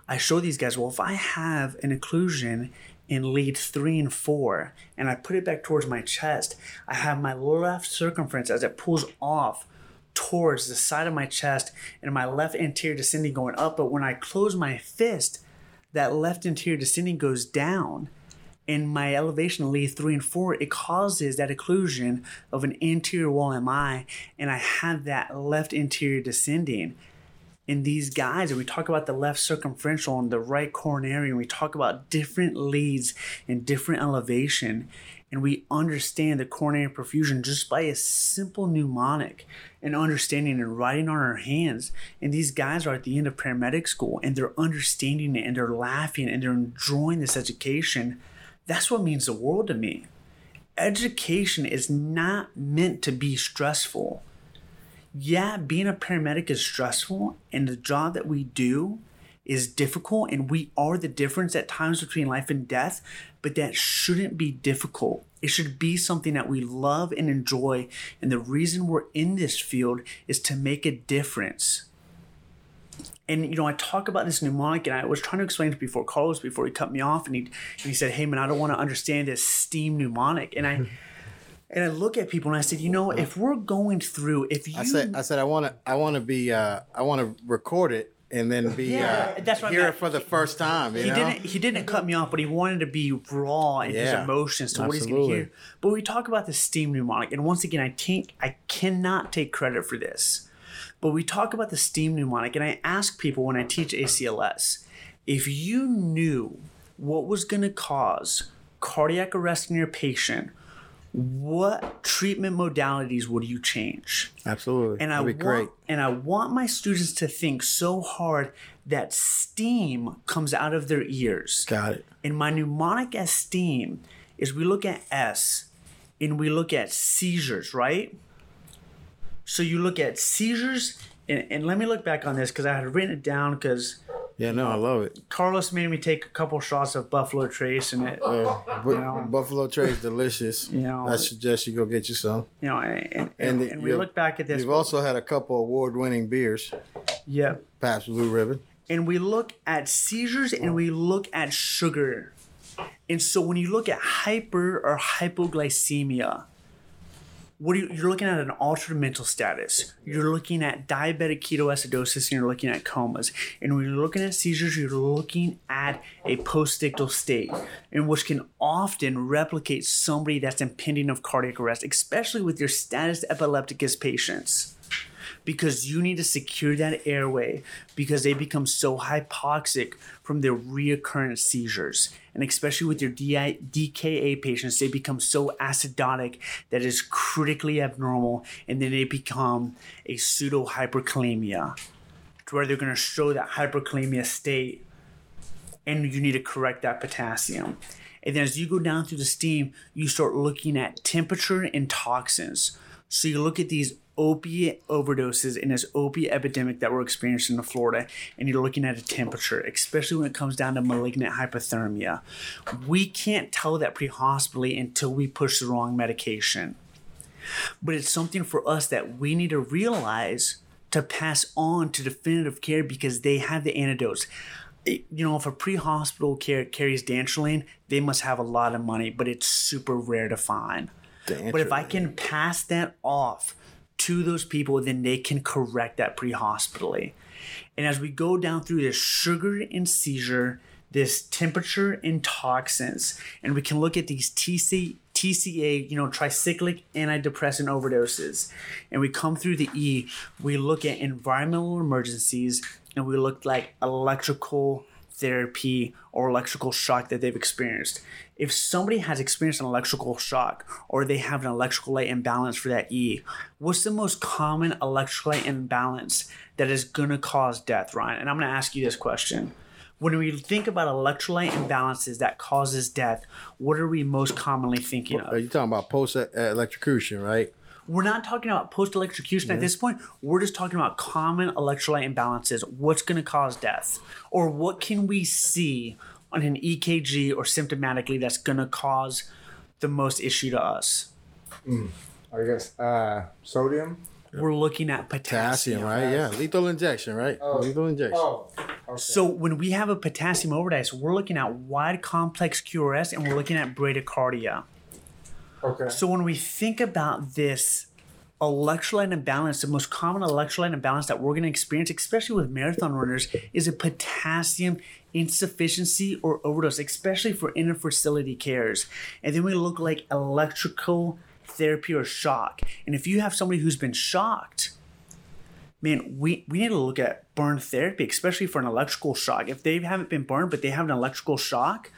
I show these guys, well, if I have an occlusion in lead three and four and I put it back towards my chest, I have my left circumference as it pulls off towards the side of my chest and my left anterior descending going up. But when I close my fist, that left anterior descending goes down and my elevation lead three and four, it causes that occlusion of an anterior wall MI, and I have that left anterior descending. In these guys, and we talk about the left circumferential and the right coronary, and we talk about different leads and different elevation, and we understand the coronary perfusion just by a simple mnemonic and understanding and writing on our hands. And these guys are at the end of paramedic school and they're understanding it and they're laughing and they're enjoying this education. That's what means the world to me. Education is not meant to be stressful. Yeah, being a paramedic is stressful, and the job that we do is difficult, and we are the difference at times between life and death, but that shouldn't be difficult. It should be something that we love and enjoy. And the reason we're in this field is to make a difference. And you know, I talk about this mnemonic, and I was trying to explain it before Carlos before he cut me off, and he and he said, "Hey man, I don't want to understand this steam mnemonic." And I [laughs] and I look at people and I said, you know, if we're going through, if you I said, I said, I want to, I want to be, uh, I want to record it and then be, Yeah, uh, that's what I hear it for the first time. You he know? didn't he didn't cut me off, but he wanted to be raw in his emotions to what he's going to absolutely. hear. But we talk about the steam mnemonic, and once again, I think I cannot take credit for this. But we talk about the steam mnemonic, and I ask people when I teach ACLS if you knew what was going to cause cardiac arrest in your patient, what treatment modalities would you change? Absolutely. and I That'd want, be great. and I want my students to think so hard that steam comes out of their ears. Got it. And my mnemonic as steam is we look at S and we look at seizures, right? So you look at seizures, and, and let me look back on this because I had written it down because Yeah, no, I love it. Carlos made me take a couple shots of Buffalo Trace and it, bu- know. Buffalo Trace delicious. You know. I suggest you go get you some. you know, and, and, And and, we look back at this. You've also had a couple award-winning beers, yeah. Pabst Blue Ribbon. and we look at seizures and we look at sugar. And so when you look at hyper or hypoglycemia, what are you, you're looking at an altered mental status. You're looking at diabetic ketoacidosis and you're looking at comas. And when you're looking at seizures, you're looking at a postictal state, and which can often replicate somebody that's impending of cardiac arrest, especially with your status epilepticus patients because you need to secure that airway because they become so hypoxic from their reoccurrent seizures. And especially with your DI, DKA patients, they become so acidotic that is critically abnormal and then they become a pseudo hyperkalemia to where they're going to show that hyperkalemia state and you need to correct that potassium. And then as you go down through the steam, you start looking at temperature and toxins. So you look at these opiate overdoses in this opiate epidemic that we're experiencing in Florida, and you're looking at a temperature, especially when it comes down to malignant hyperthermia. We can't tell that pre-hospitally until we push the wrong medication. But it's something for us that we need to realize to pass on to definitive care because they have the antidotes. It- you know, if a pre-hospital care carries dantrolene, they must have a lot of money, but it's super rare to find. But if I can pass that off to those people, then they can correct that pre-hospitally. And as we go down through this sugar and seizure, this temperature and toxins, and we can look at these TC, TCA, you know, tricyclic antidepressant overdoses. And we come through the E, we look at environmental emergencies and we look like electrical therapy or electrical shock that they've experienced. If somebody has experienced an electrical shock or they have an electrolyte imbalance for that E, what's the most common electrolyte imbalance that is going to cause death, Ryan? And I'm going to ask you this question. When we think about electrolyte imbalances that causes death, what are we most commonly thinking of? you talking about post uh, electrocution, right? We're not talking about post electrocution at this point. We're just talking about common electrolyte imbalances. What's going to cause death? Or what can we see on an EKG or symptomatically that's going to cause the most issue to us? I guess uh, sodium. We're looking at potassium. Potassium, right? Yeah, lethal injection, right? Lethal injection. Oh, okay. So when we have a potassium overdose, we're looking at wide complex QRS and we're looking at bradycardia. Okay. So when we think about this electrolyte imbalance, the most common electrolyte imbalance that we're going to experience, especially with marathon runners, is a potassium insufficiency or overdose, especially for interfacility cares. And then we look like electrical therapy or shock. And if you have somebody who's been shocked, man, we, we need to look at burn therapy, especially for an electrical shock. If they haven't been burned, but they have an electrical shock,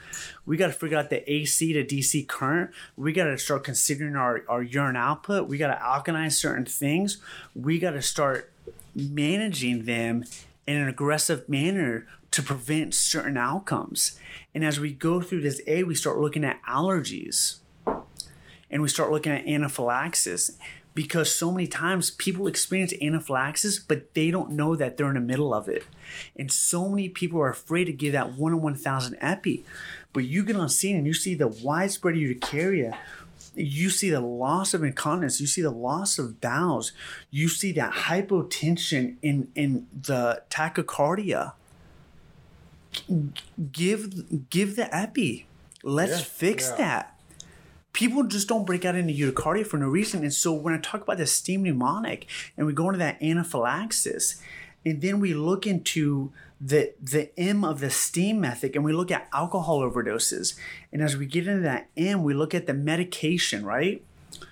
we got to figure out the AC to DC current. We got to start considering our, our urine output. We got to alkalize certain things. We got to start managing them in an aggressive manner to prevent certain outcomes. And as we go through this A, we start looking at allergies and we start looking at anaphylaxis because so many times people experience anaphylaxis but they don't know that they're in the middle of it and so many people are afraid to give that one in 1000 epi but you get on scene and you see the widespread urticaria you see the loss of incontinence you see the loss of bowels you see that hypotension in in the tachycardia give give the epi let's Yeah. fix Yeah. that people just don't break out into urticaria for no reason. And so when I talk about the steam mnemonic and we go into that anaphylaxis, and then we look into the the M of the steam method and we look at alcohol overdoses. And as we get into that M, we look at the medication, right?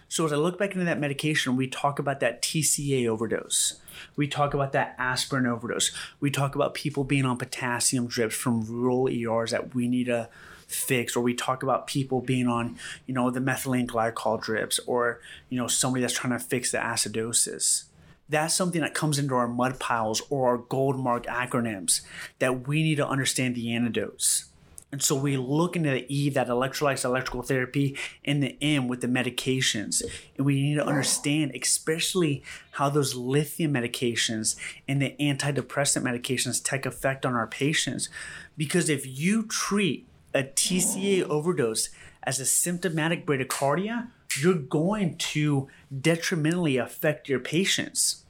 So as I look back into that medication, we talk about that TCA overdose. We talk about that aspirin overdose. We talk about people being on potassium drips from rural ERs that we need to fix, or we talk about people being on, you know, the methylene glycol drips, or you know, somebody that's trying to fix the acidosis. That's something that comes into our MUDPILES or our GOLDMARK acronyms that we need to understand the antidotes. And so we look into the E, that electrolytes electrical therapy, and the M with the medications. And we need to understand, especially how those lithium medications and the antidepressant medications take effect on our patients. Because if you treat a TCA overdose as a symptomatic bradycardia, you're going to detrimentally affect your patients.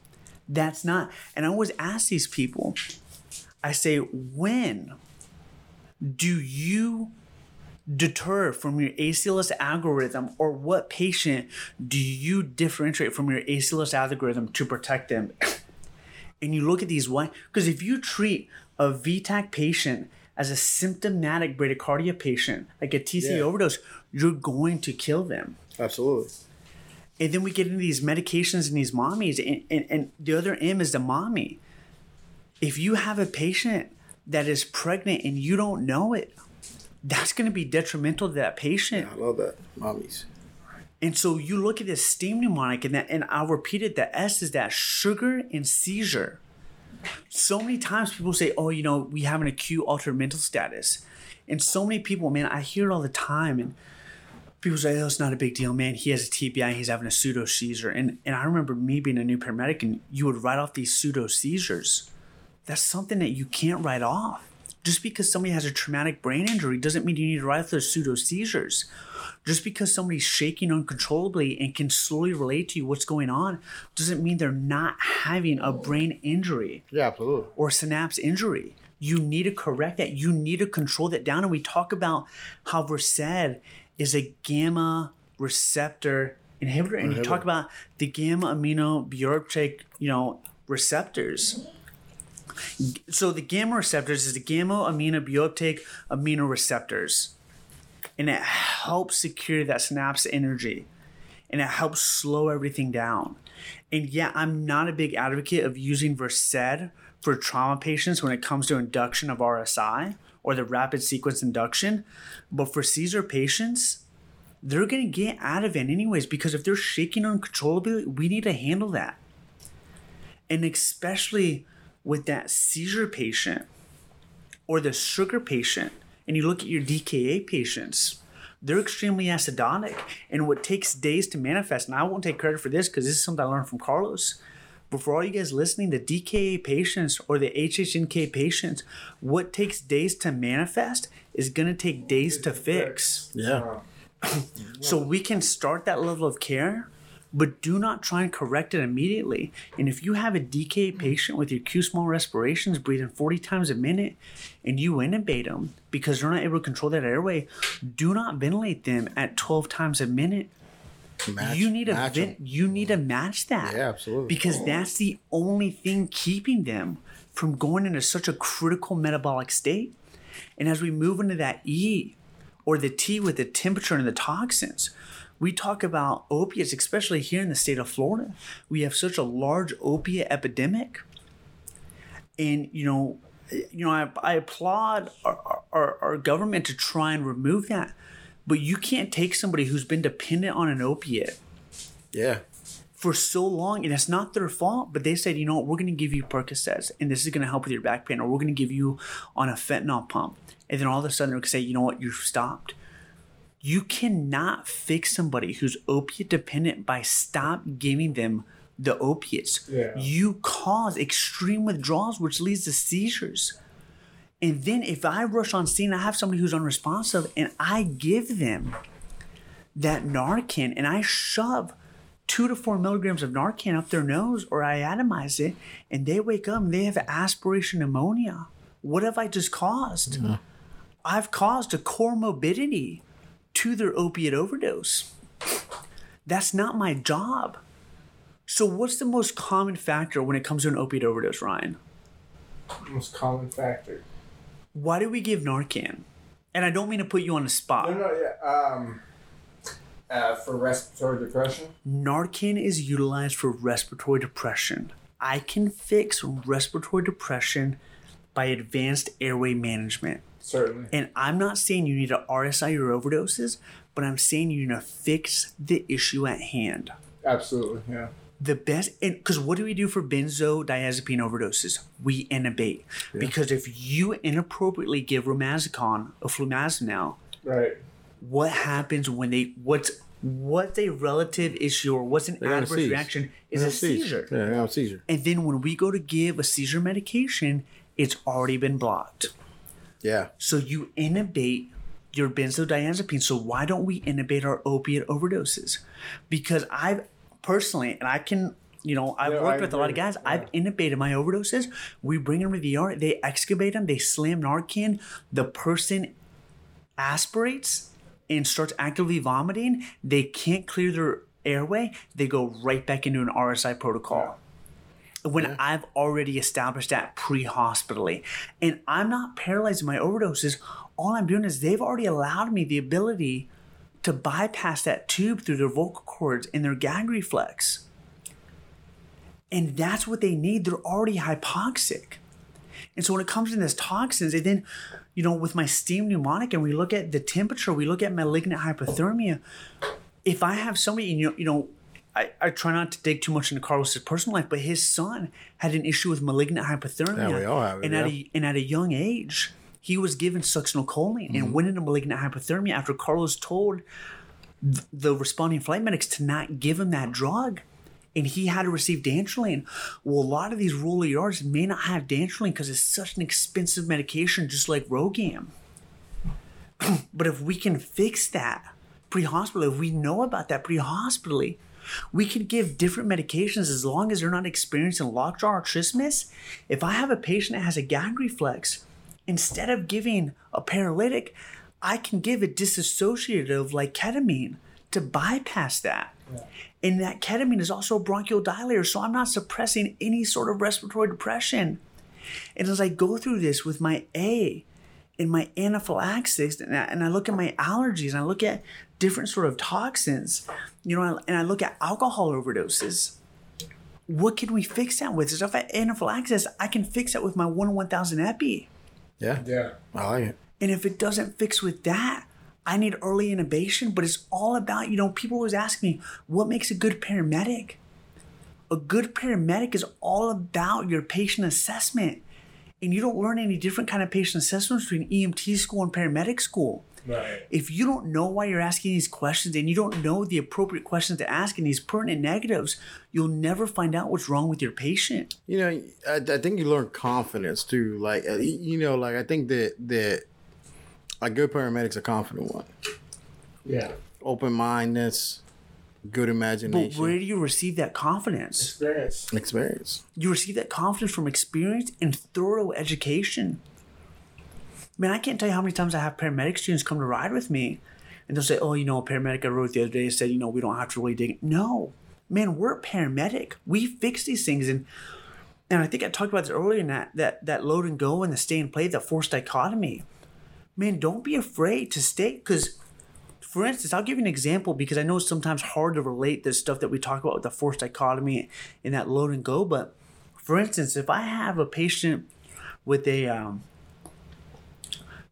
That's not, and I always ask these people, I say, when do you deter from your ACLS algorithm or what patient do you differentiate from your ACLS algorithm to protect them? [laughs] and you look at these why, because if you treat a V-tach patient as a symptomatic bradycardia patient, like a TCA Yeah. overdose, you're going to kill them. Absolutely. And then we get into these medications and these mommies, and, and, and the other M is the mommy. If you have a patient that is pregnant and you don't know it, that's going to be detrimental to that patient. I love that. Mommies. And so you look at this steam mnemonic, and that, and I'll repeat it. The S is that sugar and seizure. So many times people say, "Oh, you know, we have an acute altered mental status," and so many people, man, I hear it all the time, and people say, "Oh, it's not a big deal, man. He has a TBI. He's having a pseudo seizure." And and I remember me being a new paramedic, and you would write off these pseudo seizures. That's something that you can't write off. Just because somebody has a traumatic brain injury doesn't mean you need to write off those pseudo seizures. Just because somebody's shaking uncontrollably and can slowly relate to you what's going on doesn't mean they're not having a brain injury Yeah, absolutely. or synapse injury. You need to correct that. You need to control that down. And we talk about how Versed is a gamma receptor inhibitor, and you talk about the gamma amino butyric, you know, receptors. So the gamma receptors is the gamma amino butyric amino receptors. and it helps secure that synapse energy and it helps slow everything down. And yeah, I'm not a big advocate of using Versed for trauma patients when it comes to induction of RSI or the rapid sequence induction, but for seizure patients, they're going to get out of it anyways because if they're shaking uncontrollably, we need to handle that. And especially with that seizure patient or the sugar patient, and you look at your DKA patients, they're extremely acidotic. And what takes days to manifest, and I won't take credit for this because this is something I learned from Carlos. But for all you guys listening, the DKA patients or the HHNK patients, what takes days to manifest is going to take days to fix. Yeah. [laughs] So we can start that level of care, but do not try and correct it immediately. And if you have a DKA patient with your Kussmaul respirations breathing 40 times a minute and you intubate them because they're not able to control that airway, do not ventilate them at 12 times a minute. Match, you need to match 'em. vent, you need to match that. Yeah, absolutely. Because that's the only thing keeping them from going into such a critical metabolic state. And as we move into that E or the T with the temperature and the toxins, we talk about opiates, especially here in the state of Florida. We have such a large opiate epidemic. And, you know, you know, I, I applaud our, our, our government to try and remove that. But you can't take somebody who's been dependent on an opiate Yeah. for so long, and it's not their fault, but they said, you know what, we're going to give you Percocets, and this is going to help with your back pain, or we're going to give you on a fentanyl pump. And then all of a sudden, they're going to say, you know what, you've stopped. You cannot fix somebody who's opiate dependent by stop giving them the opiates. Yeah. You cause extreme withdrawals, which leads to seizures. And then if I rush on scene, I have somebody who's unresponsive, and I give them that Narcan and I shove two to four milligrams of Narcan up their nose or I atomize it and they wake up and they have aspiration pneumonia. What have I just caused? I've caused a comorbidity to their opiate overdose. That's not my job. So, what's the most common factor when it comes to an opiate overdose, Ryan? Most common factor. Why do we give Narcan? And I don't mean to put you on the spot. No, no, yeah. Um, uh, for respiratory depression. Narcan is utilized for respiratory depression. I can fix respiratory depression by advanced airway management. Certainly. And I'm not saying you need to RSI your overdoses, but I'm saying you need to fix the issue at hand. Absolutely. Yeah. The best, because what do we do for benzodiazepine overdoses? We intubate. Because if you inappropriately give romazicon or flumazenil, Right. what happens when they what's what's a relative issue or what's an adverse seize. reaction is a gonna seizure. Yeah, they're gonna have a seizure. And then when we go to give a seizure medication, it's already been blocked. Yeah. So you intubate your benzodiazepine. So why don't we intubate our opiate overdoses? Because I've personally, and I can, you know, I've Yeah, worked I with a lot of agree. guys. I've intubated my overdoses. We bring them to the ER. They extubate them. They slam Narcan. The person aspirates and starts actively vomiting. They can't clear their airway. They go right back into an RSI protocol when I've already established that pre-hospitally. And I'm not paralyzing my overdoses. All I'm doing is they've already allowed me the ability to bypass that tube through their vocal cords and their gag reflex. And that's what they need. They're already hypoxic. And so when it comes to this toxins, and then, you know, with my steam pneumonic and we look at the temperature, we look at malignant hyperthermia. If I have somebody, you know, you know, I, I try not to dig too much into Carlos's personal life, but his son had an issue with malignant hyperthermia. Yeah, we all have it, and at a and at a young age, he was given succinylcholine Mm-hmm. and went into malignant hyperthermia after Carlos told th- the responding flight medics to not give him that drug. And he had to receive dantrolene. Well, a lot of these rural ERs may not have dantrolene because it's such an expensive medication, just like RhoGAM. [clears throat] but if we can fix that pre-hospital, if we know about that pre-hospitally, we can give different medications as long as they're not experiencing lockjaw or trismus. If I have a patient that has a gag reflex, instead of giving a paralytic, I can give a disassociative like ketamine to bypass that. And that ketamine is also a bronchial dilator, so I'm not suppressing any sort of respiratory depression. And as I go through this with my A and my anaphylaxis and I, and I look at my allergies and I look at different sort of toxins, you know, and I look at alcohol overdoses. What can we fix that with? So if I have anaphylaxis, I can fix that with my one one thousand epi. Yeah. Yeah. I like it. And if it doesn't fix with that, I need early intubation. But it's all about, you know, people always ask me, what makes a good paramedic? A good paramedic is all about your patient assessment. And you don't learn any different kind of patient assessments between EMT school and paramedic school. Right. If you don't know why you're asking these questions and you don't know the appropriate questions to ask and these pertinent negatives, you'll never find out what's wrong with your patient. You know, I, I think you learn confidence too. Like, uh, you know, like I think that that a good paramedic's a confident one. Yeah. Open mindedness, good imagination. But imagination, where do you receive that confidence? Experience. experience. You receive that confidence from experience and thorough education. Man, I can't tell you how many times I have paramedic students come to ride with me and they'll say, Oh, you know, a paramedic I wrote the other day said, you know, we don't have to really dig. No, man, we're paramedic. We fix these things. And and I think I talked about this earlier in that that that load and go and the stay and play, that forced dichotomy. Man, don't be afraid to stay because for instance, I'll give you an example because I know it's sometimes hard to relate this stuff that we talk about with the forced dichotomy and that load and go. But for instance, if I have a patient with a um,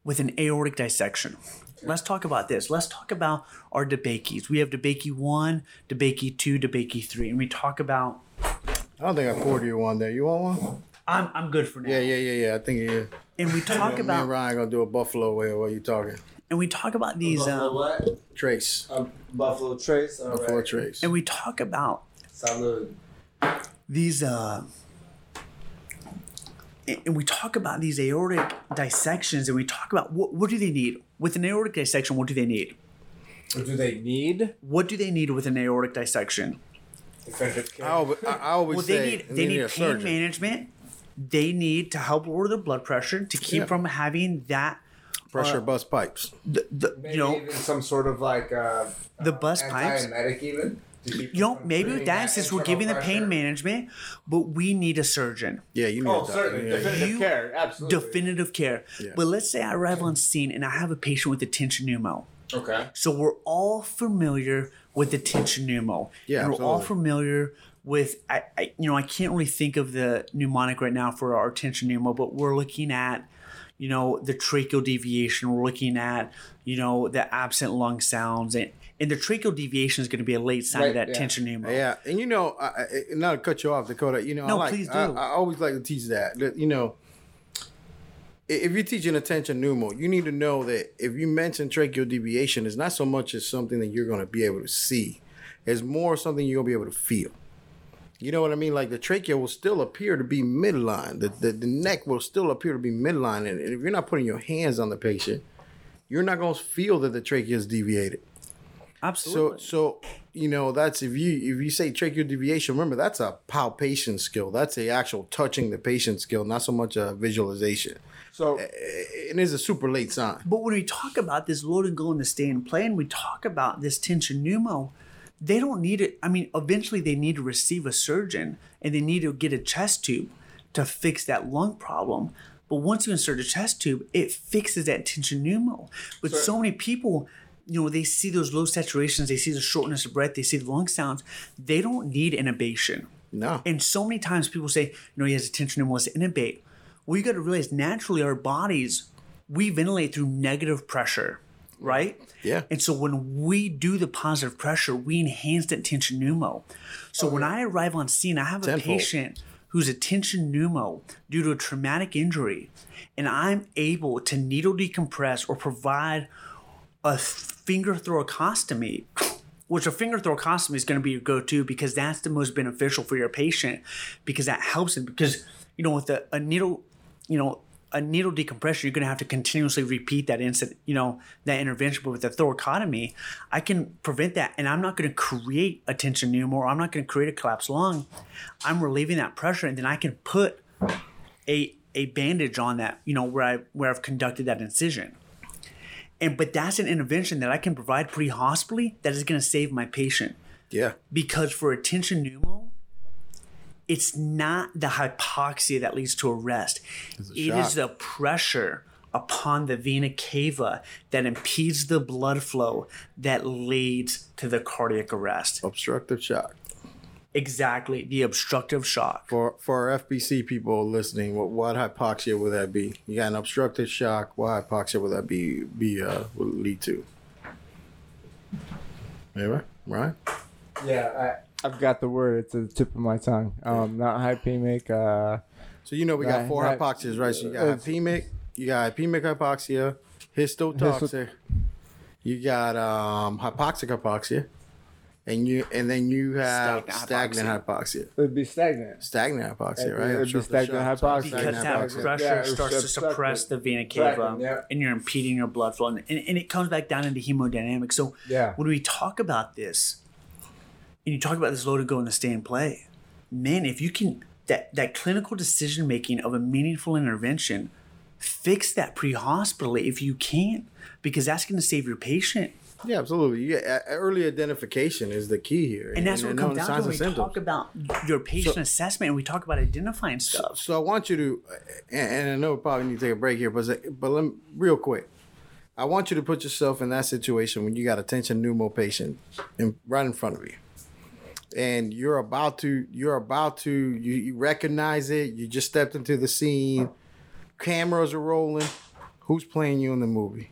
with an aortic dissection, let's talk about this. Let's talk about our DeBakey's. We have DeBakey one, DeBakey two, DeBakey three, and we talk about. I don't think I poured you one there. You want one? I'm I'm good for now. Yeah, yeah, yeah, yeah. I think yeah. And we talk Me and Ryan gonna do a buffalo way. What you talking? and we talk about these Buffalo um, what? Trace. Uh, Buffalo Trace. All Buffalo right. trace. and we talk about Salud. these uh and we talk about these aortic dissections and we talk about what, what do they need with an aortic dissection what do they need What do they need? what do they need with an aortic dissection care. I always, I I always well say they need they need a pain management they need to help lower their blood pressure to keep Yeah. from having that pressure uh, bust pipes. the, the Maybe you know even some sort of like uh, The bus pipes? Antiemetic even. To you know maybe with creating that since we're internal giving the pain management but we need a surgeon Yeah, you need Oh, a doctor. certainly. Yeah. Definitive You- care. Absolutely. definitive care Yeah. but let's say i arrive on scene and i have a patient with a tension pneumo okay. So we're all familiar with the tension pneumo. Yeah, and we're all familiar with I, I you know I can't really think of the mnemonic right now for our tension pneumo, but we're looking at you know the tracheal deviation. We're looking at you know the absent lung sounds and. And the tracheal deviation is going to be a late sign of that yeah. tension pneumo. Yeah, and you know, I, I, not to cut you off, Dakota. You know, No, I like, please do. I always like to teach that. That you know, if you're teaching attention pneumo, you need to know that if you mention tracheal deviation, it's not so much as something that you're going to be able to see. It's more something you're going to be able to feel. You know what I mean? Like the trachea will still appear to be midline. The, the, the neck will still appear to be midline. And if you're not putting your hands on the patient, you're not going to feel that the trachea is deviated. So Absolutely. so you know that's if you if you say tracheal deviation, remember that's a palpation skill. That's a actual touching the patient skill, not so much a visualization. So It is a super late sign. But when we talk about this load and go and the stay and play, and we talk about this tension pneumo, they don't need it. I mean, eventually they need to receive a surgeon and they need to get a chest tube to fix that lung problem. But once you insert a chest tube, it fixes that tension pneumo. But so many people, you know, they see those low saturations, they see the shortness of breath, they see the lung sounds. They don't need intubation. No. And so many times people say, you know, he has a tension pneumo, let's intubate. Well, you got to realize naturally our bodies, we ventilate through negative pressure, right? Yeah. And so when we do the positive pressure, we enhance that tension pneumo. So when I arrive on scene, I have a patient who's a tension pneumo due to a traumatic injury, and I'm able to needle decompress or provide a finger thoracostomy, which a finger thoracostomy is going to be your go-to because that's the most beneficial for your patient because that helps him because you know with a, a needle, you know. A needle decompression, you're going to have to continuously repeat that incident, you know, that intervention. But with a thoracotomy, I can prevent that, and I'm not going to create a tension pneumo, I'm not going to create a collapsed lung. I'm relieving that pressure, and then I can put a a bandage on that, you know, where I where I've conducted that incision. And but that's an intervention that I can provide pre-hospitally that is going to save my patient Yeah. because for a tension pneumo, it's not the hypoxia that leads to arrest. It's It is the pressure upon the vena cava that impedes the blood flow that leads to the cardiac arrest. Obstructive shock. Exactly, the obstructive shock. For for our FPC people listening, what, what hypoxia would that be? You got an obstructive shock. What hypoxia would that be? Be uh, would lead to? Anyway, right? Yeah, I, I've got the word. It's at the tip of my tongue. Um, not hypemic. Uh, So you know we got four right. hypoxias, right? So you got It's- hypemic, you got hypemic hypoxia, histotoxic, you got um hypoxic hypoxia, and you and then you have Stagnant stagnant, hypoxia. it'd be stagnant. Stagnant hypoxia, It'd be- right? it'd be Obstructive stagnant shock. hypoxia. because Stagnant that hypoxia. pressure Yeah, starts to suppress the vena cava yeah. and you're impeding your blood flow and, and, and it comes back down into hemodynamics so Yeah. when we talk about this and you talk about this low to go and the stay and play man if you can that that clinical decision making of a meaningful intervention fix that pre-hospitally if you can because that's going to save your patient Yeah, absolutely. Yeah, early identification is the key here, and that's what comes down to when we talk about your patient So- assessment and we talk about identifying stuff So I want you to, and, and I know we probably need to take a break here, but but let me, real quick, I want you to put yourself in that situation when you got a tension pneumo patient in, right in front of you, and you're about to you're about to you, you recognize it. You just stepped into the scene, cameras are rolling. Who's playing you in the movie?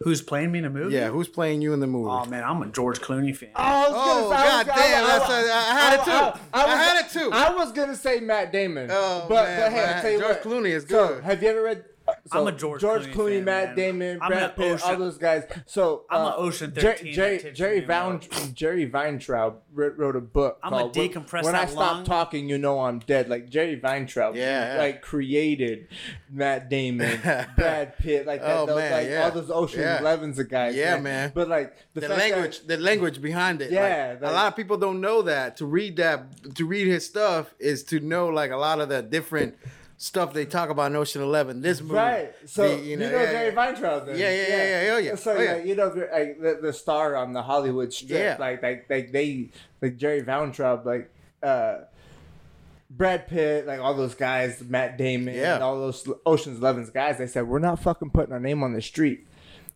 Who's playing me in a movie Yeah, who's playing you in the movie? oh man i'm a george clooney fan Oh, oh God damn, that's a- I had it too. I had it too. I was gonna say Matt Damon. Oh, but, man, but hey, I'll tell you George what. Clooney is So, good. have you ever read? So, I'm a George Clooney fan, Matt man. Damon, I'm Brad an Pitt, all those guys. So I'm an uh, Ocean 13 Jerry attention Jerry, to Jerry Weintraub wrote, wrote a book. I'm gonna called When- decompress When I stop lung. talking, you know I'm dead. Like Jerry Weintraub, Yeah, yeah. like created Matt Damon, [laughs] Brad Pitt, like that. Oh, those, man, like yeah. all those Ocean Yeah. Elevens of guys. Yeah, man. But like the, the fact that- language the language behind it Yeah, like, like- a lot of people don't know that to read that to read his stuff is to know like a lot of the different stuff they talk about in ocean 11 this movie Right. So the- you know, yeah, Jerry yeah. Weintraub. Then. Yeah, yeah, yeah, yeah, oh, yeah. So Oh, yeah. yeah, you know, the- like the, the star on the Hollywood strip, Yeah. like like like they like Jerry Weintraub, like uh, Brad Pitt, like all those guys, Matt Damon, Yeah. and all those Ocean's Eleven's guys. They said we're not fucking putting our name on the street.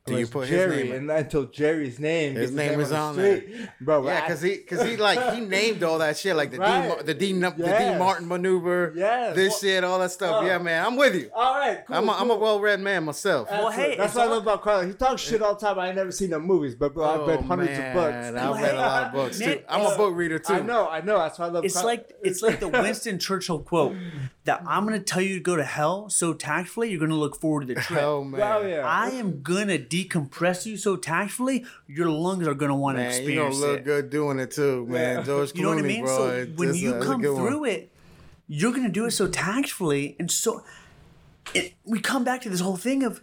Till you Unless put his Jerry, name in. and until Jerry's name, His name is on the there. bro. yeah because he because he like he [laughs] named all that shit like the Right. D the D the D Martin maneuver Yes. this Well- shit all that stuff Oh. yeah man I'm with you all right, cool, I'm a, I'm a well read man myself Well, hey, that's it's what I all- love about Carlo. He talks shit all the time. I ain't never seen the movies, but bro, I've oh, read Oh, hundreds man, of books. I've read a lot of [laughs] books too I'm a uh, book reader too I know, I know. That's why I love. It's Carlo. like it's like the [laughs] Winston Churchill quote that I'm gonna tell you to go to hell so tactfully you're gonna look forward to the trip. oh man Oh yeah. I am gonna decompress you so tactfully your lungs are gonna want to man you gonna experience look it. good doing it too man George Clooney You know what I mean? bro so when you a- come good one. through it, you're gonna do it so tactfully and so. It, we come back to this whole thing of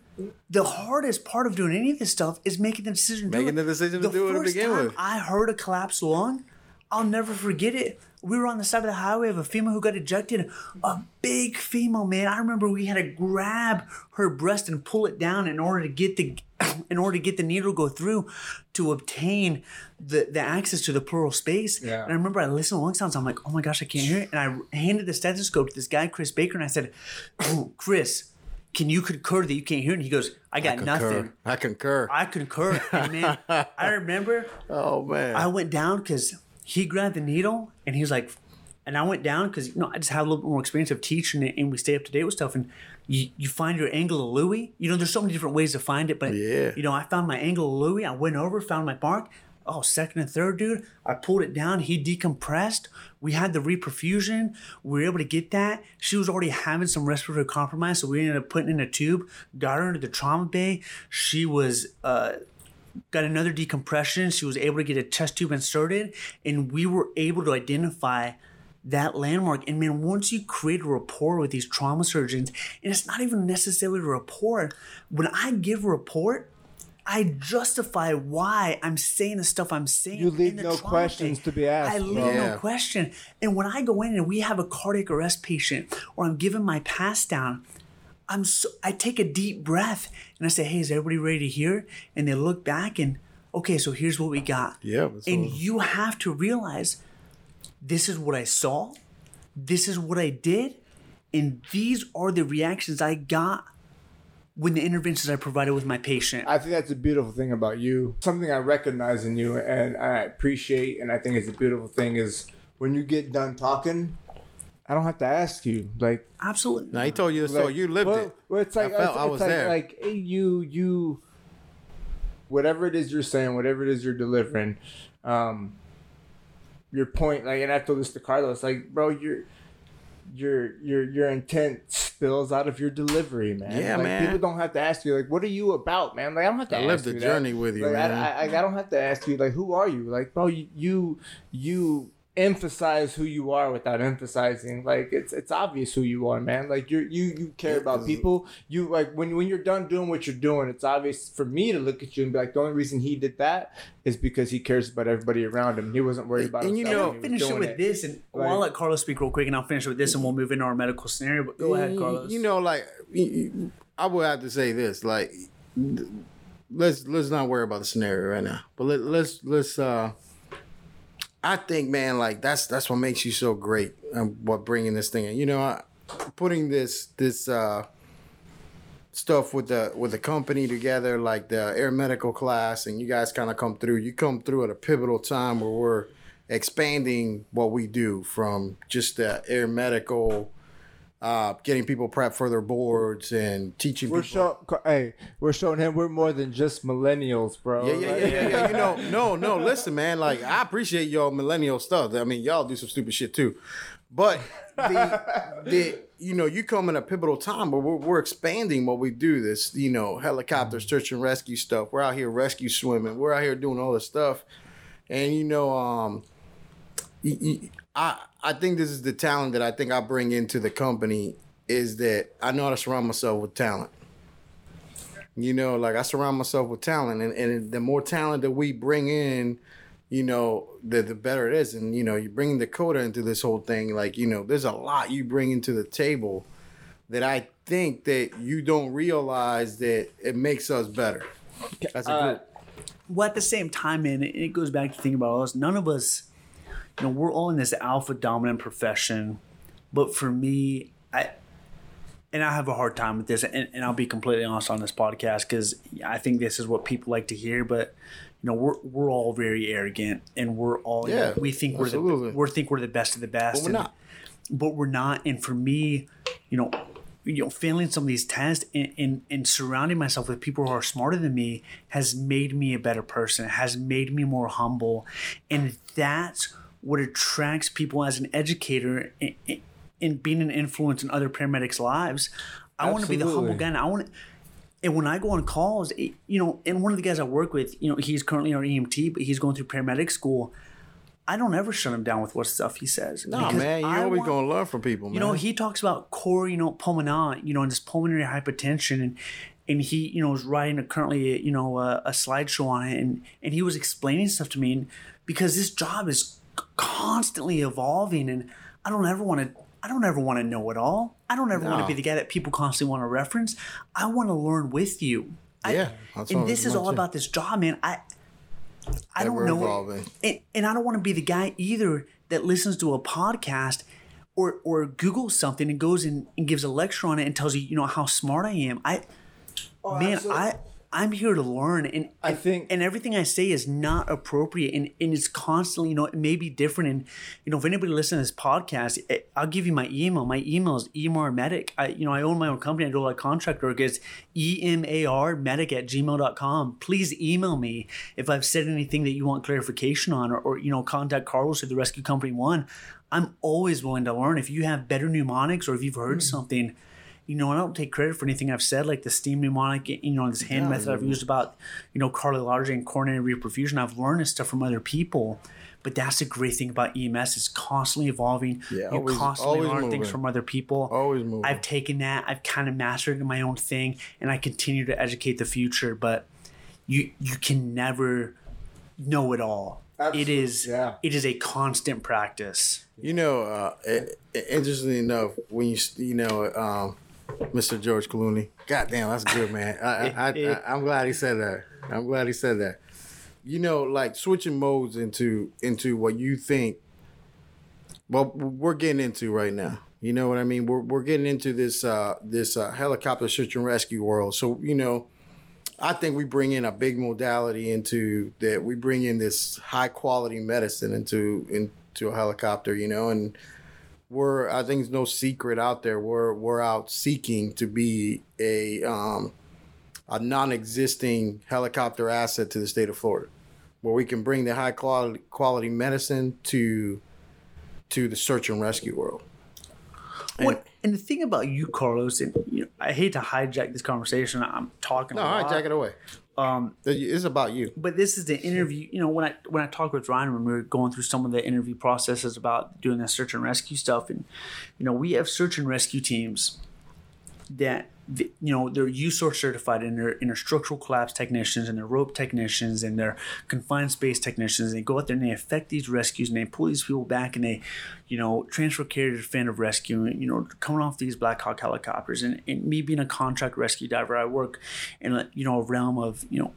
the hardest part of doing any of this stuff is making the decision. to do Making it. the decision to the do it to begin time with. I heard a collapsed lung. I'll never forget it. We were on the side of the highway of a female who got ejected. A big female, man. I remember we had to grab her breast and pull it down in order to get the [coughs] in order to get the needle go through to obtain the, the access to the pleural space. Yeah. And I remember I listened to lung sounds. I'm like, oh my gosh, I can't hear it. And I handed the stethoscope to this guy, Chris Baker, and I said, oh, Chris, can you concur that you can't hear it? And he goes, I got nothing. I concur. I concur. And man, [laughs] I remember oh man. I went down because he grabbed the needle and he was like, and I went down because you know I just have a little bit more experience of teaching it and we stay up to date with stuff. And you, you find your angle of Louis. You know, there's so many different ways to find it, but Yeah. you know, I found my angle of Louis. I went over, found my mark. Oh, second and third, dude. I pulled it down. He decompressed. We had the reperfusion. We were able to get that. She was already having some respiratory compromise, so we ended up putting in a tube, got her into the trauma bay. She was uh, got another decompression. She was able to get a chest tube inserted, and we were able to identify that landmark. And man, once you create a rapport with these trauma surgeons, and it's not even necessarily a rapport, when I give a report, I justify why I'm saying the stuff I'm saying. You leave no questions bay. to be asked, I leave. Yeah. no question. And when I go in and we have a cardiac arrest patient, or I'm giving my pass down, I'm so I take a deep breath and I say, "Hey, is everybody ready to hear?" And they look back and, okay, so here's what we got. Yeah, And you have to realize, this is what I saw, this is what I did, and these are the reactions I got when the interventions I provided with my patient. I think that's a beautiful thing about you. Something I recognize in you and I appreciate, and I think it's a beautiful thing is when you get done talking, I don't have to ask you. Like, Absolutely. Now he told you so like, you lived well, it. Well, it's like I felt it's, I was like, there. Like hey, you, you, whatever it is you're saying, whatever it is you're delivering, um, your point. Like, and I told this to Carlos. Like, bro, your your your your intent spills out of your delivery, man. Yeah, like, man. People don't have to ask you, like, what are you about, man? Like, I don't have to. I ask lived the journey that. with you, Like, man. I, I, I don't have to ask you, like, who are you? Like, bro, you you, you emphasize who you are without emphasizing like it's it's obvious who you are man like you you you care about people you like when when you're done doing what you're doing it's obvious for me to look at you and be like the only reason he did that is because he cares about everybody around him he wasn't worried about And you know- when finish it doing with this, and well, I'll let Carlos speak real quick, and I'll finish with this, and we'll move into our medical scenario. But go ahead, Carlos. You know, like i would have to say this, like let's let's not worry about the scenario right now, but let, let's let's. uh I think, man, like that's that's what makes you so great, and what bringing this thing in. You know, I, putting this this uh stuff with the with the company together, like the air medical class, and you guys kind of come through. You come through at a pivotal time where we're expanding what we do from just the air medical uh, getting people prepped for their boards and teaching we're people. showing hey we're showing him we're more than just millennials bro yeah, yeah, yeah, yeah, yeah. You know, no, no. [laughs] Listen, man. Like, I appreciate y'all millennial stuff. I mean, y'all do some stupid shit too, but the [laughs] the you know, you come in a pivotal time where we're, we're expanding what we do. This, you know, helicopter search and rescue stuff. We're out here rescue swimming. We're out here doing all this stuff, and you know, um, I I think this is the talent that I think I bring into the company is that I know how to surround myself with talent. You know, like I surround myself with talent, and, and the more talent that we bring in, you know, the the better it is. And you know, you bring Dakota into this whole thing. Like you know, there's a lot you bring into the table that I think that you don't realize that it makes us better as a Uh, group. well, at the same time, man, it goes back to thinking about us. None of us, you know, we're all in this alpha dominant profession. But for me, I, and I have a hard time with this, and, and I'll be completely honest on this podcast because I think this is what people like to hear. But you know, we're we're all very arrogant, and we're all you know, Yeah, we think we're absolutely. the we think we're the best of the best, But we're and- not. but we're not. And for me, you know, you know, failing some of these tests and, and, and surrounding myself with people who are smarter than me has made me a better person, has made me more humble. And that's what attracts people as an educator in, in, in being an influence in other paramedics' lives. I want to be the humble guy. And I want and when I go on calls, it- you know, and one of the guys I work with, you know, he's currently our EMT, but he's going through paramedic school. I don't ever shut him down with what stuff he says. Nah, man, you I always want- gonna learn from people, man. you know, he talks about cor, you know, pulmonale, you know, and this pulmonary hypertension, and and he, you know, is writing a, currently, you know, a, a slideshow on it, and and he was explaining stuff to me, and because this job is constantly evolving, and I don't ever want to. I don't ever want to know it all. I don't ever want to be the guy that people constantly want to reference. I want to learn with you. I- Yeah, that's and this is all want to. about this job, man. I I don't Ever know. evolving. And, and I don't want to be the guy either that listens to a podcast or or Googles something and goes in and gives a lecture on it and tells you, you know, how smart I am. I oh, man, absolutely. I I'm here to learn and I think- and everything I say is not appropriate and, and it's constantly, you know, it may be different. And you know, if anybody listens to this podcast, eh, I'll give you my email. My email is emarmedic. I you know, I own my own company, I do a lot of contract work. It's E-M-A-R medic at gmail.com. Please email me if I've said anything that you want clarification on or, or you know, contact Carlos at the Rescue Company One. I'm always willing to learn. If you have better mnemonics or if you've heard something, you know, I don't take credit for anything I've said, like the steam mnemonic, you know, this hand method I've used about, you know, cardiology and coronary reperfusion. I've learned this stuff from other people. But that's the great thing about EMS. It's constantly evolving. Yeah, you always- constantly always learn things from other people. Always moving. I've taken that, I've kind of mastered my own thing, and I continue to educate the future. But you you can never know it all. It Absolutely, is yeah. it is a constant practice. You know, uh, it, it- interestingly enough, when you you know, um, Mr. George Clooney. God damn, that's good, man. I, [laughs] I, I'm glad he said that. I'm glad he said that. You know, like switching modes into into what you think well we're getting into right now. You know what I mean? We're we're getting into this uh, this uh, helicopter search and rescue world. So you know, I think we bring in a big modality into that. We bring in this high quality medicine into into a helicopter. You know, and we're I think it's no secret out there. We're we're out seeking to be a um, a non-existing helicopter asset to the state of Florida, where we can bring the high quality quality medicine to to the search and rescue world. What and the thing about you, Carlos, and you know, I hate to hijack this conversation. I'm talking. No, a all right, lot. take it away. Um, It's about you. but this is the interview. You know, when I when I talked with Ryan when we were going through some of the interview processes about doing the search and rescue stuff, and you know, we have search and rescue teams that th- you know they're USAR certified and they're, and they're structural collapse technicians and they're rope technicians and they're confined space technicians. They go out there and they effect these rescues and they pull these people back and they, you know, transfer care to of rescue. You know, coming off these Black Hawk helicopters and, and me being a contract rescue diver, I work in a you know a realm of you know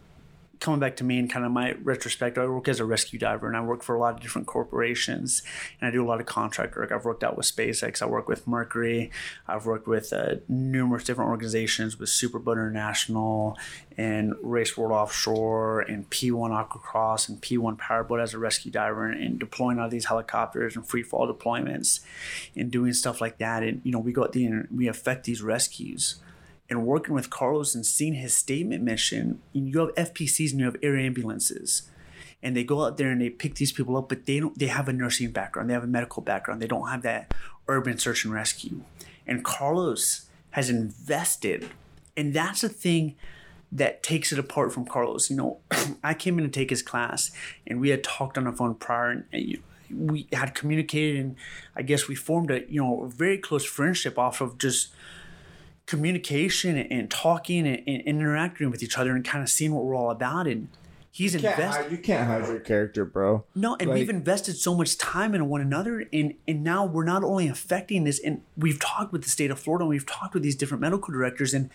coming back to me and kind of my retrospect, I work as a rescue diver and I work for a lot of different corporations and I do a lot of contract work. I've worked out with SpaceX, I work with Mercury, I've worked with uh, numerous different organizations with Superboat International and Race World Offshore and P1 Aquacross and P1 Powerboat as a rescue diver and, and deploying of these helicopters and free fall deployments and doing stuff like that. And, you know, we go out there and we affect these rescues and working with Carlos and seeing his statement mission, you have FPCs and you have air ambulances. And they go out there and they pick these people up, but they don't they have a nursing background, they have a medical background, they don't have that urban search and rescue. And Carlos has invested, and that's the thing that takes it apart from Carlos. You know, [clears throat] I came in to take his class and we had talked on the phone prior and we had communicated and I guess we formed a you know a very close friendship off of just communication and talking and, and interacting with each other and kind of seeing what we're all about. And he's invested. hide, you can't hide your character, bro. No, and Like- we've invested so much time in one another, and and now we're not only affecting this, and we've talked with the state of Florida, and we've talked with these different medical directors, and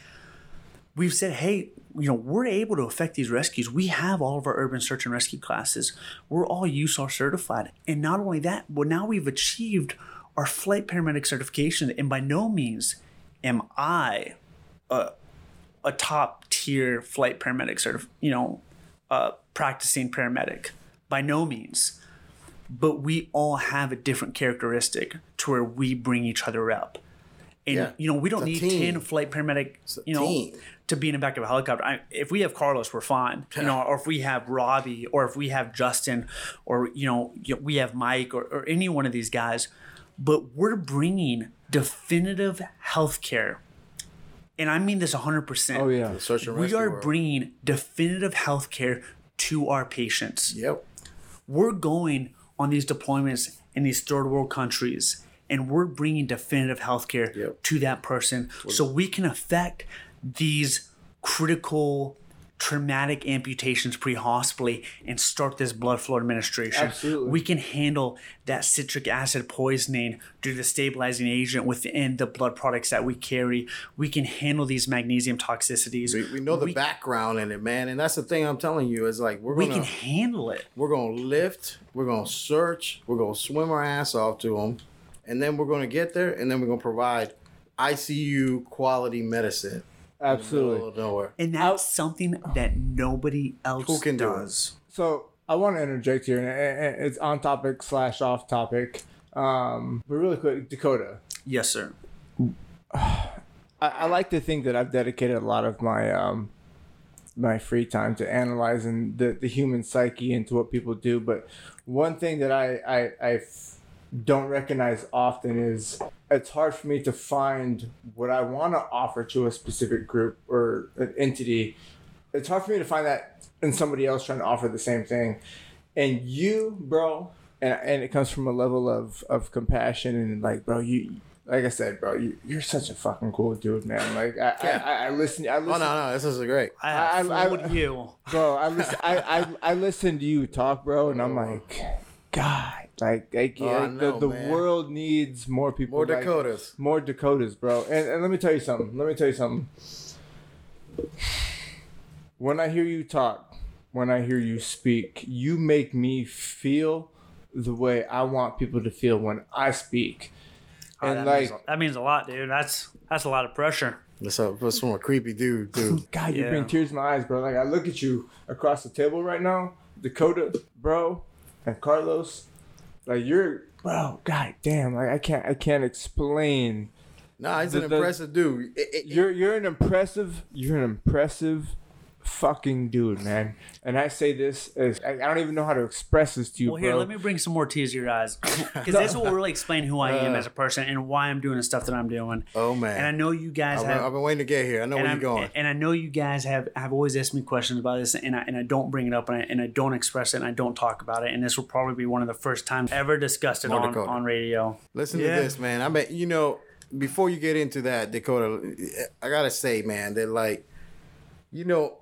we've said, hey, you know, we're able to affect these rescues. We have all of our urban search and rescue classes. We're all USAR certified, and not only that, but now we've achieved our flight paramedic certification, and by no means am I a, a top tier flight paramedic sort of, you know, uh, practicing paramedic. By no means. But we all have a different characteristic to where we bring each other up. And Yeah. you know, we don't need team. ten flight paramedic, you know, team. to be in the back of a helicopter. I, if we have Carlos, we're fine. You know, or if we have Robbie, or if we have Justin, or you know, you know, we have Mike, or, or any one of these guys. But we're bringing definitive health care, and I mean this hundred percent. Oh yeah. The search and We are world. bringing definitive health care to our patients. Yep. We're going on these deployments in these third world countries and we're bringing definitive health care Yep. to that person so we can affect these critical traumatic amputations pre-hospitally and start this blood flow administration. Absolutely. We can handle that citric acid poisoning due to the stabilizing agent within the blood products that we carry. We can handle these magnesium toxicities. We, we know the We- background in it, man, and that's the thing I'm telling you is like we're we gonna can handle it. we're gonna lift, we're gonna search, we're gonna swim our ass off to them, and then we're gonna get there, and then we're gonna provide ICU quality medicine. In the Absolutely. middle of nowhere. And that's something that nobody else Who can do it? does. So I want to interject here, and and- and it's on topic slash off topic. Um, but really quick, Dakota. Yes, sir. [sighs] I, I like to think that I've dedicated a lot of my um, my free time to analyzing the, the human psyche and to what people do. But one thing that I I don't recognize often is it's hard for me to find what I want to offer to a specific group or an entity. It's hard for me to find that in somebody else trying to offer the same thing. And you, bro, and, and it comes from a level of, of compassion and like, bro, you, like I said, bro, you, you're such a fucking cool dude, man. Like I, I, I, I listen, I listen, Oh no, no, this is great. I have I- I- fooled you. bro. I listen, I, I, I listen to you talk, bro, and I'm like, God, like, like, Oh, like, know, the, the world needs more people, More like- Dakotas. more Dakotas, bro. And, and let me tell you something. Let me tell you something. When I hear you talk, when I hear you speak, you make me feel the way I want people to feel when I speak. Oh, And that, like, means, that means a lot, dude. That's that's a lot of pressure. That's, a, that's from a creepy dude, dude. [laughs] God, you Yeah. bring tears to my eyes, bro. Like I look at you across the table right now, Dakota, bro, and Carlos. Like you're, bro. God damn. Like I can't, I can't explain. Nah, he's The- an the- impressive dude. It- it- You're, you're an impressive, you're an impressive, fucking dude, man. And I say this as I, I don't even know how to express this to you, Well, here, bro. let me bring some more tears to your eyes, because this will really explain who I am [laughs] Uh. as a person and why I'm doing the stuff that I'm doing. oh man! And I know you guys I've, have. been, I've been waiting to get here. I know where I'm- you're going. and I know you guys have have always asked me questions about this, and I, and I don't bring it up, and I, and I don't express it, and I don't talk about it, and this will probably be one of the first times ever discussed it on, on radio. Listen Yeah. to this, man. I bet you know. Before you get into that, Dakota, I gotta say, man, that like, you know, it,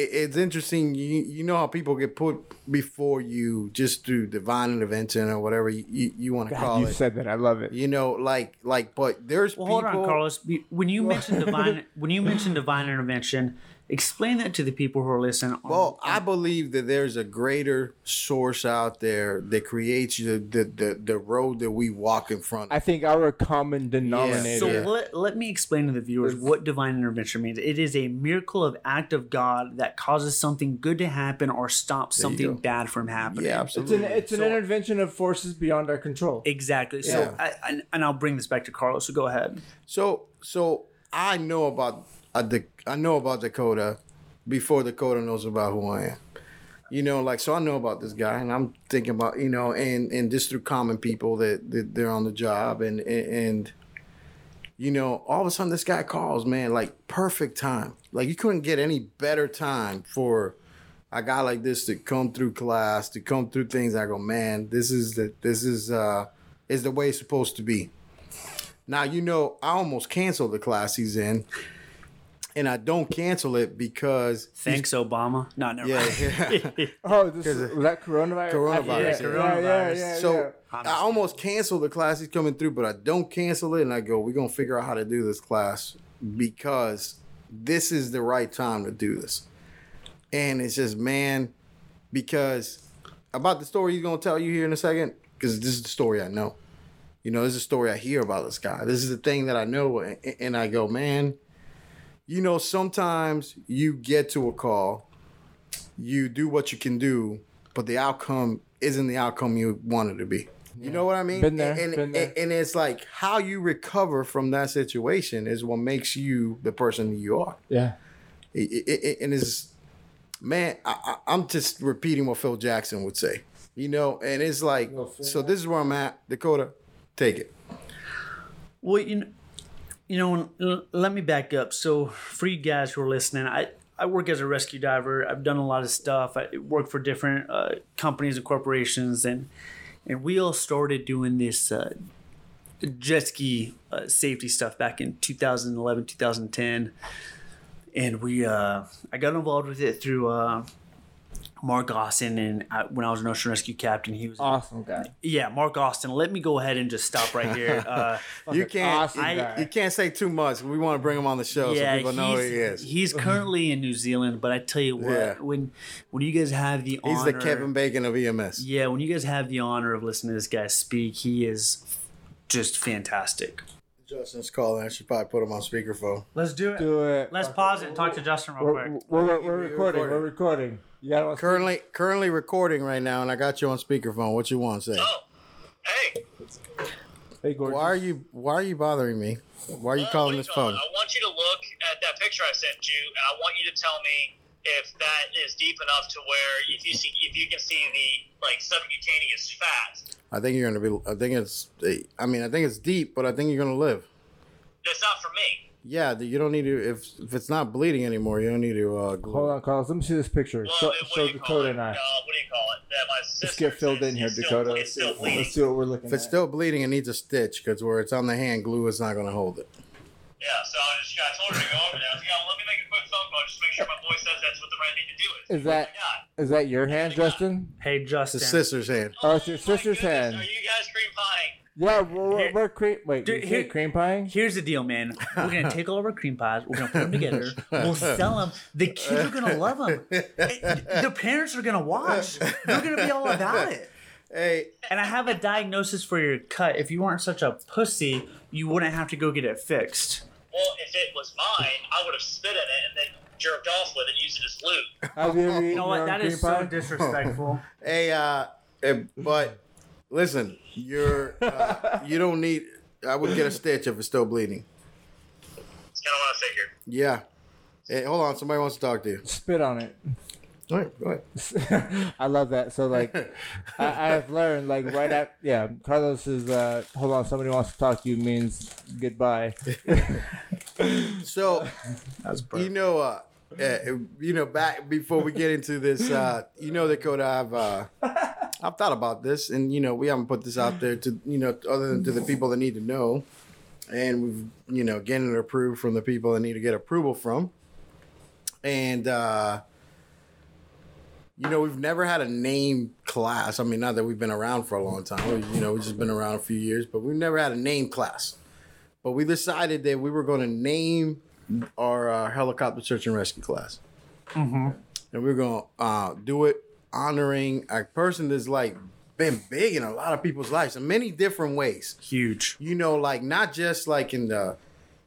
it's interesting. You you know how people get put before you just through divine intervention or uh, whatever you, you, you want to call you it. You said that. I love it. you know, like like, but there's Well, people. hold on, Carlos. [laughs] When you mentioned divine, when you mentioned divine intervention, explain that to the people who are listening. on- Well, I believe that there's a greater source out there that creates the the, the, the road that we walk in front of. I think our common denominator. So Yeah. let, let me explain to the viewers what divine intervention means. It is a miracle of act of God that causes something good to happen or stops you something bad from happening. yeah, absolutely. It's an it's an So- intervention of forces beyond our control. Exactly. So, Yeah. I, I, and I'll bring this back to Carlos. So go ahead. So so I know about the I know about Dakota before Dakota knows about who I am. You know, like so I know about this guy, and I'm thinking about you know, and and just through common people that, that they're on the job, and, and and you know, all of a sudden this guy calls, man, like perfect time. Like you couldn't get any better time for a guy like this to come through class, to come through things. I go, man, this is the this is uh is the way it's supposed to be. Now you know I almost canceled the class he's in, and I don't cancel it because Thanks, Obama. No, never yeah, mind. yeah. [laughs] Oh, this was that coronavirus. Coronavirus, Yeah, yeah. yeah, Coronavirus. yeah, yeah, so yeah. I almost canceled the class he's coming through, but I don't cancel it, and I go, we're gonna figure out how to do this class because this is the right time to do this. And it's just man, because about the story he's gonna tell you here in a second, because this is the story I know. You know, this is a story I hear about this guy. This is the thing that I know, and, and I go, man. You know, sometimes you get to a call, you do what you can do, but the outcome isn't the outcome you wanted to be. You know what I mean? Been there, And, been there. and it's like how you recover from that situation is what makes you the person you are. Yeah. It, it, it, and it's man, I, I, I'm just repeating what Phil Jackson would say. You know, and it's like, so this is where I'm at. Dakota, take it. Well, you know, you know, let me back up. So, for you guys who are listening, I, I work as a rescue diver. I've done a lot of stuff. I work for different uh, companies and corporations, and and we all started doing this uh, jet ski uh, safety stuff back in 2011, 2010, and we uh, I got involved with it through. Uh, Mark Austin, and I, when I was an ocean rescue captain, he was Awesome guy. yeah, Mark Austin. Let me go ahead and just stop right here. [laughs] Uh, You can't, awesome I- guy. you can't say too much. We want to bring him on the show so people know who he's, he is. he's currently in New Zealand, but I tell you what, Yeah. when when you guys have the He's honor, the Kevin Bacon of EMS. yeah, when you guys have the honor of listening to this guy speak, he is just fantastic. Justin's calling. I should probably put him on speakerphone. Let's do it. Do it. Let's pause it and talk to Justin real We're, quick. we're, we're, we're You're recording. recording. We're recording. You got to Currently, currently recording right now, and I got you on speakerphone. What you want to say? Oh, hey. Hey, gorgeous. Why are you Why are you bothering me? Why are you Well, calling what this do phone? I want you to look at that picture I sent you, and I want you to tell me if that is deep enough to where if you see if you can see the like subcutaneous fat. I think you're gonna be. I think it's. I mean, I think it's deep, but I think you're gonna live. That's not for me. Yeah, you don't need to. If if it's not bleeding anymore, you don't need to. Uh, glue Hold on, Carlos. Let me see this picture. Well, show what show do you call Dakota and I. Uh, what do you call it? That my Let's get filled in here, it's Dakota. Still, Let's it's see, still let's bleeding. see what we're looking If it's at. still bleeding, it needs a stitch because where it's on the hand, glue is not gonna hold it. Yeah, so I just I told her to go over there. I was like, yeah, let me make a quick phone call just to make sure my boy says that's what the right thing to do is. Is that- Oh. Is that your hand, Justin? Hey, It's Justin. a sister's hand. Oh, it's your sister's goodness, hand. Are you guys cream pieing? Yeah, we're, we're, Here- we're cream. Wait, Dude, you say here- cream pie? Here's the deal, man. We're gonna take all of our cream pies. We're gonna put them together. We'll sell them. The kids are gonna love them. The parents are gonna watch. They're gonna be all about it. Hey, And I have a diagnosis for your cut. If you weren't such a pussy, you wouldn't have to go get it fixed. Well, if it was mine, I would have spit in it and then jerked off with it, used it as lube. Have you ever eaten You know what? your own That cream is pie? so disrespectful. [laughs] hey, uh, eh, but listen, you're uh, you don't need. I would get a stitch if it's still bleeding. It's kind of what I figured. Yeah. Hey, hold on. Somebody wants to talk to you. Spit on it. All right, go ahead. [laughs] I love that. So like, [laughs] I, I have learned like right at yeah. Carlos is uh, hold on. Somebody wants to talk to you means goodbye. [laughs] So, That's you know, uh, uh, you know, back before we get into this, uh, you know, Dakota, I've uh, I've thought about this, and you know, we haven't put this out there to you know, other than to the people that need to know, and we've you know, getting it approved from the people that need to get approval from, and uh, you know, we've never had a name class. I mean, not that we've been around for a long time. You know, we've just been around a few years, but we've never had a name class. But we decided that we were going to name our uh, helicopter search and rescue class, Mm-hmm. and we are going to uh, do it honoring a person that's like been big in a lot of people's lives in many different ways. Huge. You know, like not just like in the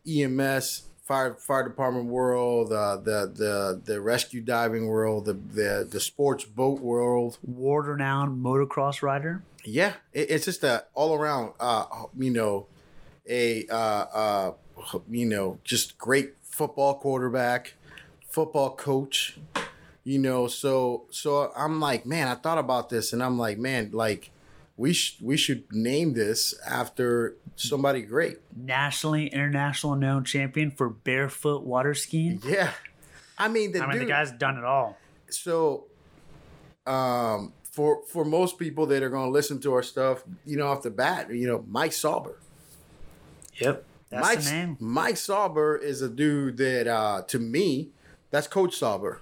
EMS fire fire department world, uh, the the the rescue diving world, the the the sports boat world. World renowned motocross rider. Yeah, it, it's just a all around, uh, you know, a uh, uh, you know, just great football quarterback, football coach. You know, so so I'm like, man, I thought about this, and I'm like, man, like we sh- we should name this after somebody great. Nationally, international known champion for barefoot water skiing. Yeah, I mean, the I mean, dude. the guy's done it all. so um for for most people that are going to listen to our stuff you know off the bat you know mike sauber Yep. That's mike, the name. mike sauber is a dude that uh to me that's coach sauber.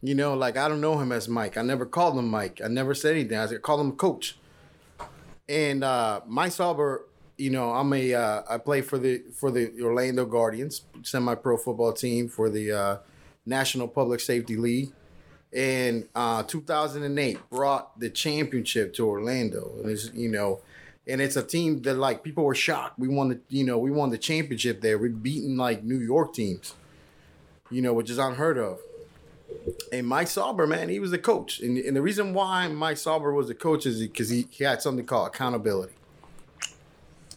You know like i don't know him as mike. I never called him mike. I never said anything. I called him coach. And uh mike sauber you know i'm a uh, i play for the for the orlando guardians semi-pro football team for the uh national public safety league. And uh 2008 brought the championship to Orlando. And it's you know and it's a team that like people were shocked. We won the you know we won the championship there. We're beating like New York teams you know which is unheard of. And Mike Sauber man he was the coach. And, and the reason why Mike Sauber was the coach is because he, he had something called accountability.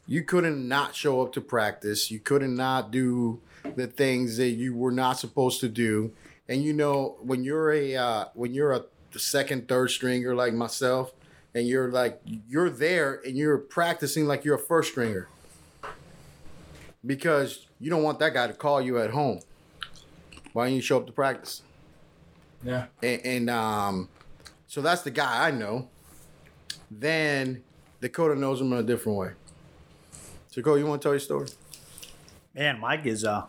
You couldn't not show up to practice. You couldn't not do the things that you were not supposed to do. And you know when you're a uh, when you're a second third stringer like myself and you're like you're there and you're practicing like you're a first stringer because you don't want that guy to call you at home why don't you show up to practice Yeah. and, and um, so that's the guy I know. Then Dakota knows him in a different way. So, Dakota, you want to tell your story? Man, Mike is uh,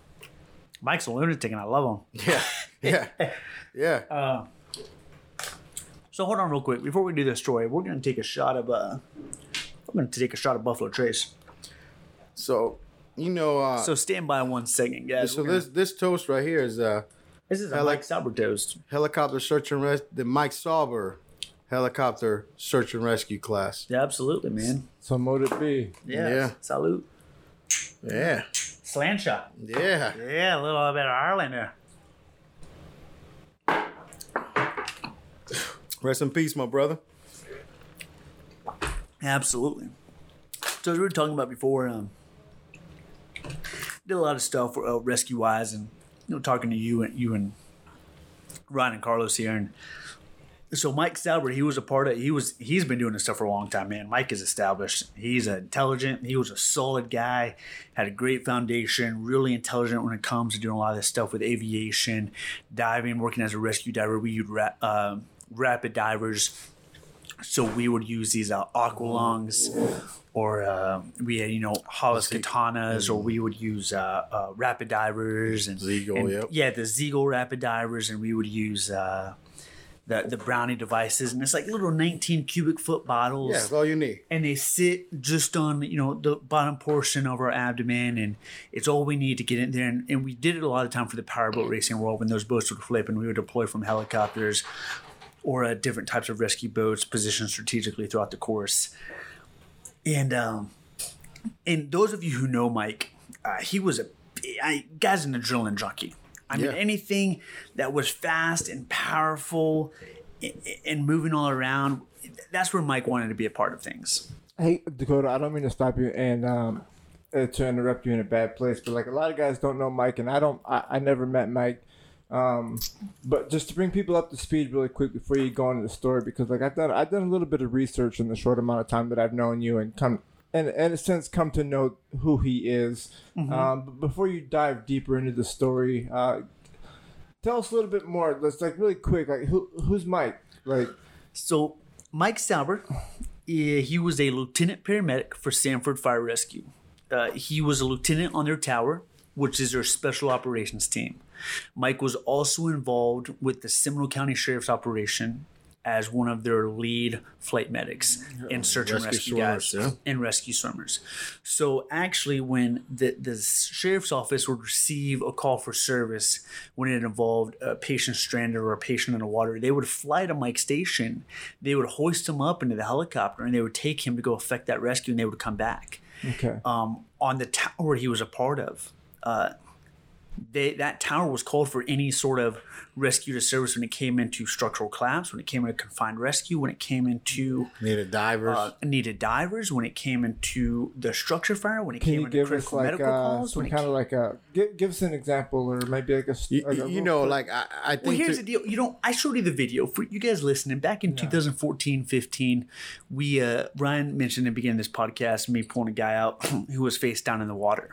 Mike's a lunatic, and I love him. Yeah, [laughs] yeah, yeah. Uh, so hold on real quick before we do this story. We're gonna take a shot of uh, we're gonna take a shot of Buffalo Trace. So, you know, uh, So so, stand by one second, guys. We're gonna- this this toast right here is uh, this is a I like- Mike Sauber toast. helicopter search and rescue. The Mike Sauber helicopter search and rescue class. Yeah, absolutely, man. So mote it be. Yeah. Yeah. Salute. Yeah, Sláinte shot. yeah. Yeah, a little bit of Ireland there. Rest in peace, my brother. Absolutely. So as we were talking about before, um, did a lot of stuff uh, rescue wise, and you know, talking to you and you and Ryan and Carlos here, and so Mike Sauber, he was a part of. He was he's been doing this stuff for a long time, man. Mike is established. He's intelligent. He was a solid guy. Had a great foundation. Really intelligent when it comes to doing a lot of this stuff with aviation, diving, working as a rescue diver. We would uh, rapid divers so we would use these uh, aqualungs or uh, we had you know hollis katanas or we would use uh, uh, rapid divers and, Zeagle, and- yep. yeah the Zeagle rapid divers and we would use uh, the the brownie devices and it's like little 19 cubic foot bottles Yeah, that's all you need. and they sit just on you know the bottom portion of our abdomen and it's all we need to get in there and, and we did it a lot of time for the powerboat racing world when those boats would flip and we would deploy from helicopters or uh, different types of rescue boats positioned strategically throughout the course. And um, and those of you who know Mike, uh, he was a I, guy's an adrenaline junkie. I mean, Yeah. anything that was fast and powerful and moving all around, that's where Mike wanted to be a part of things. Hey Dakota, I don't mean to stop you and um, uh, to interrupt you in a bad place, but like a lot of guys don't know Mike, and I don't. I, I never met Mike. Um, but just to bring people up to speed really quick before you go into the story, because like I've done, I've done a little bit of research in the short amount of time that I've known you, and come and in a sense come to know who he is. Um, but before you dive deeper into the story, uh, tell us a little bit more. Let's like really quick, like who who's Mike? Like So, Mike Sauber, eh, he was a lieutenant paramedic for Sanford Fire Rescue. Uh, he was a lieutenant on their tower, which is their special operations team. Mike was also involved with the Seminole County Sheriff's operation as one of their lead flight medics and search and Rescue rescue guys swimmers, and rescue swimmers. So actually, when the the sheriff's office would receive a call for service when it involved a patient stranded or a patient in the water, they would fly to Mike Station. They would hoist him up into the helicopter and they would take him to go effect that rescue, and they would come back okay, um, on the tower he was a part of. Uh, they, that tower was called for any sort of rescue to service when it came into structural collapse, when it came into confined rescue, when it came into Needed divers. uh, needed divers, when it came into the structure fire, when it Can came into critical like medical uh, calls. some When it kind of like a give, give us an example or maybe like a s- you, like a you know, quick- like I, I think well, here's to- the deal. You know, I showed you the video for you guys listening. Back in 2014, 15, we uh, Ryan mentioned in the beginning of this podcast me pulling a guy out [clears throat] who was face down in the water.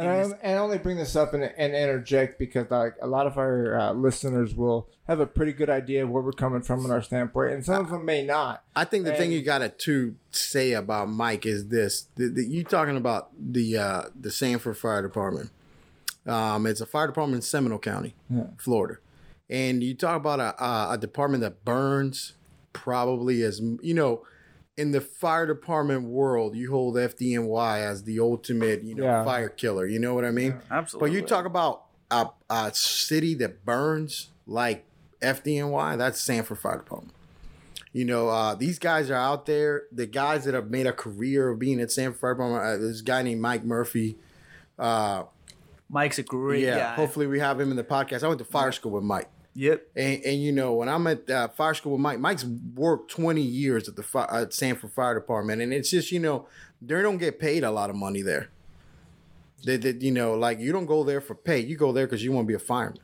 And I, and I only bring this up and, and interject because like a lot of our uh, listeners will have a pretty good idea of where we're coming from in our standpoint, and some of them may not. I think the thing you got to say about Mike is this: the, the, you talking about the uh, the Sanford Fire Department. Um, it's a fire department in Seminole County, Florida, and you talk about a, a, a department that burns probably as you know. In the fire department world, you hold FDNY as the ultimate, you know, Yeah. fire killer. You know what I mean? Absolutely. But you talk about a, a city that burns like FDNY, that's Sanford Fire Department. You know, uh, these guys are out there. The guys that have made a career of being at Sanford Fire Department. Uh, this guy named Mike Murphy. Uh, Mike's a great yeah, guy. hopefully we have him in the podcast. I went to fire school with Mike. Yep. And, and you know, when I'm at uh, fire school with Mike, Mike's worked 20 years at the fi- at Sanford Fire Department, and it's just you know they don't get paid a lot of money there. They, they you know, like you don't go there for pay. You go there because you want to be a fireman.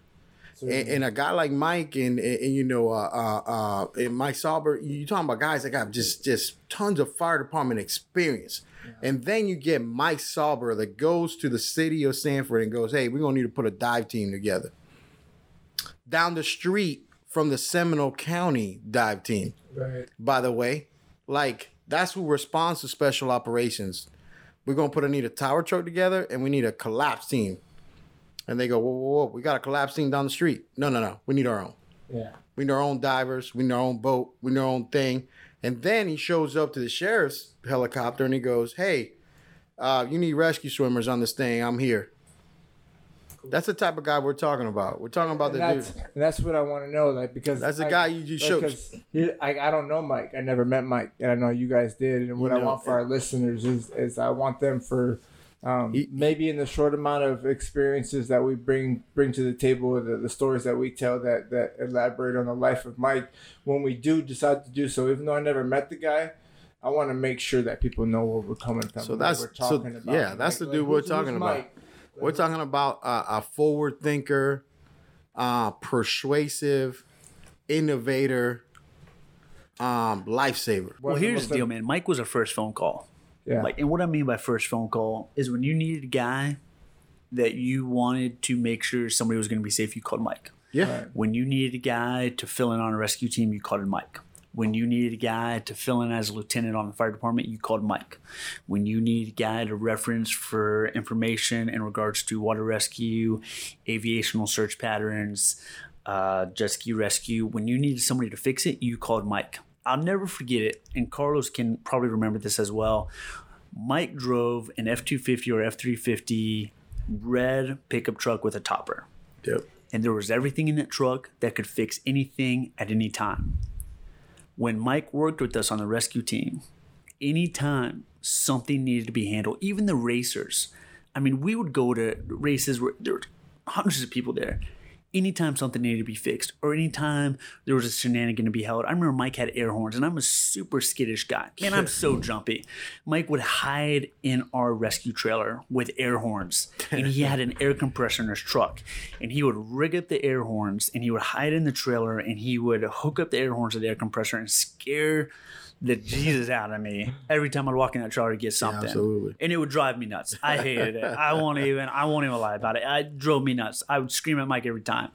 And, and a guy like Mike and, and, and, you know uh, uh, uh, Mike Sauber, you talking about guys that got just just tons of fire department experience. And then you get Mike Sauber that goes to the city of Sanford and goes, "Hey, we're gonna need to put a dive team together." Down the street from the Seminole County dive team, Right. by the way, like that's who responds to special operations. We're gonna put a need a tower truck together, and we need a collapse team. And they go, whoa, whoa, whoa, we got a collapse team down the street. No, no, no, we need our own. Yeah. We need our own divers. We need our own boat. We need our own thing. And then he shows up to the sheriff's helicopter and he goes, "Hey, uh, you need rescue swimmers on this thing. I'm here." That's the type of guy we're talking about. We're talking about And the that's, dude. and that's what I want to know, like because That's the I- guy you just showed. Because I, I don't know Mike. I never met Mike, and I know you guys did. And what You I want for our listeners is, is I want them for um, He- maybe in the short amount of experiences that we bring bring to the table, the, the stories that we tell that that elaborate on the life of Mike. When we do decide to do so, even though I never met the guy. I want to make sure that people know where we're coming from. So what that's- so, about. yeah, that's the dude we're who's- talking who's about. Mike? We're talking about a, a forward thinker, uh, persuasive, innovator, um, lifesaver. Well, here's the deal, man. Mike was a first phone call. Yeah. Like, and what I mean by first phone call is when you needed a guy that you wanted to make sure somebody was going to be safe, you called Mike. Yeah. Right. When you needed a guy to fill in on a rescue team, you called Mike. When you needed a guy to fill in as a lieutenant on the fire department, you called Mike. When you needed a guy to reference for information in regards to water rescue, aviational search patterns, uh, jet ski rescue, when you needed somebody to fix it, you called Mike. I'll never forget it, and Carlos can probably remember this as well. Mike drove an F 250 or F 350 red pickup truck with a topper Yep. and there was everything in that truck that could fix anything at any time. When Mike worked with us on the rescue team, anytime something needed to be handled, even the racers, I mean, we would go to races where there were hundreds of people there. Anytime something needed to be fixed, or anytime there was a shenanigan to be held, I remember Mike had air horns, and I'm a super skittish guy. Man, I'm so jumpy. Mike would hide in our rescue trailer with air horns, and he had an air compressor in his truck, and he would rig up the air horns, and he would hide in the trailer, and he would hook up the air horns to the air compressor and scare the Jesus out of me every time I'd walk in that trailer to get something. absolutely. And it would drive me nuts. I hated it. I won't even I won't even lie about it. It drove me nuts. I would scream at Mike every time.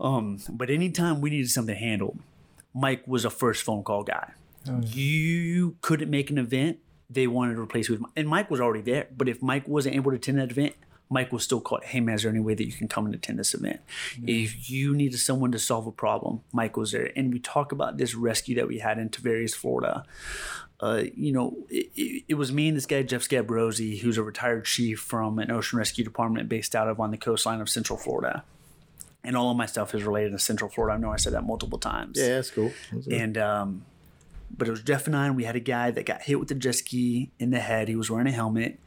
Um, but anytime we needed something handled, Mike was a first phone call guy. You couldn't make an event, they wanted to replace you with Mike. And Mike was already there. But if Mike wasn't able to attend that event, Mike was still called, hey man, is there any way that you can come and attend this event? If you needed someone to solve a problem, Mike was there. And we talk about this rescue that we had in Tavares, Florida. Uh, you know, it, it, it was me and this guy, Jeff Scabrosi, who's a retired chief from an ocean rescue department based out of on the coastline of Central Florida. And all of my stuff is related to Central Florida. I know I said that multiple times. Yeah, that's cool. That's good. And um, but it was Jeff and I, and we had a guy that got hit with a jet ski in the head. He was wearing a helmet.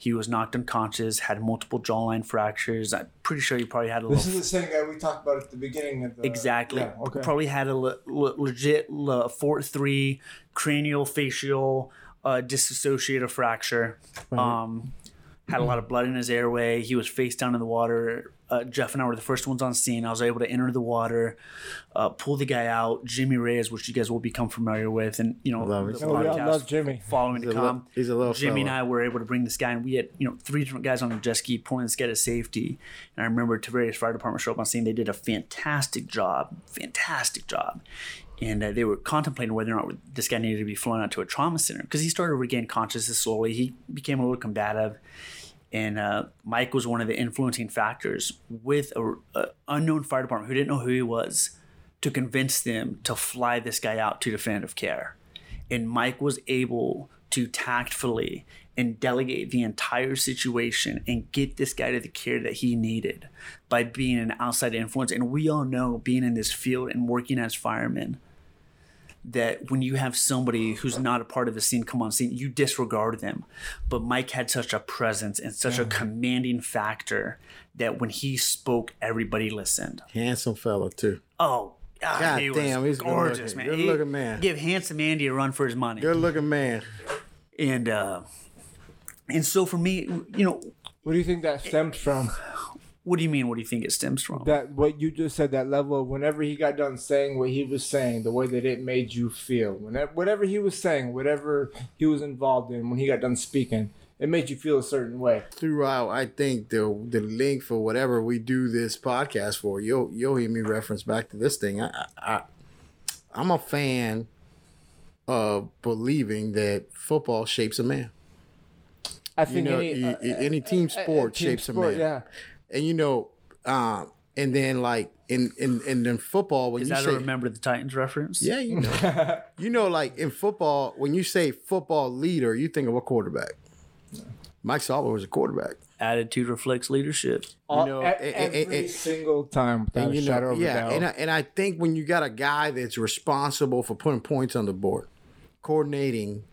He was knocked unconscious, had multiple jawline fractures. I'm pretty sure he probably had a This little. is the same guy we talked about at the beginning of the. Exactly. Yeah, okay. Probably had a le- le- legit le- Fort 3 cranial facial uh, disassociative fracture. Um, had a lot of blood in his airway. He was face down in the water. Uh, Jeff and I were the first ones on scene. I was able to enter the water, uh, pull the guy out. Jimmy Reyes, which you guys will become familiar with, and you know, Love the it. Oh, love Jimmy. following He's to come. he's a little Jimmy and fella. I were able to bring this guy, and we had you know three different guys on a jet ski pulling this guy to safety. And I remember Tavares Fire Department showed up on scene. They did a fantastic job, fantastic job. And uh, they were contemplating whether or not this guy needed to be flown out to a trauma center because he started to regain consciousness slowly. He became a little combative, and uh, Mike was one of the influencing factors with a, a unknown fire department who didn't know who he was to convince them to fly this guy out to definitive care. And Mike was able to tactfully and delegate the entire situation and get this guy to the care that he needed by being an outside influence. And we all know, being in this field and working as firemen, that when you have somebody who's not a part of the scene come on scene, you disregard them. But Mike had such a presence and such a commanding factor that when he spoke, everybody listened. Handsome fella too. Oh, God, God he was damn, he's gorgeous, good-looking. man. Good-looking He- man. Give handsome Andy a run for his money. Good looking man. And uh, and so for me, you know, What do you think that stems from? What do you mean? What do you think it stems from? That what you just said, that level of whenever he got done saying what he was saying, the way that it made you feel, whenever whatever he was saying, whatever he was involved in, when he got done speaking, it made you feel a certain way. Throughout, I think the the link for whatever we do this podcast for, you'll you'll hear me reference back to this thing. I, I I'm a fan of believing that football shapes a man. I You think know, any, i- i- uh, any uh, team uh, uh, sport team shapes sport, a man. Yeah, And you know, um, and then like in in in, in football when Is you that say a remember the Titans reference? Yeah, you know. [laughs] you know, like in football, when you say football leader, you think of a quarterback. Mike Sauber was a quarterback. Attitude reflects leadership. All- know, e- and- and- every and- single time without And you know, of yeah, and I, and I think when you got a guy that's responsible for putting points on the board, coordinating,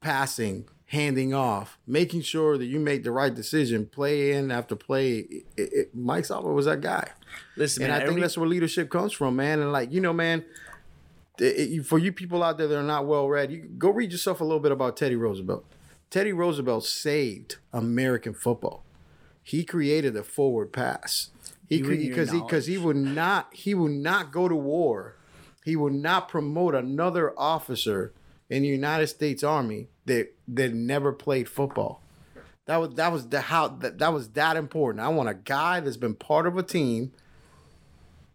passing, handing off, making sure that you make the right decision, play in after play, it, it, Mike Sauber was that guy. Listen, and man, I think that's where leadership comes from, man. And like you know, man, it- for you people out there that are not well read, you go read yourself a little bit about Teddy Roosevelt. Teddy Roosevelt saved American football. He created a forward pass. He You and your because he because he would not he would not go to war. He would not promote another officer in the United States Army that that never played football. That was that was the how that, that was that important. I want a guy that's been part of a team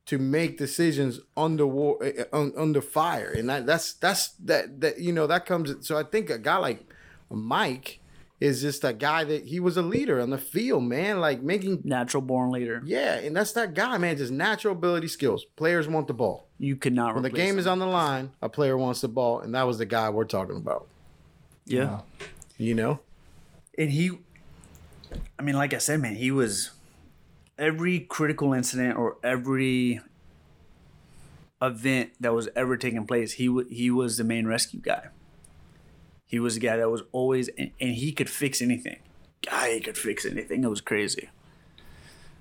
to make decisions under war uh, under fire, and that, that's that's that that you know that comes. So I think a guy like Mike is just a guy that he was a leader on the field, man. Like making natural born leader. yeah, and that's that guy, man. Just natural ability, skills. Players want the ball. You cannot. When the game him. is on the line, a player wants the ball, and that was the guy we're talking about. Yeah. You know, And he, I mean, like I said, man, he was every critical incident or every event that was ever taking place, he w- he was the main rescue guy. He was the guy that was always, and, and he could fix anything. Guy, he could fix anything. It was crazy.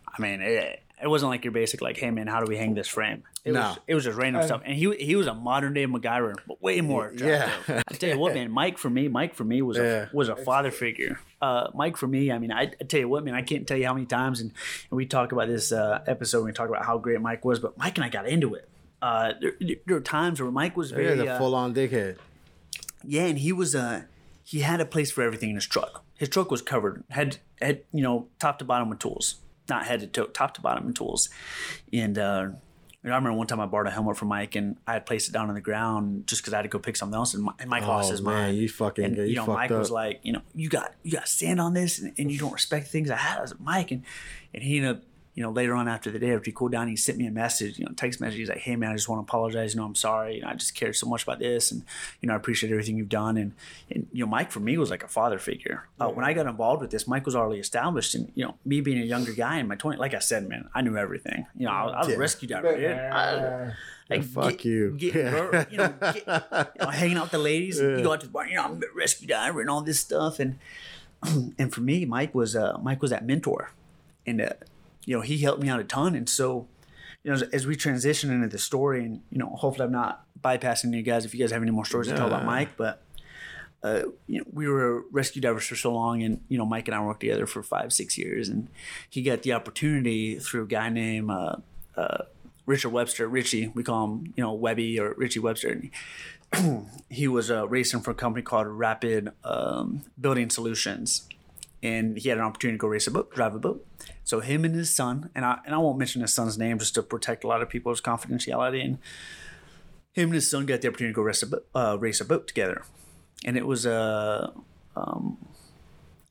I mean, it, it wasn't like your basic like, hey man, how do we hang this frame? It No. was it was just random stuff. And he he was a modern day MacGyver, but way more. Yeah. I tell you what, man, Mike for me, Mike for me was Yeah. a was a father figure. Uh, Mike for me, I mean, I, I tell you what, man, I can't tell you how many times, and, and we talk about this uh, episode. We talk about how great Mike was, but Mike and I got into it. Uh, there, there were times where Mike was Yeah, very the uh, full on dickhead. yeah, and he was uh he had a place for everything in his truck. His truck was covered, had had you know top to bottom with tools, not head to toe, top to bottom with tools. And uh, I remember one time I borrowed a helmet from Mike, and I had placed it down on the ground just because I had to go pick something else, and, Mi- and Mike lost Oh, his man, mind. you fucking and you you know, Mike up. was like, you know, you got you got sand on this, and, and you don't respect the things I had. I was like, Mike, and and he ended up. You know, later on after the day, after he cooled down, he sent me a message, you know, text message. He's like, "Hey, man, I just want to apologize. You know, I'm sorry. You know, I just care so much about this, and you know, I appreciate everything you've done." And and you know, Mike for me was like a father figure. Uh, when I got involved with this, Mike was already established, and you know, me being a younger guy in my 20s, like I said, man, I knew everything. You know, I, I was Yeah. a rescue diver. dude. I- like, fuck get- you. Getting girl, you know, get, [laughs] you know, hanging out with the ladies. and You go out to the bar, you know, I'm a rescue diver and all this stuff. And [clears throat] and for me, Mike was uh, Mike was that mentor, and uh, you know, he helped me out a ton. And so, you know, as, as we transition into the story, and you know, hopefully, I'm not bypassing you guys if you guys have any more stories to tell about Mike, but. Uh, you know, we were rescue divers for so long, and you know, Mike and I worked together for five, six years, and he got the opportunity through a guy named uh, uh, Richard Webster, Richie, we call him, you know, Webby or Richie Webster. And he, [clears throat] he was uh, racing for a company called Rapid um, Building Solutions, and he had an opportunity to go race a boat, drive a boat. So him and his son, and I and I won't mention his son's name just to protect a lot of people's confidentiality. And him and his son got the opportunity to go race a boat, uh, race a boat together, and it was a um,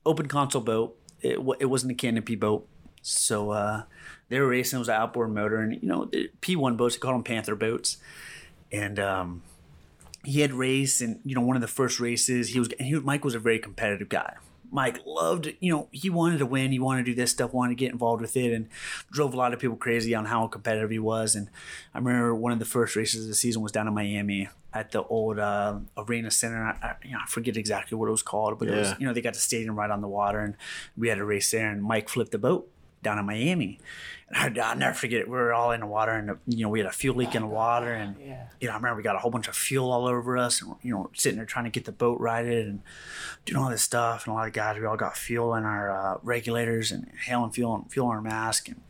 open console boat. It, it wasn't a canopy boat, so uh, they were racing. It was an outboard motor, and you know P one boats. They called them Panther boats, and um, he had raced, and you know one of the first races he was. He, Mike was a very competitive guy. Mike loved, you know, he wanted to win. He wanted to do this stuff, wanted to get involved with it, and drove a lot of people crazy on how competitive he was. And I remember one of the first races of the season was down in Miami at the old uh, Arena Center. I, I, you know, I forget exactly what it was called, but it was, you know, they got the stadium right on the water, and we had a race there. And Mike flipped the boat down in Miami. And I, I'll never forget it. We were all in the water, and you know, we had a fuel leak in the water, and you know, I remember we got a whole bunch of fuel all over us, and you know, sitting there trying to get the boat righted and doing all this stuff. And a lot of guys, we all got fuel in our uh, regulators and hailing fuel and fuel in our mask, and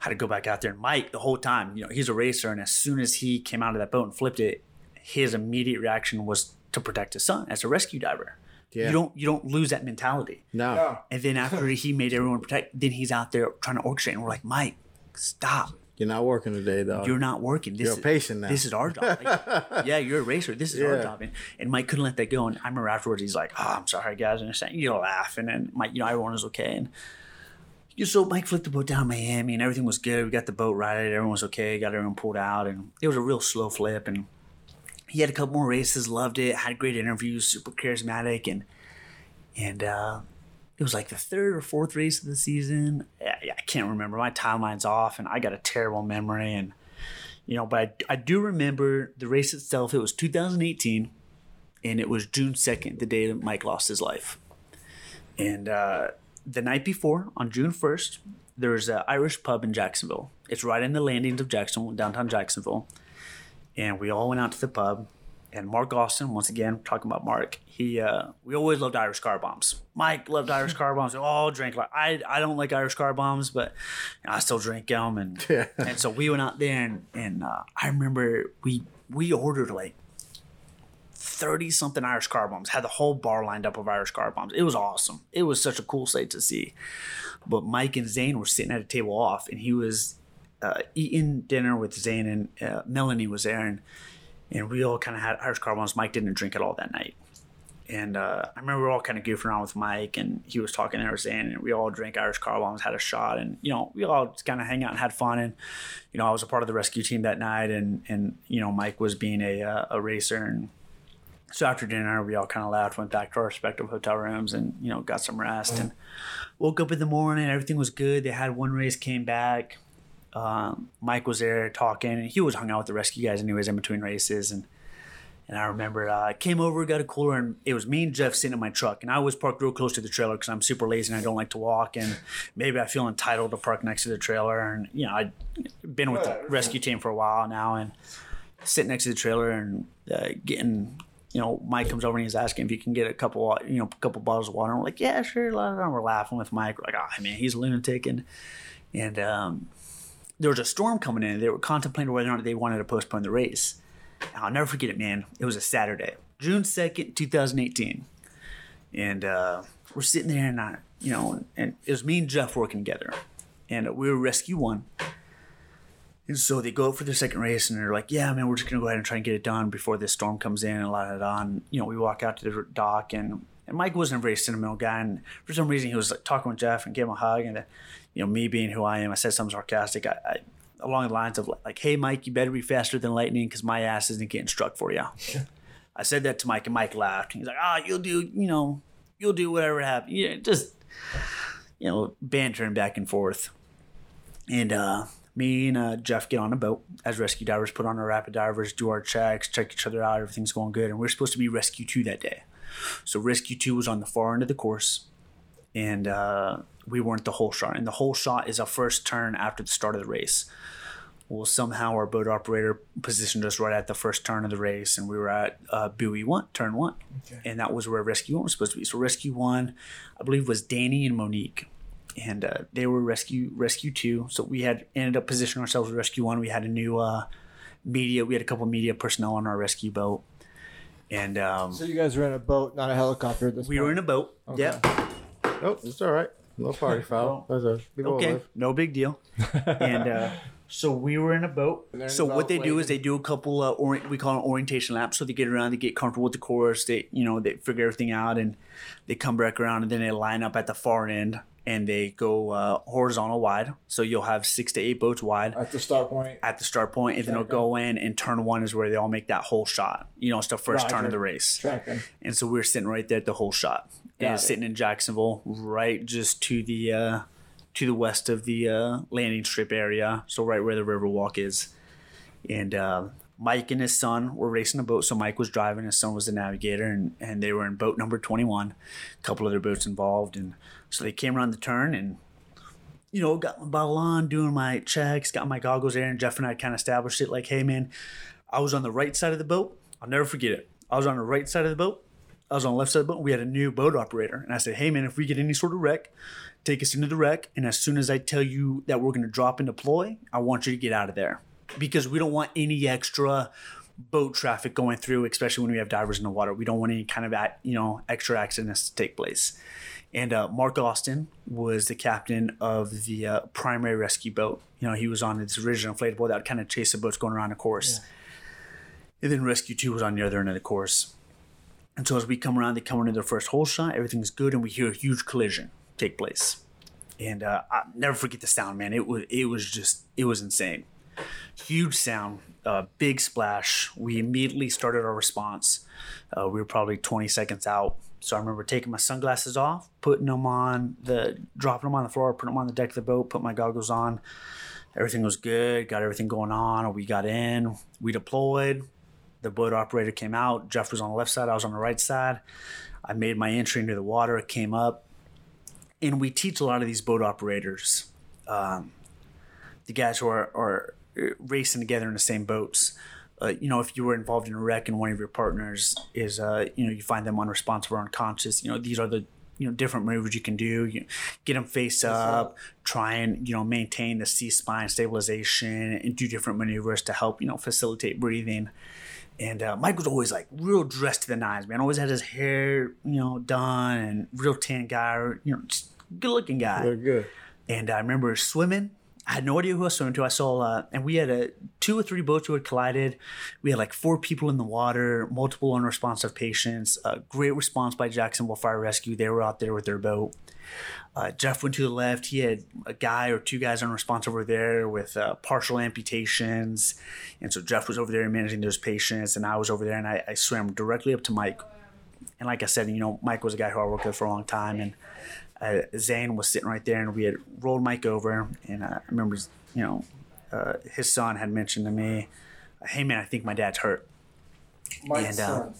had to go back out there. And Mike, the whole time, you know, he's a racer, and as soon as he came out of that boat and flipped it, his immediate reaction was to protect his son as a rescue diver. Yeah. You don't you don't lose that mentality. No. No. And then after he made everyone protect, then he's out there trying to orchestrate, and we're like, Mike, stop. You're not working today, though. You're not working. This You're a is, patient now. This is our job. Like, [laughs] yeah, you're a racer. This is our job. And, and Mike couldn't let that go. And I remember afterwards, he's like, "Oh, I'm sorry, guys." And saying, you know, laughing, and Mike, you know, everyone was okay. And you so Mike flipped the boat down in Miami, and everything was good. We got the boat righted. Everyone was okay. Got everyone pulled out, and it was a real slow flip. And he had a couple more races, loved it, had great interviews, super charismatic, and and uh, it was like the third or fourth race of the season. I, I can't remember. My timeline's off, and I got a terrible memory. And you know, but I, I do remember the race itself. It was 2018, and it was June 2nd, the day that Mike lost his life. And uh, the night before, on June 1st, there was an Irish pub in Jacksonville. It's right in the landings of Jacksonville, downtown Jacksonville. And we all went out to the pub. And Mark Austin, once again, talking about Mark, he uh, we always loved Irish car bombs. Mike loved Irish car bombs. We all drank like I I don't like Irish car bombs, but I still drink them. And [laughs] Yeah. and so we went out there, and, and uh, I remember we we ordered like thirty something Irish car bombs. Had the whole bar lined up of Irish car bombs. It was awesome. It was such a cool sight to see. But Mike and Zane were sitting at a table off, and he was uh, eating dinner with Zane, and uh, Melanie was there, and and we all kind of had Irish car bombs. Mike didn't drink at all that night. And uh, I remember we were all kind of goofing around with Mike, and he was talking with Zane, and we all drank Irish car bombs, had a shot, and you know we all kind of hang out and had fun. And you know I was a part of the rescue team that night, and and you know Mike was being a uh, a racer, and so after dinner we all kind of laughed, went back to our respective hotel rooms, and you know got some rest, and woke up in the morning, everything was good. They had one race, came back. Um, Mike was there talking, and he was hung out with the rescue guys anyways in between races. And and I remember uh, I came over, got a cooler, and it was me and Jeff sitting in my truck. And I was parked real close to the trailer because I'm super lazy and I don't like to walk. And maybe I feel entitled to park next to the trailer. And you know, I'd been with the rescue team for a while now, and sitting next to the trailer and uh, getting. You know, Mike comes over and he's asking if he can get a couple, you know, a couple bottles of water. And we're like, yeah, sure. And we're laughing with Mike. We're like, oh man, he's a lunatic, and and um, there was a storm coming in. They were contemplating whether or not they wanted to postpone the race. I'll never forget it, man. It was a Saturday, June 2nd, 2018. And uh, we're sitting there, and I, you know, and it was me and Jeff working together. And we were Rescue One. And so they go for the second race, and they're like, "Yeah, man, we're just gonna go ahead and try and get it done before this storm comes in and let it on." You know, we walk out to the dock, and and Mike wasn't a very sentimental guy, and for some reason he was like talking with Jeff and gave him a hug, and you know, me being who I am, I said something sarcastic. I, I along the lines of like, "Hey, Mike, you better be faster than lightning because my ass isn't getting struck for you." [laughs] I said that to Mike, and Mike laughed. He's like, "Ah, you'll do, you know, you'll do whatever happens." Yeah, just you know, bantering back and forth. And uh, me and uh, Jeff get on a boat as rescue divers, put on our rapid divers, do our checks, check each other out. Everything's going good, and we're supposed to be rescue two that day. So rescue two was on the far end of the course, and uh, we weren't the hole shot. And the hole shot is our first turn after the start of the race. Well, somehow our boat operator positioned us right at the first turn of the race, and we were at uh, buoy one, turn one, and that was where rescue one was supposed to be. So rescue one, I believe, was Danny and Monique, and uh, they were rescue rescue two. So we had ended up positioning ourselves with rescue one. We had a new uh, media. We had a couple media personnel on our rescue boat, and um, So you guys were in a boat, not a helicopter. At this we were in a boat. Okay. Yeah. Oh, it's all right. No party [laughs] foul. That's a people Okay, no big deal. and uh, [laughs] so we were in a boat. So what they do is they do a couple uh, orient, we call it orientation laps. So they get around, they get comfortable with the course, they you know they figure everything out, and they come back around, and then they line up at the far end, and they go uh, horizontal wide. So you'll have six to eight boats wide At the start point. at the start point, and then they'll go in, and turn one is where they all make that hole shot. You know, it's the first turn of the race. Tracking. And so we're sitting right there at the hole shot. Got it. sitting in Jacksonville, right just to the uh, to the west of the uh, landing strip area. So right where the Riverwalk is. And uh, Mike and his son were racing a boat. So Mike was driving, his son was the navigator, and, and they were in boat number 21. A couple other boats involved. And so they came around the turn and you know, got my bottle on, doing my checks, got my goggles there, and Jeff and I kind of established it like, hey, man, I was on the right side of the boat. I'll never forget it. I was on the right side of the boat. I was on the left side of the boat. We had a new boat operator. And I said, hey, man, if we get any sort of wreck, take us into the wreck. And as soon as I tell you that we're going to drop and deploy, I want you to get out of there because we don't want any extra boat traffic going through, especially when we have divers in the water. We don't want any kind of, ac- you know, extra accidents to take place. And uh, Mark Austin was the captain of the uh, primary rescue boat. You know, he was on his original inflatable that would kind of chase the boats going around the course. And then Rescue 2 was on the other end of the course. And so as we come around, they come into their first hole shot, everything's good, and we hear a huge collision take place. And uh, I'll never forget the sound, man. It was it was just it was insane. Huge sound, uh, big splash. We immediately started our response. Uh, we were probably 20 seconds out. So I remember taking my sunglasses off, putting them on the, dropping them on the floor, putting them on the deck of the boat, put my goggles on. Everything was good. Got everything going on. We got in. We deployed. The boat operator came out. Jeff was on the left side. I was on the right side. I made my entry into the water. It came up, and we teach a lot of these boat operators, um, the guys who are, are racing together in the same boats. Uh, you know, if you were involved in a wreck and one of your partners is, uh, you know, you find them unresponsive or unconscious. You know, these are the you know different maneuvers you can do. You get them face up, try and you know maintain the C spine stabilization, and do different maneuvers to help you know facilitate breathing. And uh, Mike was always like real dressed to the nines, man. Always had his hair, you know, done and real tan guy, you know, good looking guy. They're good. And I remember swimming. I had no idea who I was swimming to. I saw, uh, and we had a two or three boats who had collided. We had like four people in the water, multiple unresponsive patients. Uh, great response by Jacksonville Fire Rescue. They were out there with their boat. Uh, Jeff went to the left. He had a guy or two guys on response over there with uh, partial amputations. And so Jeff was over there managing those patients, and I was over there, and I, I swam directly up to Mike. And like I said, you know, Mike was a guy who I worked with for a long time, and uh, Zane was sitting right there, and we had rolled Mike over, and uh, I remember, you know, uh, his son had mentioned to me, "Hey man, I think my dad's hurt." Mike's And, uh, son.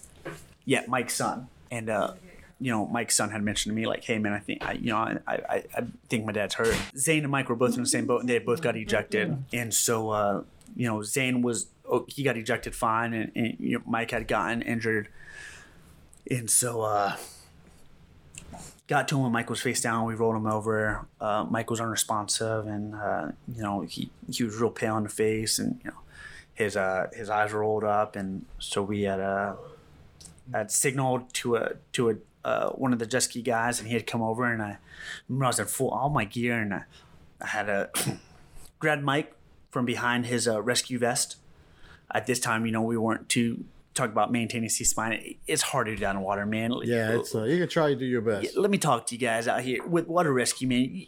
Yeah, Mike's son, and uh, you know, Mike's son had mentioned to me like, "Hey man, I think I, you know, I, I, I think my dad's hurt." Zane and Mike were both in the same boat, and they both got ejected, and so uh, you know, Zane was oh, he got ejected fine, and, and you know, Mike had gotten injured, and so uh, got to him when Mike was face down. We rolled him over. Uh, Mike was unresponsive, and uh, you know, he he was real pale in the face, and you know, his uh, his eyes rolled up, and so we had uh, had signaled to a to a uh, one of the jet ski guys, and he had come over, and I remember I was in full all my gear, and I, I had a [coughs] grabbed Mike from behind his uh, rescue vest. At this time, you know, we weren't too talk about maintaining C spine. It's hard to do down in water, man. Yeah, it's uh, you can try to do your best. let me talk to you guys out here with water rescue, man.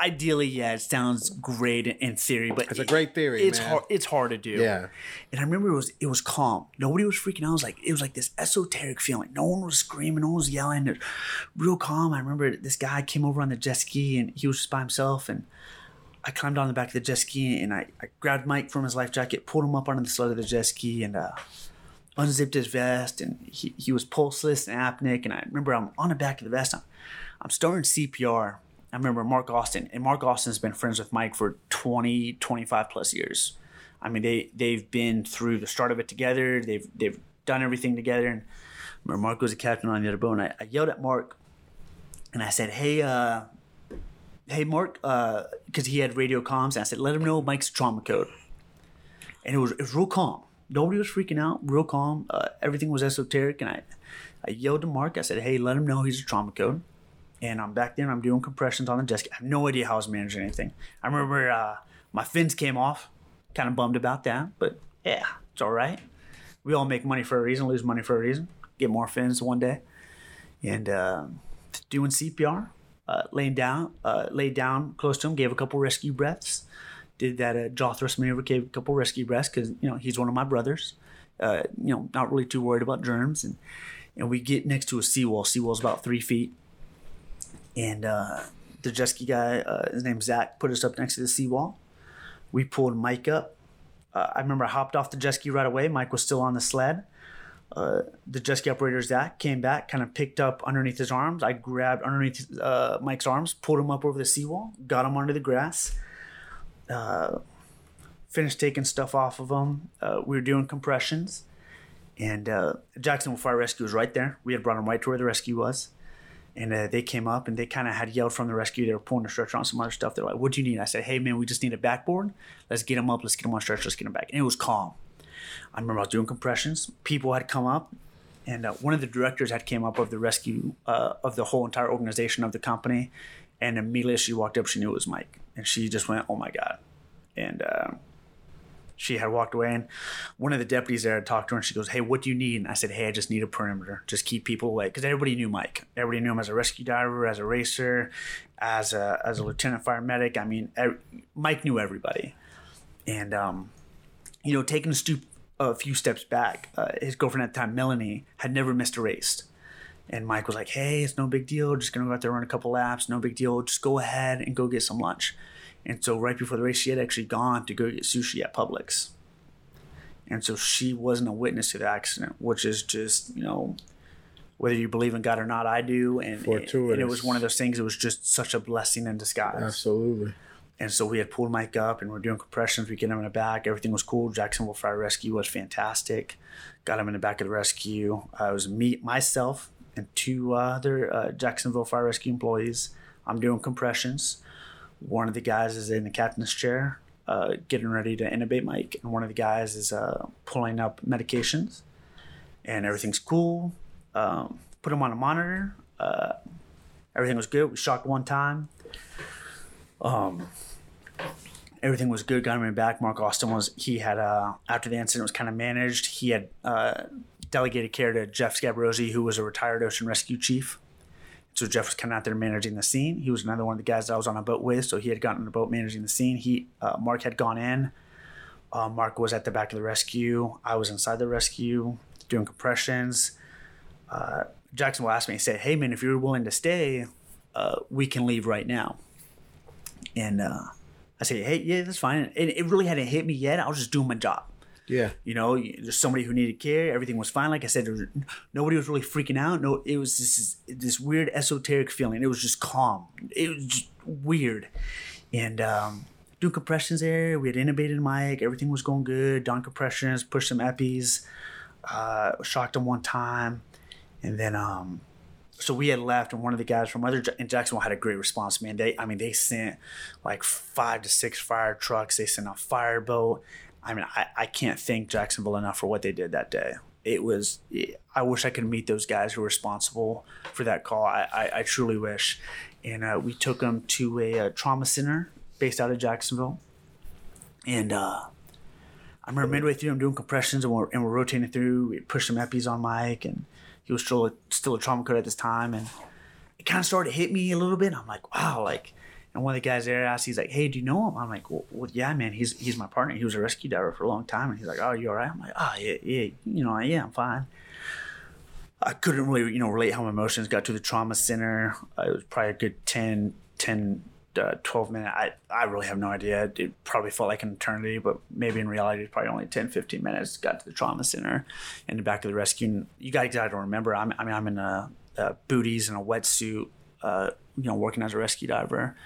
Ideally, yeah, it sounds great in theory, but It's a great theory, It's man. hard. It's hard to do. Yeah. And I remember it was it was calm. Nobody was freaking out. It was like it was like this esoteric feeling. No one was screaming. No one was yelling. It was real calm. I remember this guy came over on the jet ski and he was just by himself. And I climbed on the back of the jet ski and I, I grabbed Mike from his life jacket, pulled him up onto the sled of the jet ski, and uh, unzipped his vest. And he, he was pulseless and apneic. And I remember I'm on the back of the vest. I'm, I'm starting CPR. I remember Mark Austin, and Mark Austin's been friends with Mike for 20, 25 plus years. I mean, they they've been through the start of it together. They've they've done everything together. And Mark was a captain on the other boat, and I, I yelled at Mark, and I said, "Hey, uh, hey, Mark," because he had radio comms, and I said, "Let him know Mike's trauma code." And it was it was real calm. Nobody was freaking out. Real calm. Uh, everything was esoteric, and I I yelled to Mark. I said, "Hey, let him know he's a trauma code." And I'm back there and I'm doing compressions on the desk. I have no idea how I was managing anything. I remember uh, my fins came off, kind of bummed about that, but yeah, it's all right. We all make money for a reason, lose money for a reason, get more fins one day. And uh, doing CPR, uh, laying down, laid down close to him, gave a couple rescue breaths, did that uh, jaw thrust maneuver, gave a couple rescue breaths because you know he's one of my brothers. Uh, you know, not really too worried about germs, and and we get next to a seawall. Seawall's about three feet and uh, the jet ski guy, uh, his name's Zach, put us up next to the seawall. We pulled Mike up. Uh, I remember I hopped off the jet ski right away. Mike was still on the sled. Uh, the jet ski operator Zach came back, kind of picked up underneath his arms. I grabbed underneath uh, Mike's arms, pulled him up over the seawall, got him under the grass. Uh, finished taking stuff off of him. Uh, we were doing compressions, and uh, Jacksonville Fire Rescue was right there. We had brought him right to where the rescue was and uh, they came up and they kind of had yelled from the rescue. They were pulling a stretcher on some other stuff. They're like, "What do you need?" I said, "Hey man, we just need a backboard. Let's get him up. Let's get him on stretcher. Let's get him back." And it was calm. I remember I was doing compressions. People had come up, and uh, one of the directors had came up of the rescue uh, of the whole entire organization of the company, and immediately she walked up, she knew it was Mike, and she just went, "Oh my god!" And uh, she had walked away and one of the deputies there had talked to her and she goes hey what do you need and i said hey i just need a perimeter just keep people away because everybody knew mike everybody knew him as a rescue diver as a racer as a as a lieutenant fire medic i mean mike knew everybody and um you know taking a a few steps back uh, his girlfriend at the time melanie had never missed a race and Mike was like, "Hey, it's no big deal. Just gonna go out there run a couple laps. No big deal. Just go ahead and go get some lunch." And so right before the race, she had actually gone to go get sushi at Publix. And so she wasn't a witness to the accident, which is just you know, whether you believe in God or not, I do. And, and it was one of those things. It was just such a blessing in disguise. Absolutely. And so we had pulled Mike up and we're doing compressions. We get him in the back. Everything was cool. Jacksonville Fire Rescue was fantastic. Got him in the back of the rescue. Uh, it was me, myself, and two other uh, Jacksonville Fire Rescue employees. I'm doing compressions. One of the guys is in the captain's chair, uh, getting ready to intubate Mike, and one of the guys is uh, pulling up medications. And everything's cool. Um, put him on a monitor. Uh, everything was good. We shocked one time everything was good. Got him back. Mark Austin was he had uh after the incident was kind of managed. He had uh delegated care to Jeff Scabrozzi, who was a retired ocean rescue chief. So Jeff was kind of out there managing the scene. He was another one of the guys that I was on a boat with. So he had gotten on the boat managing the scene. He uh, Mark had gone in. Uh, Mark was at the back of the rescue. I was inside the rescue doing compressions. Uh, Jacksonville ask me. He said, "Hey man, if you're willing to stay, uh, we can leave right now." And uh, I say, hey, yeah, that's fine. And it really hadn't hit me yet. I was just doing my job. Yeah. You know, there's somebody who needed care. Everything was fine. Like I said, was, nobody was really freaking out. No, it was this this weird esoteric feeling. It was just calm. It was just weird. And um, doing compressions there. We had intubated Mike. Everything was going good. Done compressions, pushed some epis. Uh, shocked him one time, and then um, so we had left, and one of the guys from other in Jacksonville had a great response. Man, they I mean they sent like five to six fire trucks. They sent a fireboat. I mean, I, I can't thank Jacksonville enough for what they did that day. It was, I wish I could meet those guys who were responsible for that call. I, I, I truly wish. And uh, we took them to a, uh trauma center based out of Jacksonville. And uh, I remember midway through, I'm doing compressions and we're, and we're rotating through. We pushed some epis on Mike, and he was still a, still a trauma code at this time. And it kind of started to hit me a little bit. I'm like, wow, like, and one of the guys there asked, he's like, "Hey, do you know him?" I'm like, "Well, well yeah, man. He's he's my partner. He was a rescue diver for a long time." And he's like, "Oh, you all right?" I'm like, "Oh, yeah, yeah. You know, yeah, I'm fine." I couldn't really, you know, relate how my emotions got to the trauma center. Uh, it was probably a good 10, 10, uh, 12 minutes. I, I really have no idea. It probably felt like an eternity, but maybe in reality, it's probably only 10, 15 minutes. Got to the trauma center and the back to the rescue. And you guys got to remember, I'm, I mean, I'm in a, a booties and a wetsuit, uh, you know, working as a rescue diver.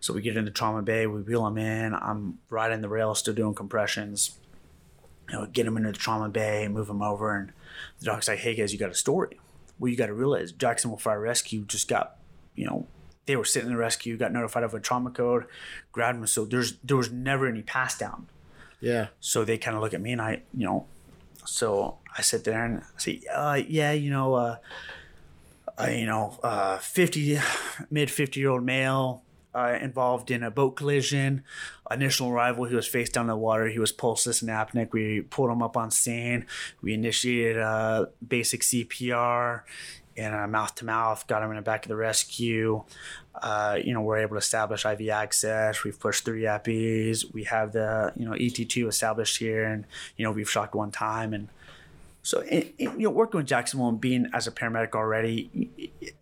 So we get into trauma bay, we wheel them in. I'm riding the rail, still doing compressions. You know, get them into the trauma bay, move them over, and the doc's like, "Hey guys, you got a story." Well, you got to realize Jacksonville Fire Rescue just got, you know, they were sitting in the rescue, got notified of a trauma code, grabbed them. So there's there was never any pass down. Yeah. So they kind of look at me and I, you know, so I sit there and I say, uh, yeah, you know, uh, uh, you know, uh, 50, mid 50 year old male, uh, involved in a boat collision. Initial arrival, he was face down in the water. He was pulseless and apneic. We pulled him up on scene. We initiated uh, basic CPR and mouth to mouth. Got him in the back of the rescue. Uh, you know, we're able to establish IV access. We've pushed three EPIs. We have the you know ET tube established here, and you know we've shocked one time and. So, it, it, you know, working with Jacksonville and being as a paramedic already,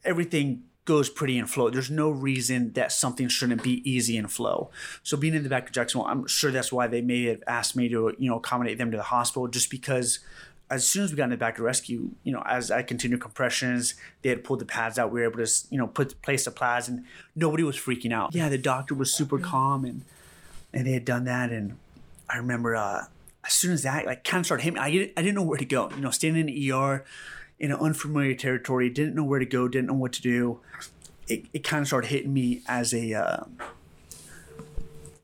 everything goes pretty in flow. There's no reason that something shouldn't be easy in flow. So being in the back of Jacksonville, I'm sure that's why they may have asked me to, you know, accommodate them to the hospital just because as soon as we got in the back of rescue, you know, as I continued compressions, they had pulled the pads out. We were able to, you know, put place the pads and nobody was freaking out. Yeah, the doctor was super calm and and they had done that. And I remember uh, as soon as that like kind of started hitting me, I didn't, I didn't know where to go. You know, standing in the ER, in an unfamiliar territory, didn't know where to go, didn't know what to do. It, it kind of started hitting me as a uh,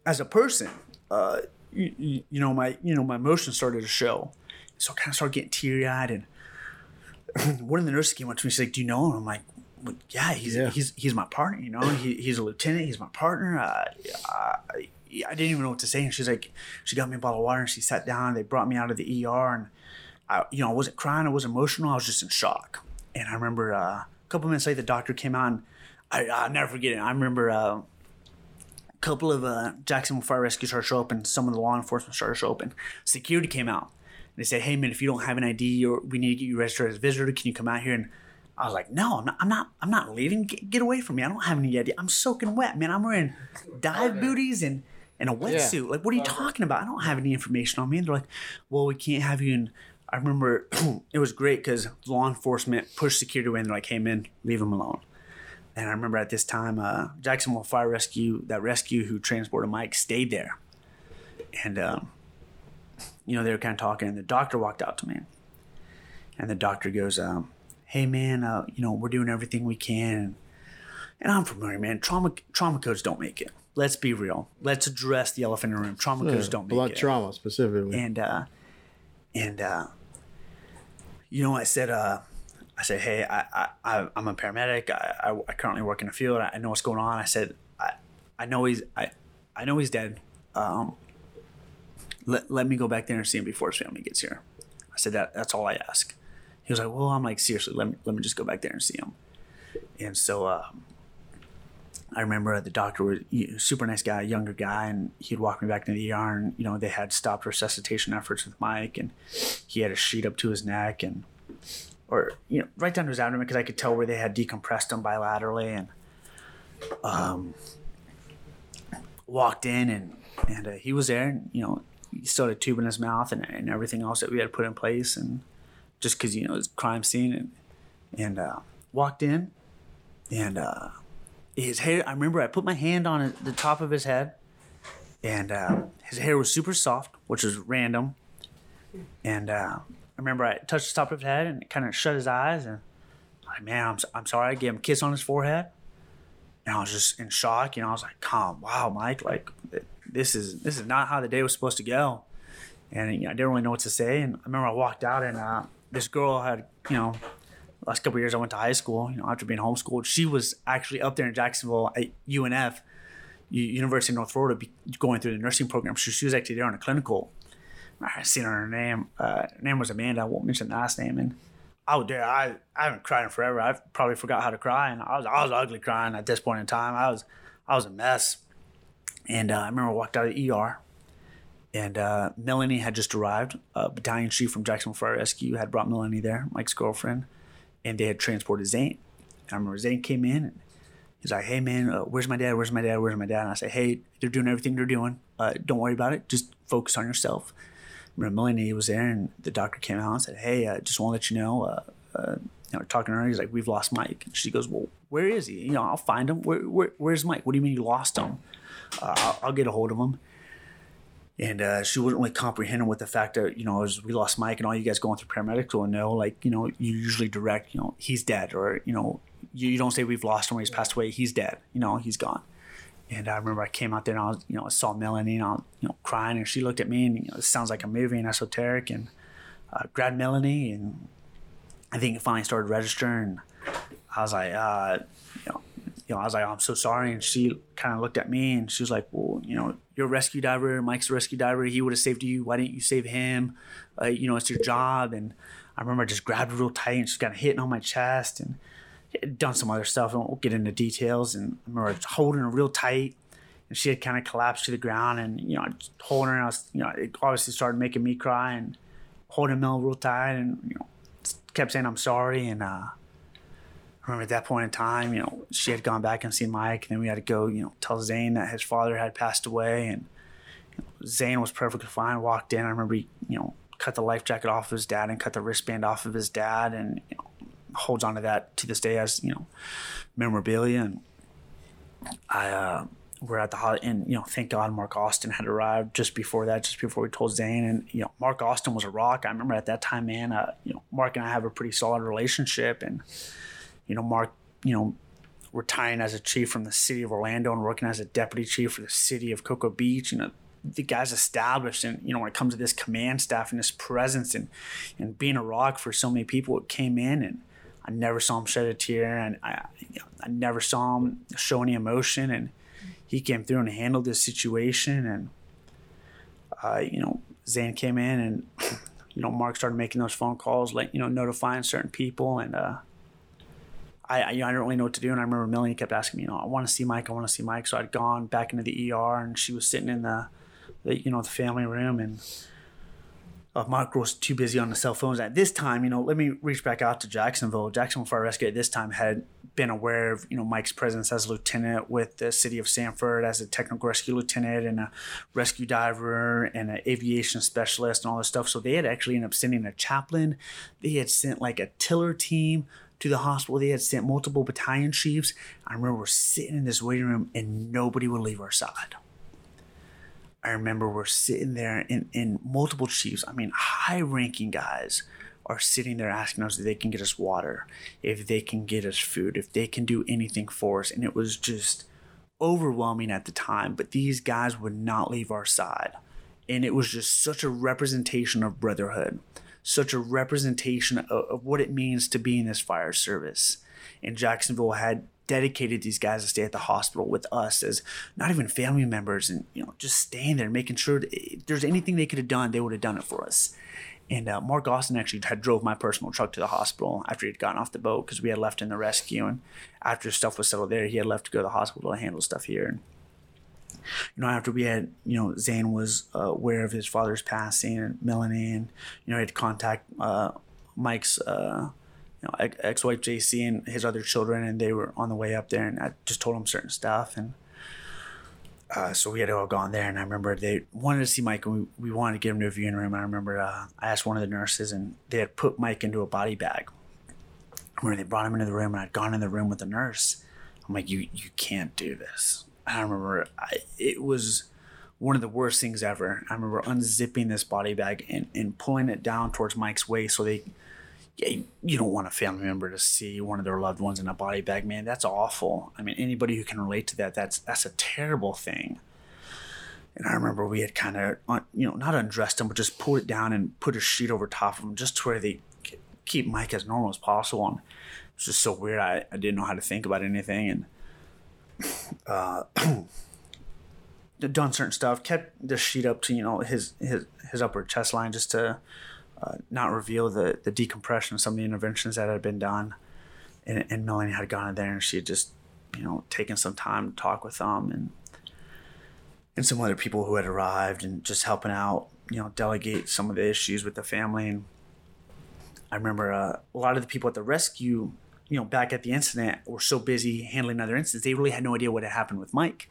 as a person. Uh, you, you, know, my you know my emotions started to show, so I kind of started getting teary eyed. And [clears throat] one of the nurses came up to me. She's like, "Do you know him?" I'm like, well, "Yeah, he's Yeah. he's he's my partner. You know, he, he's a lieutenant. He's my partner." Uh, I, I didn't even know what to say. And she's like, she got me a bottle of water and she sat down. They brought me out of the ER and I, you know, I wasn't crying. I wasn't emotional. I was just in shock. And I remember uh, a couple minutes later, the doctor came on. I, I'll never forget it. I remember uh, a couple of uh, Jacksonville Fire Rescue started show up, and some of the law enforcement started to show up, and security came out. And they said, "Hey, man, if you don't have an ID, or we need to get you registered as a visitor, can you come out here?" And I was like, "No, I'm not. I'm not. I'm not leaving. Get, get away from me. I don't have any ID. I'm soaking wet, man. I'm wearing dive booties and." And a wetsuit. Like, what are you talking about? I don't have any information on me. And they're like, well, we can't have you in I remember [clears throat] it was great because law enforcement pushed security away and they're like, hey, man, leave him alone. And I remember at this time, uh, Jacksonville Fire Rescue, that rescue who transported Mike, stayed there. And, um, you know, they were kind of talking, and the doctor walked out to me. And the doctor goes, um, hey, man, uh, you know, we're doing everything we can. And I'm familiar, man. Trauma trauma codes don't make it. Let's be real. Let's address the elephant in the room. Trauma codes don't make Blood it. trauma specifically. And uh, and uh, you know, I said, uh, I said, hey, I, I, I I'm a paramedic. I, I, I currently work in the field. I know what's going on. I said, I, I know he's, I, I know he's dead. Um, let, let me go back there and see him before his family gets here. I said that that's all I ask. He was like, well, I'm like seriously, let me let me just go back there and see him. And so um, I remember the doctor was super nice guy, younger guy, and he'd walk me back to the ER, and you know they had stopped resuscitation efforts with Mike, and he had a sheet up to his neck, and or you know right down to his abdomen because I could tell where they had decompressed him bilaterally, and um, walked in and and uh, he was there. And, you know, he still had a tube in his mouth and, and everything else that we had put in place, and just because you know it's crime scene and and uh, walked in and uh, his hair. I remember I put my hand on the top of his head, and uh, his hair was super soft, which was random. And uh, I remember I touched the top of his head and it kind of shut his eyes and like, man, I'm, I'm sorry. I gave him a kiss on his forehead. And I was just in shock. You know, I was like, calm, wow, Mike, like this is this is not how the day was supposed to go. And you know, I didn't really know what to say. And I remember I walked out and uh, this girl had, you know, last couple years I went to high school, you know, after being homeschooled. She was actually up there in Jacksonville at UNF, University of North Florida, going through the nursing program. So she was actually there on a clinical. I seen her, her name. Uh, her name was Amanda. I won't mention the last name. And I was there. I, I haven't cried in forever. I probably forgot how to cry, and I was I was ugly crying at this point in time. I was I was a mess. And uh, I remember I walked out of the ER, and uh, Melanie had just arrived. A battalion chief from Jacksonville Fire Rescue had brought Melanie there, Mike's girlfriend, and they had transported Zane. I remember Zane came in and he's like, "Hey man, uh, where's my dad? Where's my dad? Where's my dad?" And I say, "Hey, they're doing everything they're doing. Uh, don't worry about it. Just focus on yourself." Remember Melanie was there, and the doctor came out and said, "Hey, uh, just want to let you know." Uh, uh, you know, talking to her, he's like, "We've lost Mike." And she goes, "Well, where is he? You know, I'll find him. Where, where, where's Mike? What do you mean you lost him? Uh, I'll, I'll get a hold of him." And uh, she wasn't really comprehending with the fact that you know, as we lost Mike, and all you guys going through paramedics will know, like you know, you usually direct, you know, he's dead, or you know, you, you don't say we've lost him or he's passed away. He's dead. You know, he's gone. And I remember I came out there and I was, you know, I saw Melanie and I was, you know, crying and she looked at me and, you know, it sounds like a movie and esoteric and uh, grabbed Melanie and I think it finally started registering. I was like, uh, you know, you know, I was like, I'm so sorry. And she kind of looked at me and she was like, well, you know, you're a rescue diver. Mike's a rescue diver. He would have saved you. Why didn't you save him? Uh, you know, it's your job. And I remember I just grabbed her real tight and she's kind of hitting on my chest and done some other stuff. I won't get into details. And I remember holding her real tight, and she had kind of collapsed to the ground. And you know, just holding her, and I was, you know, it obviously started making me cry. And holding Mel real tight, and you know, kept saying I'm sorry. And uh, I remember at that point in time, you know, she had gone back and seen Mike, and then we had to go, you know, tell Zane that his father had passed away, and you know, Zane was perfectly fine. Walked in, I remember, he, you know, cut the life jacket off of his dad and cut the wristband off of his dad, and you know, holds on to that to this day as you know memorabilia. And i uh we're at the hol- and you know thank god mark austin had arrived just before that just before we told zane. And you know mark austin was a rock. I remember at that time man uh you know mark and i have a pretty solid relationship and you know mark you know retiring as a chief from the city of orlando and working as a deputy chief for the city of cocoa beach you know the guy's established and you know when it comes to this command staff and this presence and and being a rock for so many people it came in and I never saw him shed a tear, and I, I never saw him show any emotion. And he came through and handled this situation. And uh, you know, Zane came in, and [laughs] you know, Mark started making those phone calls, like you know, notifying certain people. And uh, I, you know, I didn't really know what to do. And I remember Melanie kept asking me, you know, I want to see Mike, I want to see Mike. So I'd gone back into the ER, and she was sitting in the, the you know, the family room, and uh, Mark was too busy on the cell phones. At this time, you know, let me reach back out to Jacksonville. Jacksonville Fire Rescue at this time had been aware of, you know, Mike's presence as a lieutenant with the city of Sanford as a technical rescue lieutenant and a rescue diver and an aviation specialist and all this stuff. So they had actually ended up sending a chaplain. They had sent like a tiller team to the hospital. They had sent multiple battalion chiefs. I remember we're sitting in this waiting room and nobody would leave our side. I remember we're sitting there and, and multiple chiefs, I mean, high ranking guys are sitting there asking us if they can get us water, if they can get us food, if they can do anything for us. And it was just overwhelming at the time, but these guys would not leave our side. And it was just such a representation of brotherhood, such a representation of, of what it means to be in this fire service. And Jacksonville had dedicated these guys to stay at the hospital with us as not even family members and you know just staying there making sure that if there's anything they could have done they would have done it for us. And uh, mark austin actually had drove my personal truck to the hospital after he'd gotten off the boat because we had left in the rescue. And after stuff was settled there he had left to go to the hospital to handle stuff here. And you know, after we had, you know, Zane was uh, aware of his father's passing and Melanie, and you know, had to contact uh, Mike's, uh, you know, ex- ex-wife JC and his other children, and they were on the way up there, and I just told him certain stuff, and uh, so we had all gone there, and I remember they wanted to see Mike, and we, we wanted to get him to a viewing room. I remember uh, I asked one of the nurses, and they had put Mike into a body bag. Remember they brought him into the room, and I'd gone in the room with the nurse. I'm like, you you can't do this. I remember I, it was one of the worst things ever. I remember unzipping this body bag and, and pulling it down towards Mike's waist so they yeah, you don't want a family member to see one of their loved ones in a body bag, man. That's awful. I mean, anybody who can relate to that, that's that's a terrible thing. And I remember we had kind of, you know, not undressed him, but just pulled it down and put a sheet over top of him, just to where they keep Mike as normal as possible. And it was just so weird. I, I didn't know how to think about anything, and uh, [clears throat] done certain stuff. Kept the sheet up to you know his his his upper chest line just to uh, not reveal the, the decompression of some of the interventions that had been done. And, and Melanie had gone in there and she had just, you know, taken some time to talk with them and and some other people who had arrived and just helping out, you know, delegate some of the issues with the family. And I remember uh, a lot of the people at the rescue, you know, back at the incident were so busy handling other incidents, they really had no idea what had happened with Mike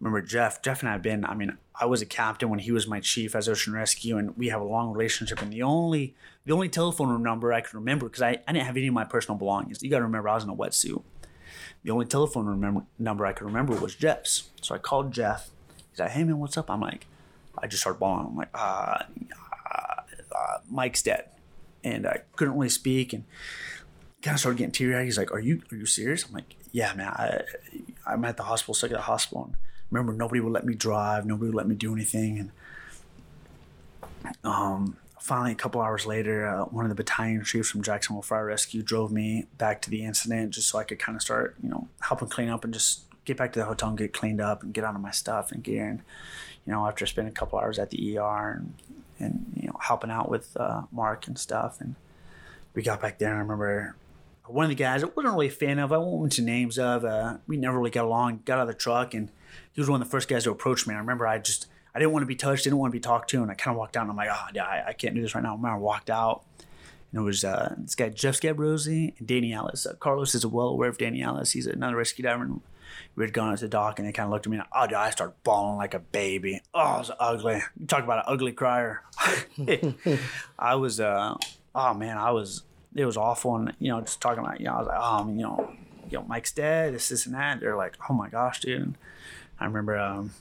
remember Jeff. Jeff and I have been. I mean, I was a captain when he was my chief as Ocean Rescue, and we have a long relationship. And the only the only telephone number I can remember because I, I didn't have any of my personal belongings. You got to remember I was in a wetsuit. The only telephone remember, number I could remember was Jeff's. So I called Jeff. He's like, "Hey man, what's up?" I'm like, I just started bawling. I'm like, uh, uh, uh Mike's dead, and I couldn't really speak and kind of started getting teary eyed. He's like, "Are you are you serious?" I'm like, "Yeah, man. I, I'm at the hospital, stuck at the hospital." And remember nobody would let me drive, nobody would let me do anything, and um, finally a couple hours later, uh, one of the battalion chiefs from Jacksonville Fire Rescue drove me back to the incident just so I could kind of start, you know, helping clean up and just get back to the hotel and get cleaned up and get out of my stuff and gear. And you know, after spending a couple hours at the ER and and you know helping out with uh, Mark and stuff, and we got back there and I remember one of the guys I wasn't really a fan of. I won't mention names of. Uh, we never really got along. Got out of the truck and he was one of the first guys to approach me. I remember I just I didn't want to be touched, didn't want to be talked to, and I kind of walked out. and I'm like, oh, yeah, I, I can't do this right now. I remember I walked out, and it was uh, this guy Jeff Scabrosi and Danny Ellis. Uh, Carlos is well aware of Danny Ellis. He's another rescue diver. And we had gone to the dock, and they kind of looked at me. And, oh, dude, I started bawling like a baby. Oh, it was ugly. You talk about an ugly crier. [laughs] I was, uh, oh man, I was. It was awful, and you know, just talking about, you know, I was like, oh, you know, you know, Mike's dead. This, this, and that. They're like, oh my gosh, dude. And, I remember um,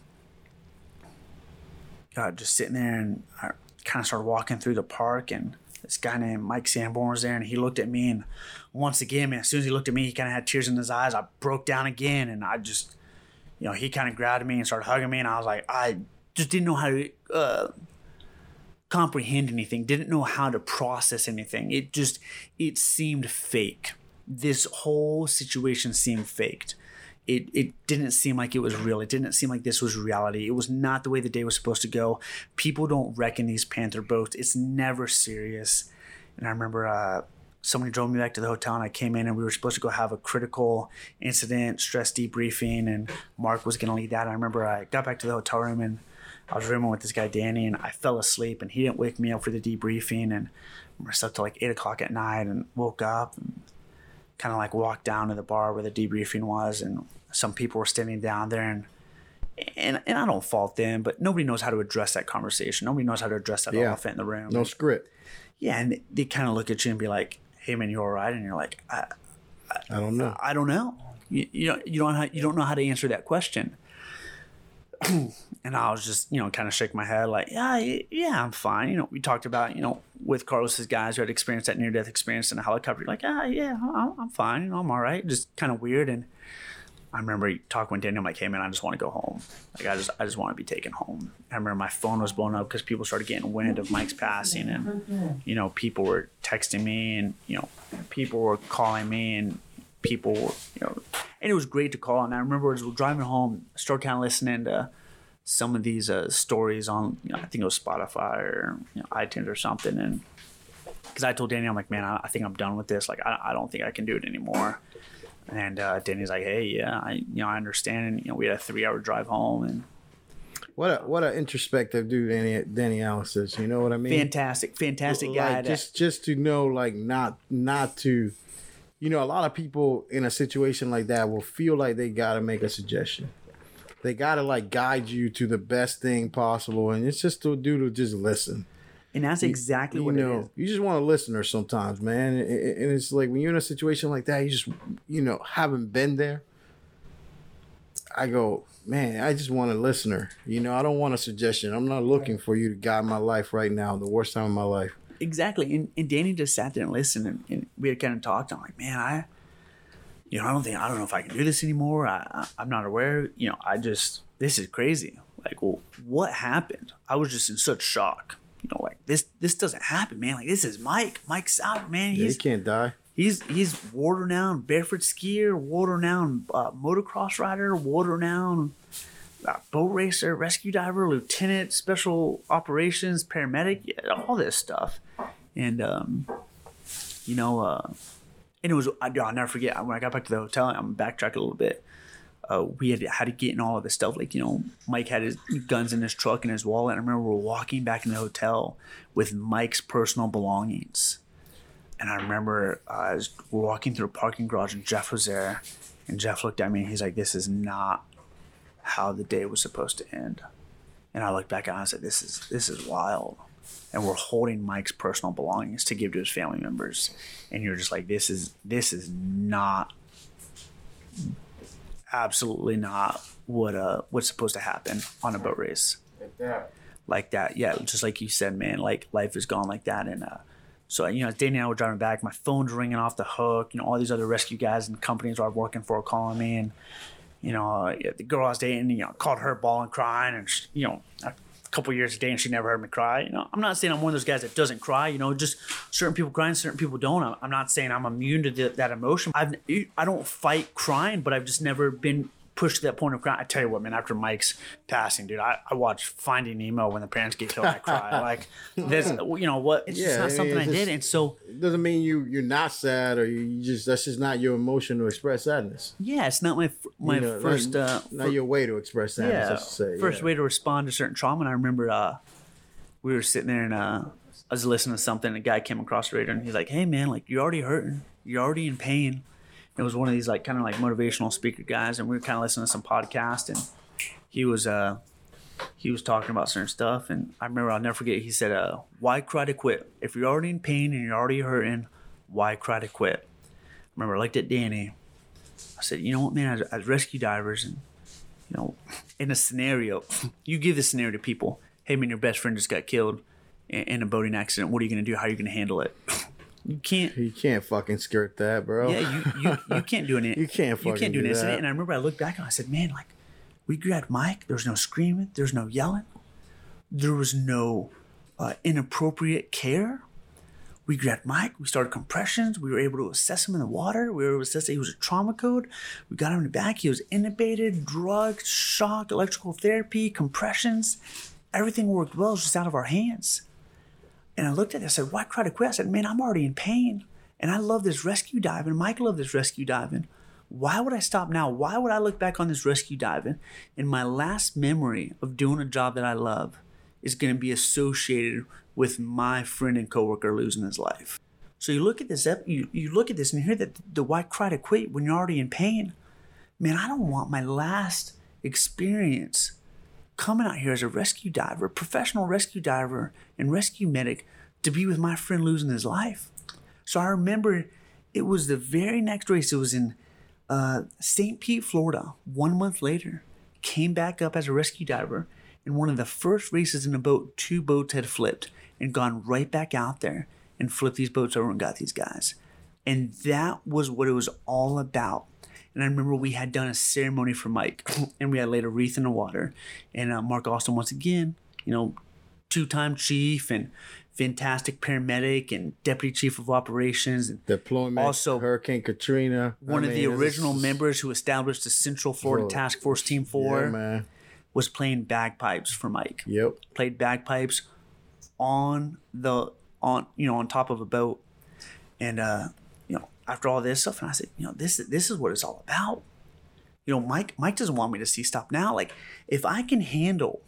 God, just sitting there and I kind of started walking through the park and this guy named Mike Sanborn was there and he looked at me and once again, man, as soon as he looked at me, he kind of had tears in his eyes. I broke down again and I just, you know, he kind of grabbed me and started hugging me and I was like, I just didn't know how to uh, comprehend anything, didn't know how to process anything. It just, it seemed fake. This whole situation seemed faked it, it didn't seem like it was real. It didn't seem like this was reality. It was not the way the day was supposed to go. People don't wreck these Panther boats. It's never serious. And I remember uh, somebody drove me back to the hotel and I came in and we were supposed to go have a critical incident stress debriefing and Mark was going to lead that. I remember I got back to the hotel room and I was rooming with this guy Danny and I fell asleep and he didn't wake me up for the debriefing and I slept till like eight o'clock at night and woke up and kind of like walked down to the bar where the debriefing was, and some people were standing down there, and and and I don't fault them, but nobody knows how to address that conversation. Nobody knows how to address that yeah. elephant in the room. No script. Yeah, and they kind of look at you and be like, "Hey, man, you're all right?" And you're like, "I, I, I don't know. I, I don't know. You, you know, you don't you don't know how to answer that question." [clears throat] and I was just, you know, kind of shake my head like, yeah, yeah, I'm fine. You know, we talked about, you know, with Carlos's guys who had experienced that near death experience in a helicopter, like, ah, yeah, I'm, fine. You know, I'm all right. Just kind of weird. And I remember talking when Daniel Mike came in, I just want to go home. Like, I just, I just want to be taken home. I remember my phone was blown up because people started getting wind of Mike's passing. And, you know, people were texting me and, you know, people were calling me and, people, you know, and it was great to call. And I remember as we were driving home, I started kind of listening to some of these uh, stories on, you know, I think it was Spotify or you know, iTunes or something. And because I told Danny, I'm like, man, I, I, think I'm done with this. Like, I, I don't think I can do it anymore. And uh, Danny's like, hey, yeah, I, you know, I understand. And, you know, we had a three hour drive home and, what a what a introspective dude Danny Danny is. You know what I mean? Fantastic, fantastic guy. Like, just just to know, like not not to you know, a lot of people in a situation like that will feel like they got to make a suggestion. They gotta like guide you to the best thing possible, and it's just to do to just listen. And that's exactly you what you know, you just want a listener sometimes, man. And and it's like when you're in a situation like that, you just, you know, haven't been there. I go, man, I just want a listener. You know, I don't want a suggestion. I'm not looking for you to guide my life right now, the worst time of my life. Exactly. And, and Danny just sat there and listened, and, and we had kind of talked. I'm like, man, I, you know, I don't think I don't know if I can do this anymore. I, I I'm not aware. You know, I just this is crazy. Like, well, what happened? I was just in such shock. You know, like this this doesn't happen, man. Like this is Mike. Mike Sauer, man. Yeah, He's you can't die. He's he's renowned barefoot skier, renowned uh, motocross rider, renowned uh, boat racer, rescue diver, lieutenant, special operations, paramedic, yeah, all this stuff. And um, you know, uh, and it was I'll never forget when I got back to the hotel. I'm gonna backtrack a little bit. Uh, we had had to get in all of this stuff. Like you know, Mike had his guns in his truck and his wallet. I remember we were walking back in the hotel with Mike's personal belongings. And I remember uh, I was walking through a parking garage and Jeff was there. And Jeff looked at me and he's like, This is not how the day was supposed to end. And I looked back and I said, This is this is wild. And we're holding Mike's personal belongings to give to his family members. And you're just like, This is this is not absolutely not what uh what's supposed to happen on a boat race Like that. like that. Yeah, just like you said, man, like life is gone like that. And uh, so, you know, Danny and I were driving back, my phone's ringing off the hook. You know, all these other rescue guys and companies I was working for calling me. And, you know, uh, the girl I was dating, you know, called her ball and crying. And, she, you know, a couple years dating, she never heard me cry. You know, I'm not saying I'm one of those guys that doesn't cry. You know, just certain people cry and certain people don't. I'm- I'm not saying I'm immune to the, that emotion. I've, I don't fight crying, but I've just never been pushed to that point of crying. I tell you what, man, after Mike's passing, dude, I, I watched Finding Nemo when the parents get killed. I cry. [laughs] Like, there's, you know what? It's just Yeah, I not something I it's did. And so, It doesn't mean you you're not sad or you, just that's just not your emotion to express sadness. yeah, it's not my my You know, first. not, Uh, not your way to express sadness. I yeah, should say. first yeah. way to respond to certain trauma. And I remember uh, we were sitting there and uh, I was listening to something. And a guy came across the radar and he's like, "Hey man, like you're already hurting, you're already in pain." It was one of these like kind of like motivational speaker guys, and we were kind of listening to some podcast, and he was uh he was talking about certain stuff, and I remember I'll never forget. He said, "Uh, why cry to quit? If you're already in pain and you're already hurting, why cry to quit?" I remember I looked at Danny. I said, "You know what, man? As, as rescue divers, and you know, in a scenario, [laughs] you give the scenario to people. Hey, man, your best friend just got killed in a boating accident. What are you going to do? How are you going to handle it? [laughs] You can't. You can't fucking skirt that, bro. Yeah, you, you, you [laughs] can't do an You can't you fucking can't do an incident. that. And I remember I looked back and I said, man, like we grabbed Mike. There was no screaming. There was no yelling. There was no uh, inappropriate care. We grabbed Mike. We started compressions. We were able to assess him in the water. We were able to assess that he was a trauma code. We got him in the back. He was intubated, drugged, shocked, electrical therapy, compressions. Everything worked well. It was just out of our hands. And I looked at it. I said, "Why cry to quit?" I said, "Man, I'm already in pain, and I love this rescue diving. Mike loved this rescue diving. Why would I stop now? Why would I look back on this rescue diving and my last memory of doing a job that I love is going to be associated with my friend and coworker losing his life?" So you look at this, you you look at this, and you hear that the why cry to quit when you're already in pain. Man, I don't want my last experience coming out here as a rescue diver, professional rescue diver and rescue medic to be with my friend losing his life. So I remember it was the very next race. It was in uh, St. Pete, Florida. One month later, came back up as a rescue diver. In one of the first races in a boat, two boats had flipped and gone right back out there and flipped these boats over and got these guys. And that was what it was all about. And I remember we had done a ceremony for Mike, [clears throat] and we had laid a wreath in the water. And uh, Mark Austin, once again, you know, two-time chief and fantastic paramedic and deputy chief of operations, and Deployment. Also- Hurricane Katrina. one I of the original it's- members who established the Central Florida Bro. Task Force Team Four, Yeah, man. was playing bagpipes for Mike. Yep. Played bagpipes on the on you know on top of a boat, and uh, after all this stuff, and I said, you know this this is what it's all about. You know, Mike Mike doesn't want me to see stop now. Like if I can handle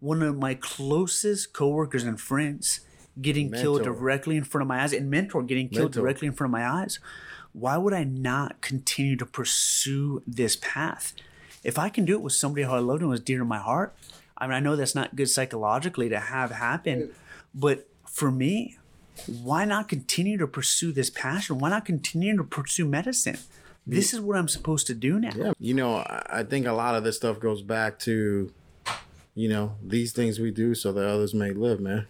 one of my closest coworkers and friends getting killed directly in front of my eyes and mentor getting killed Mentor. directly in front of my eyes why would i not continue to pursue this path if I can do it with somebody who I loved and was dear to my heart, I mean, I know that's not good psychologically to have happen, but for me, why not continue to pursue this passion? Why not continue to pursue medicine? This is what I'm supposed to do now. Yeah, you know, I I think a lot of this stuff goes back to, you know, these things we do so that others may live, man.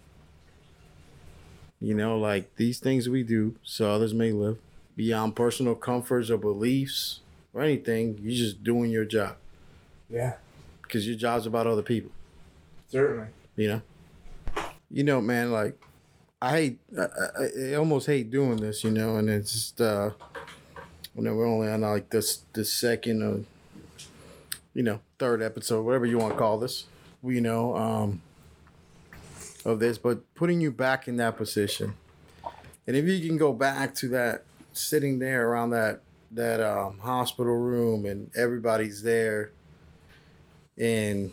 You know, like these things we do so others may live. Beyond personal comforts or beliefs or anything, you're just doing your job Yeah, because your job's about other people. certainly. You know, you know, man. Like, I I, I, almost hate doing this. You know, and it's just, uh, you know, we're only on like this, the second or, you know, third episode, whatever you want to call this. You know, um, of this, but putting you back in that position, and if you can go back to that, sitting there around that that um, hospital room, and everybody's there, and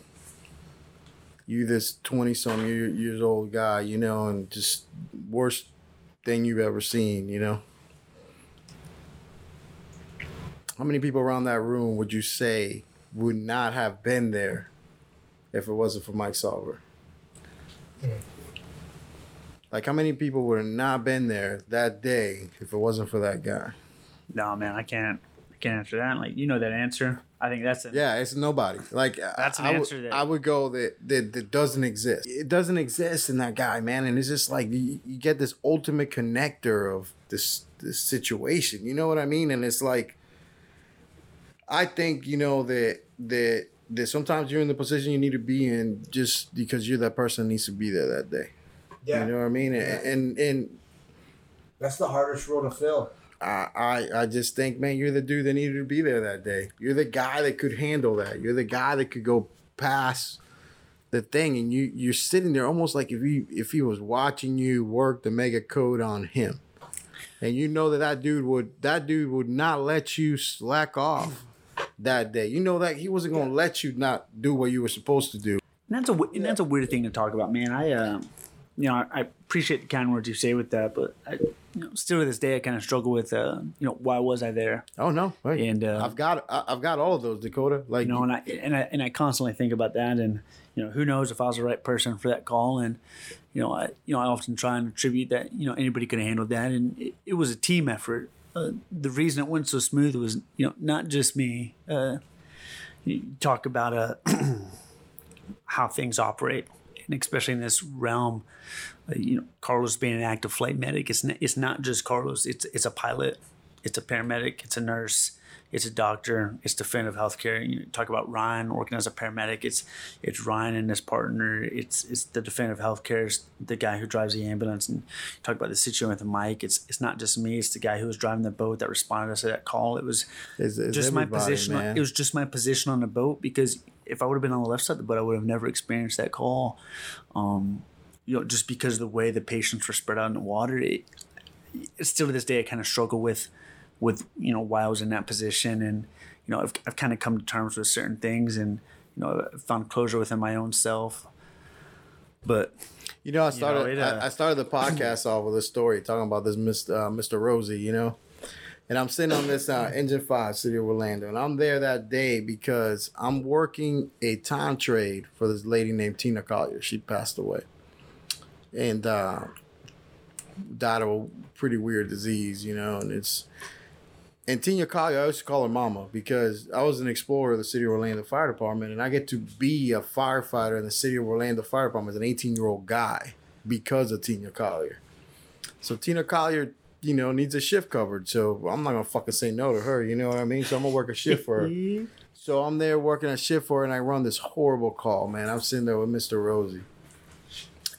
you this 20 some year, years old guy, you know, and just worst thing you've ever seen, you know. How many people around that room would you say would not have been there if it wasn't for Mike Salver? Hmm. Like, how many people would have not been there that day if it wasn't for that guy? No, man, I can't. I can't answer that. Like you know that answer. I think that's it. Yeah, it's nobody. Like That's an I, I would- answer that- I would go that, that that doesn't exist. It doesn't exist in that guy, man. And it's just like you, you get this ultimate connector of this this situation. You know what I mean? And it's like I think you know that that that sometimes you're in the position you need to be in just because you're that person that needs to be there that day. Yeah, You know what I mean? And and, and that's the hardest role to fill. I, I I just think, man, you're the dude that needed to be there that day. You're the guy that could handle that. You're the guy that could go past the thing, and you you're sitting there almost like if he if he was watching you work the mega code on him, and you know that that dude would that dude would not let you slack off that day. You know that he wasn't gonna let you not do what you were supposed to do. And that's a and that's a weird thing to talk about, man. I, uh, you know, I, I appreciate the kind words you say with that, but I, you know, still to this day, I kind of struggle with, uh, you know, why was I there? Oh no, hey, And uh, I've got I- I've got all of those Dakota. Like you know, and I and I and I constantly think about that, and you know, who knows if I was the right person for that call, and you know, I you know, I often try and attribute that you know anybody could have handled that, and it, it was a team effort. Uh, the reason it went so smooth was you know not just me. Uh, you talk about uh, [clears throat] how things operate, and especially in this realm, uh, you know, Carlos being an active flight medic, it's not, it's not just Carlos. It's it's a pilot, it's a paramedic, it's a nurse, it's a doctor, it's definitive healthcare. You talk about Ryan working as a paramedic. It's it's Ryan and his partner. It's it's the definitive healthcare. It's the guy who drives the ambulance. And talk about the situation with Mike. It's it's not just me. It's the guy who was driving the boat that responded to that call. It was it's, it's just my position. Man. it was just my position on the boat because if I would have been on the left side of the boat, I would have never experienced that call. Um, you know, just because of the way the patients were spread out in the water, it, it's still to this day I kind of struggle with, with you know why I was in that position, and you know I've I've kind of come to terms with certain things, and you know I've found closure within my own self. But You know, I started. it, uh, I, I started the podcast off with a story talking about this Mr. Uh, Mr. Rosie. You know, and I'm sitting on this uh, Engine Five, City of Orlando, and I'm there that day because I'm working a time trade for this lady named Tina Collier. She passed away, and uh, died of a pretty weird disease. You know, and it's. And Tina Collier, I used to call her Mama because I was an explorer of the City of Orlando Fire Department, and I get to be a firefighter in the City of Orlando Fire Department as an 18 year old guy because of Tina Collier. So Tina Collier, you know, needs a shift covered. So I'm not gonna fucking say no to her. You know what I mean? So I'm gonna work a shift for her. [laughs] So I'm there working a shift for her, and I run this horrible call, man. I'm sitting there with Mr. Rosie,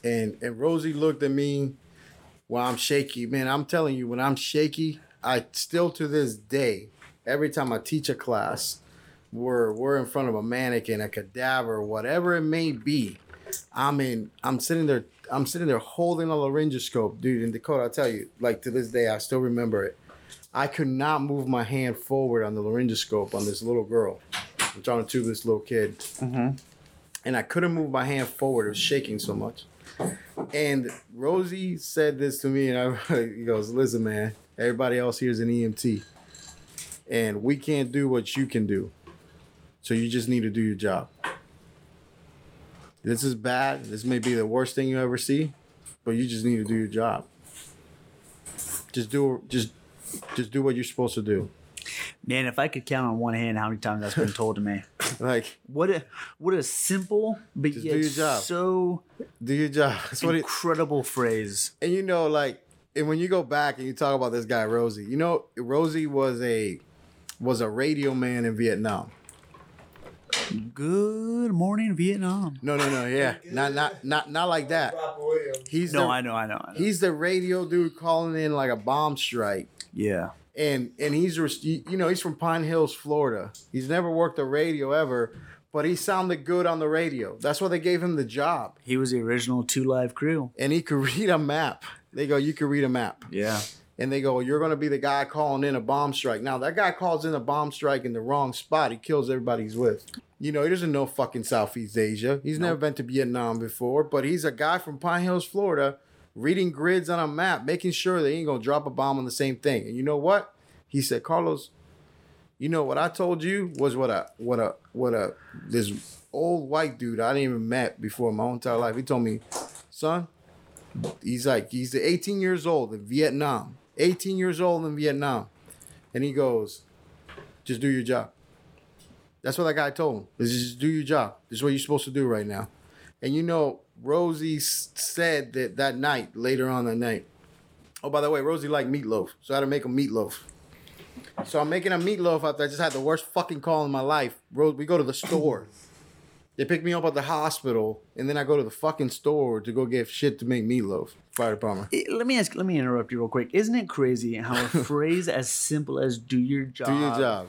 and and Rosie looked at me while I'm shaky. Man, I'm telling you, when I'm shaky, I still to this day, every time I teach a class, we're we're in front of a mannequin, a cadaver, whatever it may be. I'm in. I'm sitting there. I'm sitting there holding a laryngoscope, dude. In Dakota, I tell you, like to this day, I still remember it. I could not move my hand forward on the laryngoscope on this little girl. I'm trying to tube this little kid, mm-hmm. and I couldn't move my hand forward. It was shaking so much. And Rosie said this to me, and I [laughs] he goes, "Listen, man, everybody else here is an EMT, and we can't do what you can do. So you just need to do your job. This is bad. This may be the worst thing you ever see, but you just need to do your job. Just do just just do what you're supposed to do. Man, if I could count on one hand how many times that's been told to me. [laughs] Like What a what a simple but yet do your job. so do your job. [laughs] That's what it incredible phrase. and you know like and when you go back and you talk about this guy Rosie, you know Rosie was a was a radio man in Vietnam. Good morning, Vietnam. No, no, no, yeah. Not not not not like that. He's No, the, I know, I know, I know. he's the radio dude calling in like a bomb strike. Yeah. and and he's you know he's from Pine Hills, Florida. He's never worked a radio ever, but he sounded good on the radio. That's why they gave him the job, He was the original two live crew. and he could [laughs] read a map. They go, you can read a map, Yeah. and they go, you're gonna be the guy calling in a bomb strike. Now that guy calls in a bomb strike in the wrong spot, he kills everybody he's with. You know, he doesn't know fucking Southeast Asia. He's never been to Vietnam before, but he's a guy from Pine Hills, Florida, reading grids on a map, making sure they ain't gonna drop a bomb on the same thing. And you know what? He said, Carlos, you know what I told you was what a what a what a this old white dude I didn't even met before in my entire life. He told me, son, he's like he's 18 years old in Vietnam. 18 years old in Vietnam. And he goes, just do your job. That's what that guy told him. Is just do your job. This is what you're supposed to do right now. And you know, Rosie said that that night, later on that night. Oh, by the way, Rosie liked meatloaf, so I had to make a meatloaf. So I'm making a meatloaf after I just had the worst fucking call in my life. Rose, we go to the store. They pick me up at the hospital, and then I go to the fucking store to go get shit to make meatloaf. Fire department. Eh, Let me ask. Let me interrupt you real quick. Isn't it crazy how a [laughs] phrase as simple as "do your job" Do your job.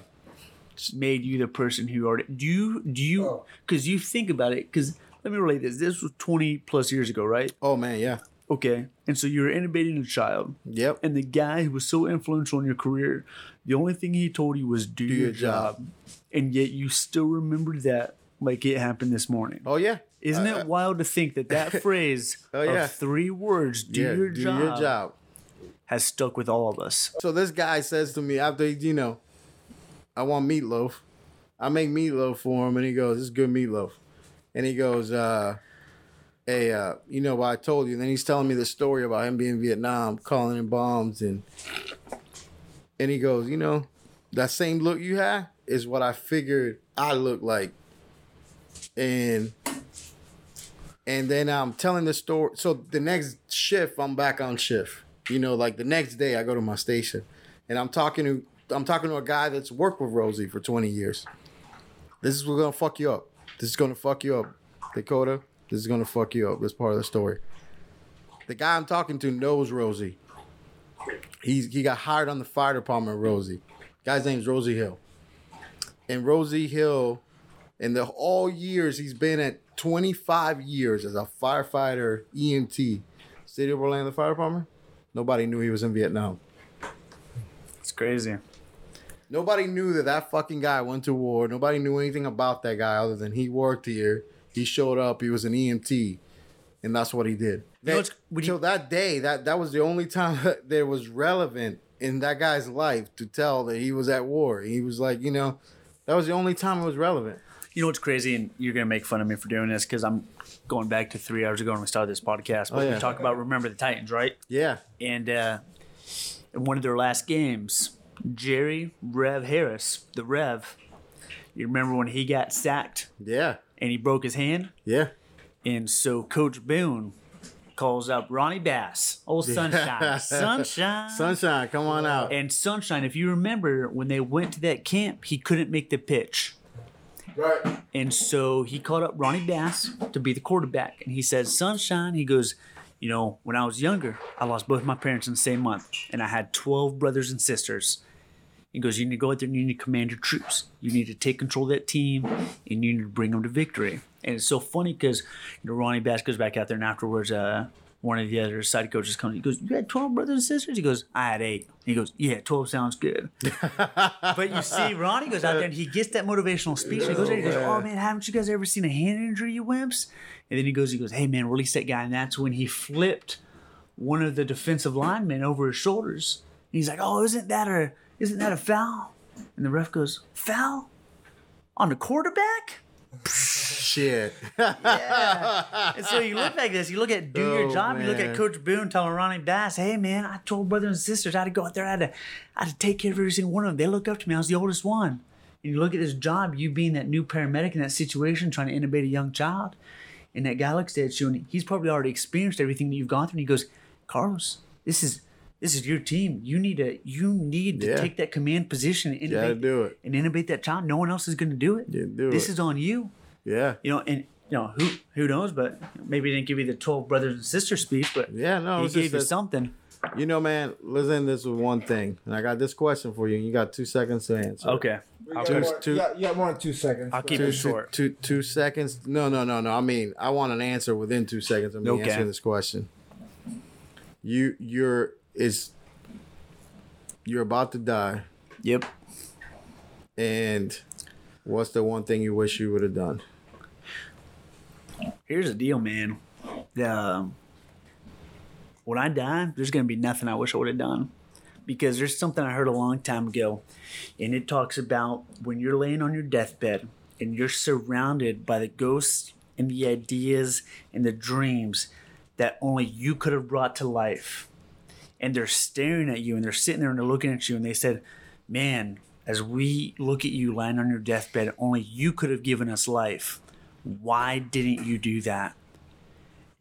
Made you the person who already do you do you Oh. because you think about it because let me relate this. This was twenty plus years ago, right? Oh man, yeah. Okay, and so you were intubating a child, Yep. and the guy who was so influential in your career, the only thing he told you was "do, your, your job. job. and yet you still remember that like it happened this morning. Oh yeah. Isn't Uh, it wild to think that that [laughs] phrase Oh, yeah. of three words, "do, yeah, your, do job, your job. has stuck with all of us? So this guy says to me after you know, I want meatloaf. I make meatloaf for him, and he goes, "This is good meatloaf." And he goes, uh, "Hey, uh, you know what I told you?" And then he's telling me the story about him being in Vietnam, calling in bombs, and and he goes, "You know, that same look you had is what I figured I look like." And and then I'm telling the story. So the next shift, I'm back on shift. You know, like the next day, I go to my station, and I'm talking to I'm talking to a guy that's worked with Rosie for 20 years. This is what's gonna fuck you up. This is gonna fuck you up, Dakota. This is gonna fuck you up. This part of the story. The guy I'm talking to knows Rosie. He's he got hired on the fire department. Rosie, guy's name's Rosie Hill, and Rosie Hill, in the all years he's been at 25 years as a firefighter EMT, City of Orlando Fire Department. Nobody knew he was in Vietnam. It's crazy. Nobody knew that that fucking guy went to war. Nobody knew anything about that guy other than he worked here. He showed up. He was an EMT, and that's what he did. You know, you- that day, that that was the only time [laughs] that there was relevant in that guy's life to tell that he was at war. He was like, you know, that was the only time it was relevant. You know what's crazy, and you're gonna make fun of me for doing this because I'm going back to three hours ago when we started this podcast. But Oh, yeah. we talk about remember the Titans, right? Yeah, And uh, in one of their last games, Jerry Rev Harris, the Rev, you remember when he got sacked yeah, and he broke his hand, yeah. and so Coach Boone calls up Ronnie Bass, old oh, [laughs] Sunshine, Sunshine, Sunshine, come on out. and Sunshine. If you remember when they went to that camp, he couldn't make the pitch. Right. And so he called up Ronnie Bass to be the quarterback. And he says, Sunshine, he goes, You know, when I was younger, I lost both my parents in the same month. And I had 12 brothers and sisters. He goes, You need to go out there and you need to command your troops. You need to take control of that team and you need to bring them to victory. And it's so funny because, you know, Ronnie Bass goes back out there and afterwards, uh, one of the other side coaches comes. He goes, "You had twelve brothers and sisters." He goes, "I had eight. He goes, "Yeah, twelve sounds good." [laughs] But you see, Ronnie goes out there and he gets that motivational speech. He goes there, he goes, "Oh man, haven't you guys ever seen a hand injury, you wimps?" And then he goes, he goes, "Hey man, release that guy." And that's when he flipped one of the defensive linemen over his shoulders. And he's like, "Oh, isn't that a isn't that a foul?" And the ref goes, "Foul." on the quarterback. Shit. Yeah. And so you look like this. You look at do your Oh, job. You look at. Coach Boone telling Ronnie Bass, "Hey man, I told brothers and sisters I had to go out there. I had to, I had to take care of every single one of them. They look up to me. I was the oldest one." And you look at this job, you being that new paramedic in that situation, trying to intubate a young child, and that guy looks at you, and he's probably already experienced everything that you've gone through. And he goes, "Carlos, this is." This is your team. You need to you need to Yeah. take that command position and Gotta do it. and intubate that child. No one else is going to do it. Yeah, do this it. is on you Yeah. you know, and you know who who knows, but maybe he didn't give you the twelve brothers and sisters speech, but Yeah, no, he it's gave you that- something. You know, man, let's this with one thing. And I got this question for you, and you got two seconds to answer. Okay, I'll got Two- more- two- you, got, you got more than two seconds. I'll keep Two, it two, short. two, two seconds. No, no, no, no. I mean, I want an answer within two seconds of me Okay. answering this question. You, you're is you're about to die, Yep. and what's the one thing you wish you would have done? Here's the deal, man. Um, when I die, there's gonna be nothing I wish I would have done, because there's something I heard a long time ago, and it talks about when you're laying on your deathbed and you're surrounded by the ghosts and the ideas and the dreams that only you could have brought to life. And they're staring at you and they're sitting there and they're looking at you and they said, Man, as we look at you lying on your deathbed, only you could have given us life. Why didn't you do that?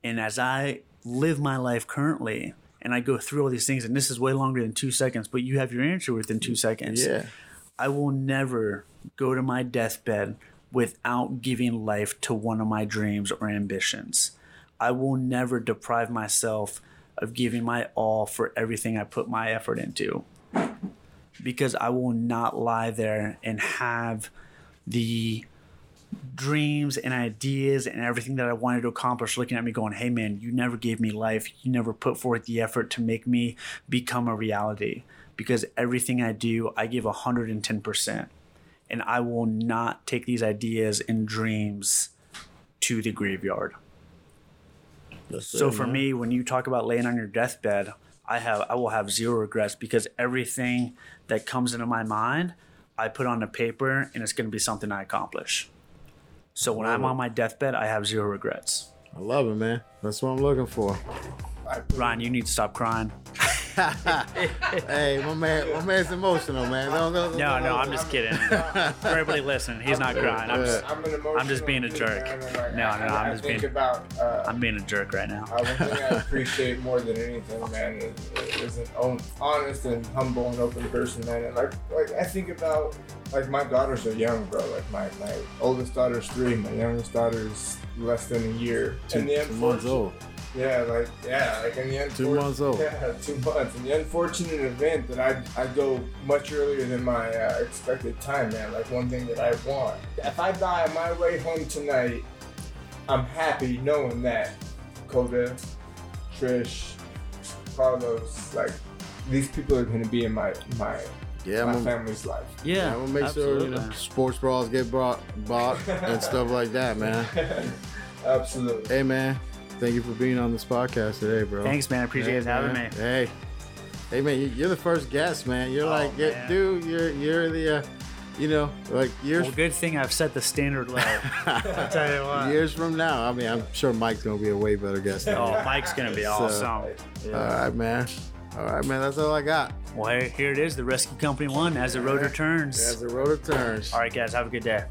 And as I live my life currently and I go through all these things, and this is way longer than two seconds, but you have your answer within two seconds. Yeah. I will never go to my deathbed without giving life to one of my dreams or ambitions. I will never deprive myself of giving my all for everything I put my effort into. Because I will not lie there and have the dreams and ideas and everything that I wanted to accomplish looking at me going, hey man, you never gave me life. You never put forth the effort to make me become a reality. Because everything I do, I give 110%. And I will not take these ideas and dreams to the graveyard. So for me, when you talk about laying on your deathbed, I have I will have zero regrets because everything that comes into my mind, I put on the paper and it's going to be something I accomplish. So when I'm on my deathbed, I have zero regrets. I love it, man. That's what I'm looking for. Ryan, you need to stop crying. [laughs] [laughs] hey, my man, my man's emotional, man. Don't, don't, don't, No, no, I'm just kidding. For everybody listening, he's not crying. I'm just, I'm, an emotional I'm just being a jerk. man, like, No, no, no, I'm I just think being- about. Uh, I'm being a jerk right now. Uh, one thing I appreciate more than anything, man, is, is an honest and humble and open person, man. And like, like I think about, like my daughters are young, bro. Like my, my oldest daughter's three, my youngest daughter's less than a year. Two, and the two months old. Yeah, like yeah, like in the Two months old. [laughs] Yeah, two months. And the unfortunate event that I I go much earlier than my uh, expected time, man. Like one thing that I want. If I die on my way home tonight, I'm happy knowing that Koda, Trish, Carlos, like these people are gonna be in my my Yeah, my I'm gonna, family's life. Yeah, yeah, I'm gonna make sure you know sports bras get brought, bought, and stuff like that, man. [laughs] Absolutely. Hey, man, thank you for being on this podcast today, bro. Thanks, man. I appreciate Hey, having man. me. Hey, hey, man, you- you're the first guest, man. You're Oh, like, man. dude, you're you're the, uh, you know, like years Well, good thing I've set the standard low. [laughs] I'll tell you what. years from now. I mean, I'm sure Mike's gonna be a way better guest. than Oh. Mike's gonna be [laughs] So- awesome. All right, man. All right, man. That's all I got. Well, here- it is. The rescue company one as the rotor turns. As the rotor turns. All right, guys. Have a good day.